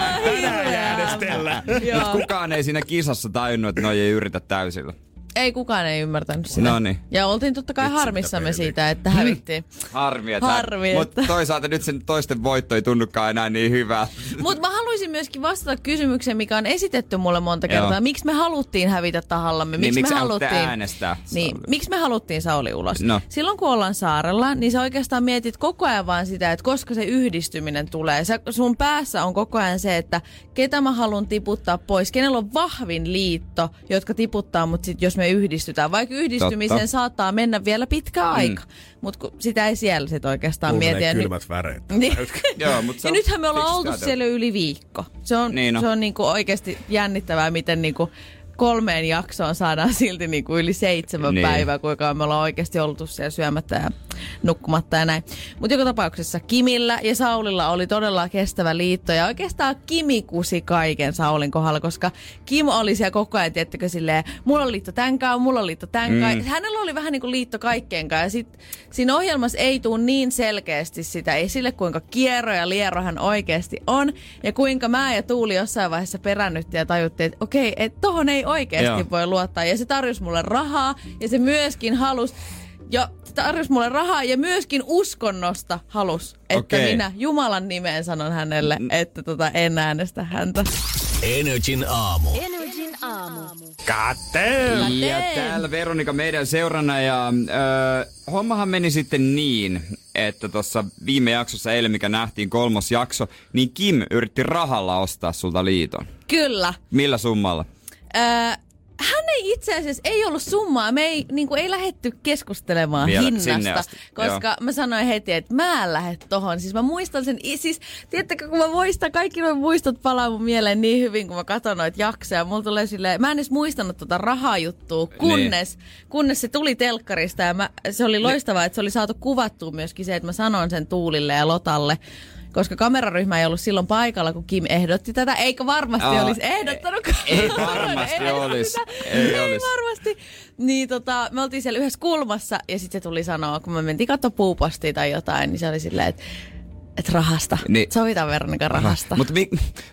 tänään. Joo. Kukaan ei siinä kisassa tajunnut, että noi ei yritä täysillä. Ei kukaan ei ymmärtänyt sitä. No niin. Ja oltiin totta kai harmissamme siitä, että hävittiin. Harmi, että... Harmi, Mutta että- toisaalta nyt sen toisten voitto ei tunnukaan enää niin hyvää. Mutta mä haluaisin myöskin vastata kysymykseen, mikä on esitetty mulle monta kertaa. Miksi me haluttiin hävitä tahallamme? Niin, Miksi miksi me haluttiin äänestää Niin, miksi me haluttiin Sauli ulos? No. Silloin kun ollaan saarella, niin sä oikeastaan mietit koko ajan vaan sitä, että koska se yhdistyminen tulee. Sä, sun päässä on koko ajan se, että ketä mä haluan tiputtaa pois, kenellä on vahvin liitto, jotka tiputtaa mut sit, jos me yhdistytään. Vaikka yhdistymiseen Totta. saattaa mennä vielä pitkä aika, mutta sitä ei siellä sit oikeastaan Mulla mieti. menee Ja nyt- kylmät väreet. niin. Joo, mut se ja nythän me ollaan oltu siellä jo yli viikko. Se on, Niin on. se on niinku oikeasti jännittävää, miten niinku kolmeen jaksoon saadaan silti niinku yli seitsemän Niin. niin. päivää, kuinka me ollaan oikeasti oltu siellä syömättä ja nukkumatta ja näin. Mutta joka tapauksessa Kimillä ja Saulilla oli todella kestävä liitto ja oikeastaan Kimi kusi kaiken Saulin kohdalla, koska Kim oli siellä koko ajan, tiettäkö silleen, mulla on liitto kanssa, mulla on liitto kanssa. Mm. Hänellä oli vähän niin kuin liitto kaikkeen kanssa ja sit siinä ohjelmassa ei tule niin selkeästi sitä esille, kuinka kierro ja liero hän oikeasti on ja kuinka mä ja Tuuli jossain vaiheessa perännyttiin ja tajuttiin, että okei, että tohon ei oikeasti Joo. voi luottaa. Ja se tarjosi mulle rahaa ja se myöskin halusi ja tarjosi mulle rahaa ja myöskin uskonnosta halus, että Okei. minä Jumalan nimeen sanon hänelle, että tota, en äänestä häntä. Energin aamu. Goddamn! Ja teen. täällä Veronika meidän seurana ja äh, hommahan meni sitten niin, että tuossa viime jaksossa eilen, mikä nähtiin kolmos jakso, niin Kim yritti rahalla ostaa sulta liiton. Kyllä. Millä summalla? Öö, hän ei itse asiassa, ei ollut summaa. Me ei, niin kuin, ei lähetty keskustelemaan Vielä hinnasta, asti, koska joo. mä sanoin heti, että mä en lähde tohon. Siis mä muistan sen, siis tiedättekö, kun mä muistan, kaikki nuo muistot palaa mun mieleen niin hyvin, kun mä katson noita jaksoja. Mulla tulee silleen, mä en edes muistanut tota rahajuttua, kunnes, niin. kunnes se tuli telkkarista ja mä, se oli loistavaa, että se oli saatu kuvattua myöskin se, että mä sanon sen Tuulille ja Lotalle. Koska kameraryhmä ei ollut silloin paikalla, kun Kim ehdotti tätä, eikä varmasti Aa, olisi ehdottanut. ei varmasti Ei olis. sitä. Ei Ei, olis. varmasti. Niin tota, me oltiin siellä yhdessä kulmassa ja sitten se tuli sanoa, kun me mentiin katsoa puupostia tai jotain, niin se oli silleen, että Et rahasta. Niin. Sovitaan Veronika rahasta. Mutta mi-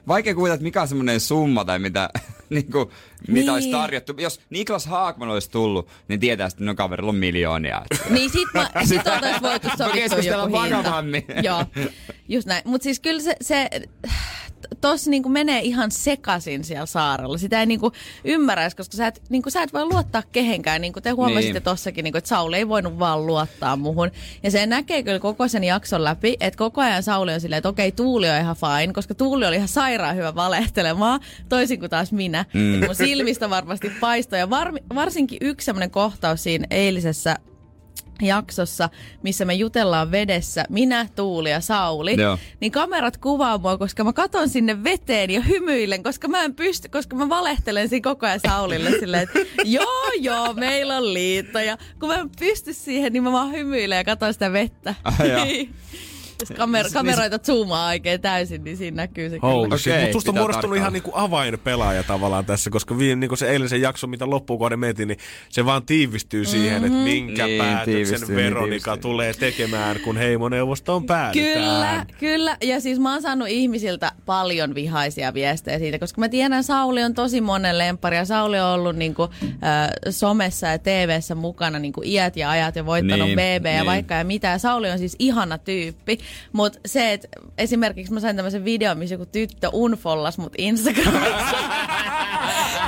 vaikea kuvitella, että mikä on semmoinen summa tai mitä, niinku, mitä Niin. olisi tarjottu. Jos Niklas Haakman olisi tullut, niin tietää, että no kaverilla on miljoonia. Niin sit, mä, sit oltais voitu sovittua joku hinta. vakavammin. Joo, just näin. Mutta siis kyllä se, se tossa niinku menee ihan sekasin siellä saarella. Sitä ei niinku ymmärräisi, koska sä et, niinku, sä et voi luottaa kehenkään. Niinku te huomasitte Niin. tossakin, niinku, että Sauli ei voinut vaan luottaa muhun. Ja se näkee kyllä koko sen jakson läpi, että koko ajan Sauli on silleen, että okei, Tuuli on ihan fine, koska Tuuli oli ihan sairaan hyvä valehtelemaan, toisin kuin taas minä. Mm. Et mun silmistä varmasti paistoi. Ja var, varsinkin yksi semmoinen kohtaus siinä eilisessä jaksossa, missä me jutellaan vedessä, minä, Tuuli ja Sauli, Joo. niin kamerat kuvaa mua, koska mä katon sinne veteen ja hymyilen, koska mä en pysty, koska mä valehtelen siinä koko ajan Saulille silleen, että joo, joo, meillä on liitto. Ja kun mä en pysty siihen, niin mä vaan hymyilen ja katon sitä vettä. Ah. Jos kamer- kameroita zoomaa oikein täysin, niin siinä näkyy se Holy kyllä. Okei, Mutta susta on muodostunut ihan niinku avainpelaaja tavallaan tässä, koska vi, niinku se eilisen jakso, mitä loppuun kohden mietin, niin se vaan tiivistyy siihen, että minkä Niin, päätöksen tiivistyy, Veronika niin tiivistyy. tulee tekemään, kun heimoneuvostoon päädytään. Kyllä, kyllä. Ja siis mä oon saanut ihmisiltä paljon vihaisia viestejä siitä, koska mä tiedän, Sauli on tosi monen lempari ja Sauli on ollut niinku, äh, somessa ja TVssä mukana niinku iät ja ajat ja voittanut Niin, BB ja niin. vaikka ja mitä. Ja Sauli on siis ihana tyyppi, mutta se, että esimerkiksi mä sain tämmöisen videon, missä joku tyttö unfollas mut Instagramissa.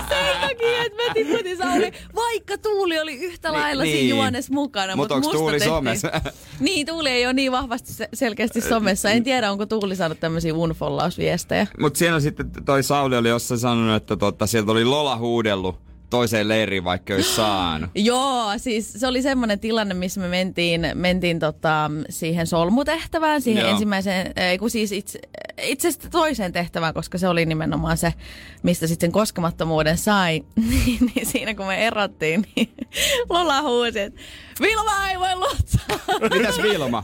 Sen takia, että mä tiputin Sauli, vaikka Tuuli oli yhtä lailla niin. siinä juonessa mukana. Mut mut musta Tuuli tehtiin- somessa? niin, Tuuli ei ole niin vahvasti se- selkeästi somessa. En tiedä, onko Tuuli saanut tämmöisiä unfollausviestejä. Mutta siellä sitten toi Sauli oli jossain sanonut, että tota, sieltä oli Lola huudellut toiseen leiriin, vaikka olisi saanut. Joo, siis se oli semmoinen tilanne, missä me mentiin, mentiin tota, siihen solmutehtävään, siihen Joo. ensimmäiseen, ei kun siis itse, itse asiassa toiseen tehtävään, koska se oli nimenomaan se, mistä sitten sen koskemattomuuden sai. niin, niin siinä kun me erottiin, niin Lola huusi, että Vilma ei voi luottaa. Mitäs Vilma?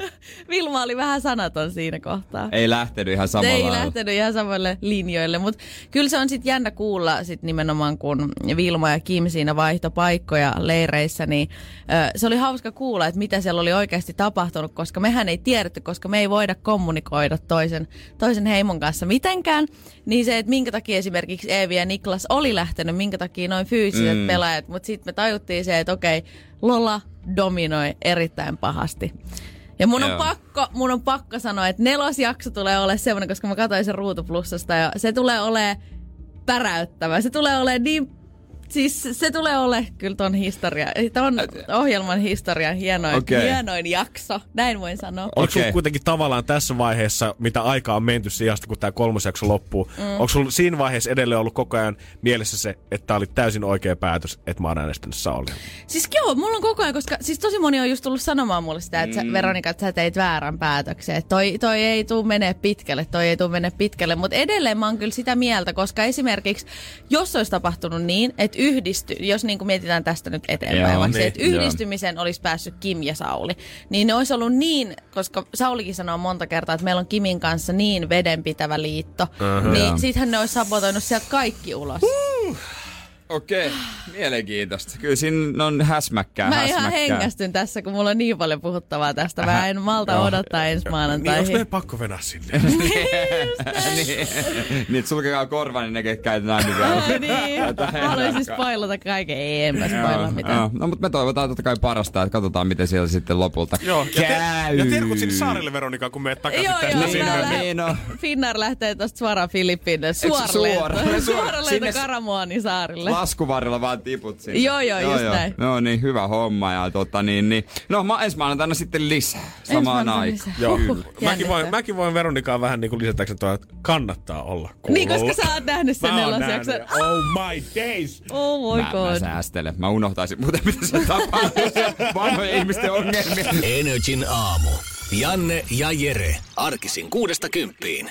Vilma oli vähän sanaton siinä kohtaa. Ei lähtenyt ihan samalla ei lailla. lähtenyt ihan samalle linjoille, mutta kyllä se on sitten jännä kuulla sit nimenomaan, kun Vilma ja Kim siinä vaihto paikkoja leireissä, niin se oli hauska kuulla, että mitä siellä oli oikeasti tapahtunut, koska mehän ei tiedetty, koska me ei voida kommunikoida toisen, toisen heimon kanssa mitenkään. Niin se, että minkä takia esimerkiksi Eevi ja Niklas oli lähtenyt, minkä takia noin fyysiset mm. pelaajat, mutta sitten me tajuttiin se, että okei, Lola dominoi erittäin pahasti. Ja mun on, Joo. pakko, mun on pakko sanoa, että nelosjakso tulee olemaan semmoinen, koska mä katsoin sen Ruutuplussasta ja se tulee olemaan päräyttävä. Se tulee olemaan niin Siis se tulee ole kyllä ton historia, ton ohjelman historian hienoin, Okei. hienoin jakso, näin voin sanoa. Onko okay. sulla kuitenkin tavallaan tässä vaiheessa, mitä aikaa on menty sijasta, kun tämä kolmas jakso loppuu, mm. onko sulla siinä vaiheessa edelleen ollut koko ajan mielessä se, että tämä oli täysin oikea päätös, että mä oon äänestänyt Saulia? Siis joo, mulla on koko ajan, koska siis tosi moni on just tullut sanomaan mulle sitä, että mm. sä, Veronika, että sä teit väärän päätöksen. Että toi, toi ei tuu menee pitkälle, toi ei tuu menee pitkälle. Mutta edelleen mä oon kyllä sitä mieltä, koska esimerkiksi jos olisi tapahtunut niin, että yhdisty, jos niin kuin mietitään tästä nyt eteenpäin, Joo, vaikka se, niin, että yhdistymisen olisi päässyt Kim ja Sauli, niin ne olisi ollut niin, koska Saulikin sanoo monta kertaa, että meillä on Kimin kanssa niin vedenpitävä liitto, uh-huh. niin sittenhän ne olisi sabotoinut sieltä kaikki ulos. Okei, mielenkiintoista. Kyllä siinä on häsmäkkää, Mä ihan häsmäkkää. hengästyn tässä, kun mulla on niin paljon puhuttavaa tästä. Mä en malta odottaa ensi Niin, onko maanantaihin. meidän pakko venää sinne? niin, niin että sulkekaa korva, niin ne ketkä ei nähnyt vielä. niin, mä haluaisin spoilata kaiken. Ei, en mä spoilaa mitään. Joo. No, mutta me toivotaan totta kai parasta, että katsotaan, miten siellä sitten lopulta Joo, ja, käy. ja terkut sinne saarelle Veronika, kun meet takaisin Joo, joo, Niin, mä no, niin, no. Finnair lähtee tosta suoraan Filippiinille. Suora suora? lento. Suora. Suora Sinne- lento Karamuanin saarille. Laskuvarrella vaan tiput sinne. Joo, joo, just näin. No niin, hyvä homma. Ja tota niin, niin. No mä ensi maanantaina sitten lisää. Samaan aikaan. Joo. Huhhuh, Mäkin voin, mäkin voin Veronikaan vähän niin kuin lisätäkseni tuo, että kannattaa olla kuulolla. Niin, koska sä oot nähnyt sen Mä nelosjakson. nähnyt. Oh my days! Oh my Mä, mä god. säästelen. Mä unohtaisin muuten, mitä se tapahtuu. Vanhojen ihmisten ongelmia. Energin aamu. Janne ja Jere. Arkisin kuudesta kymppiin.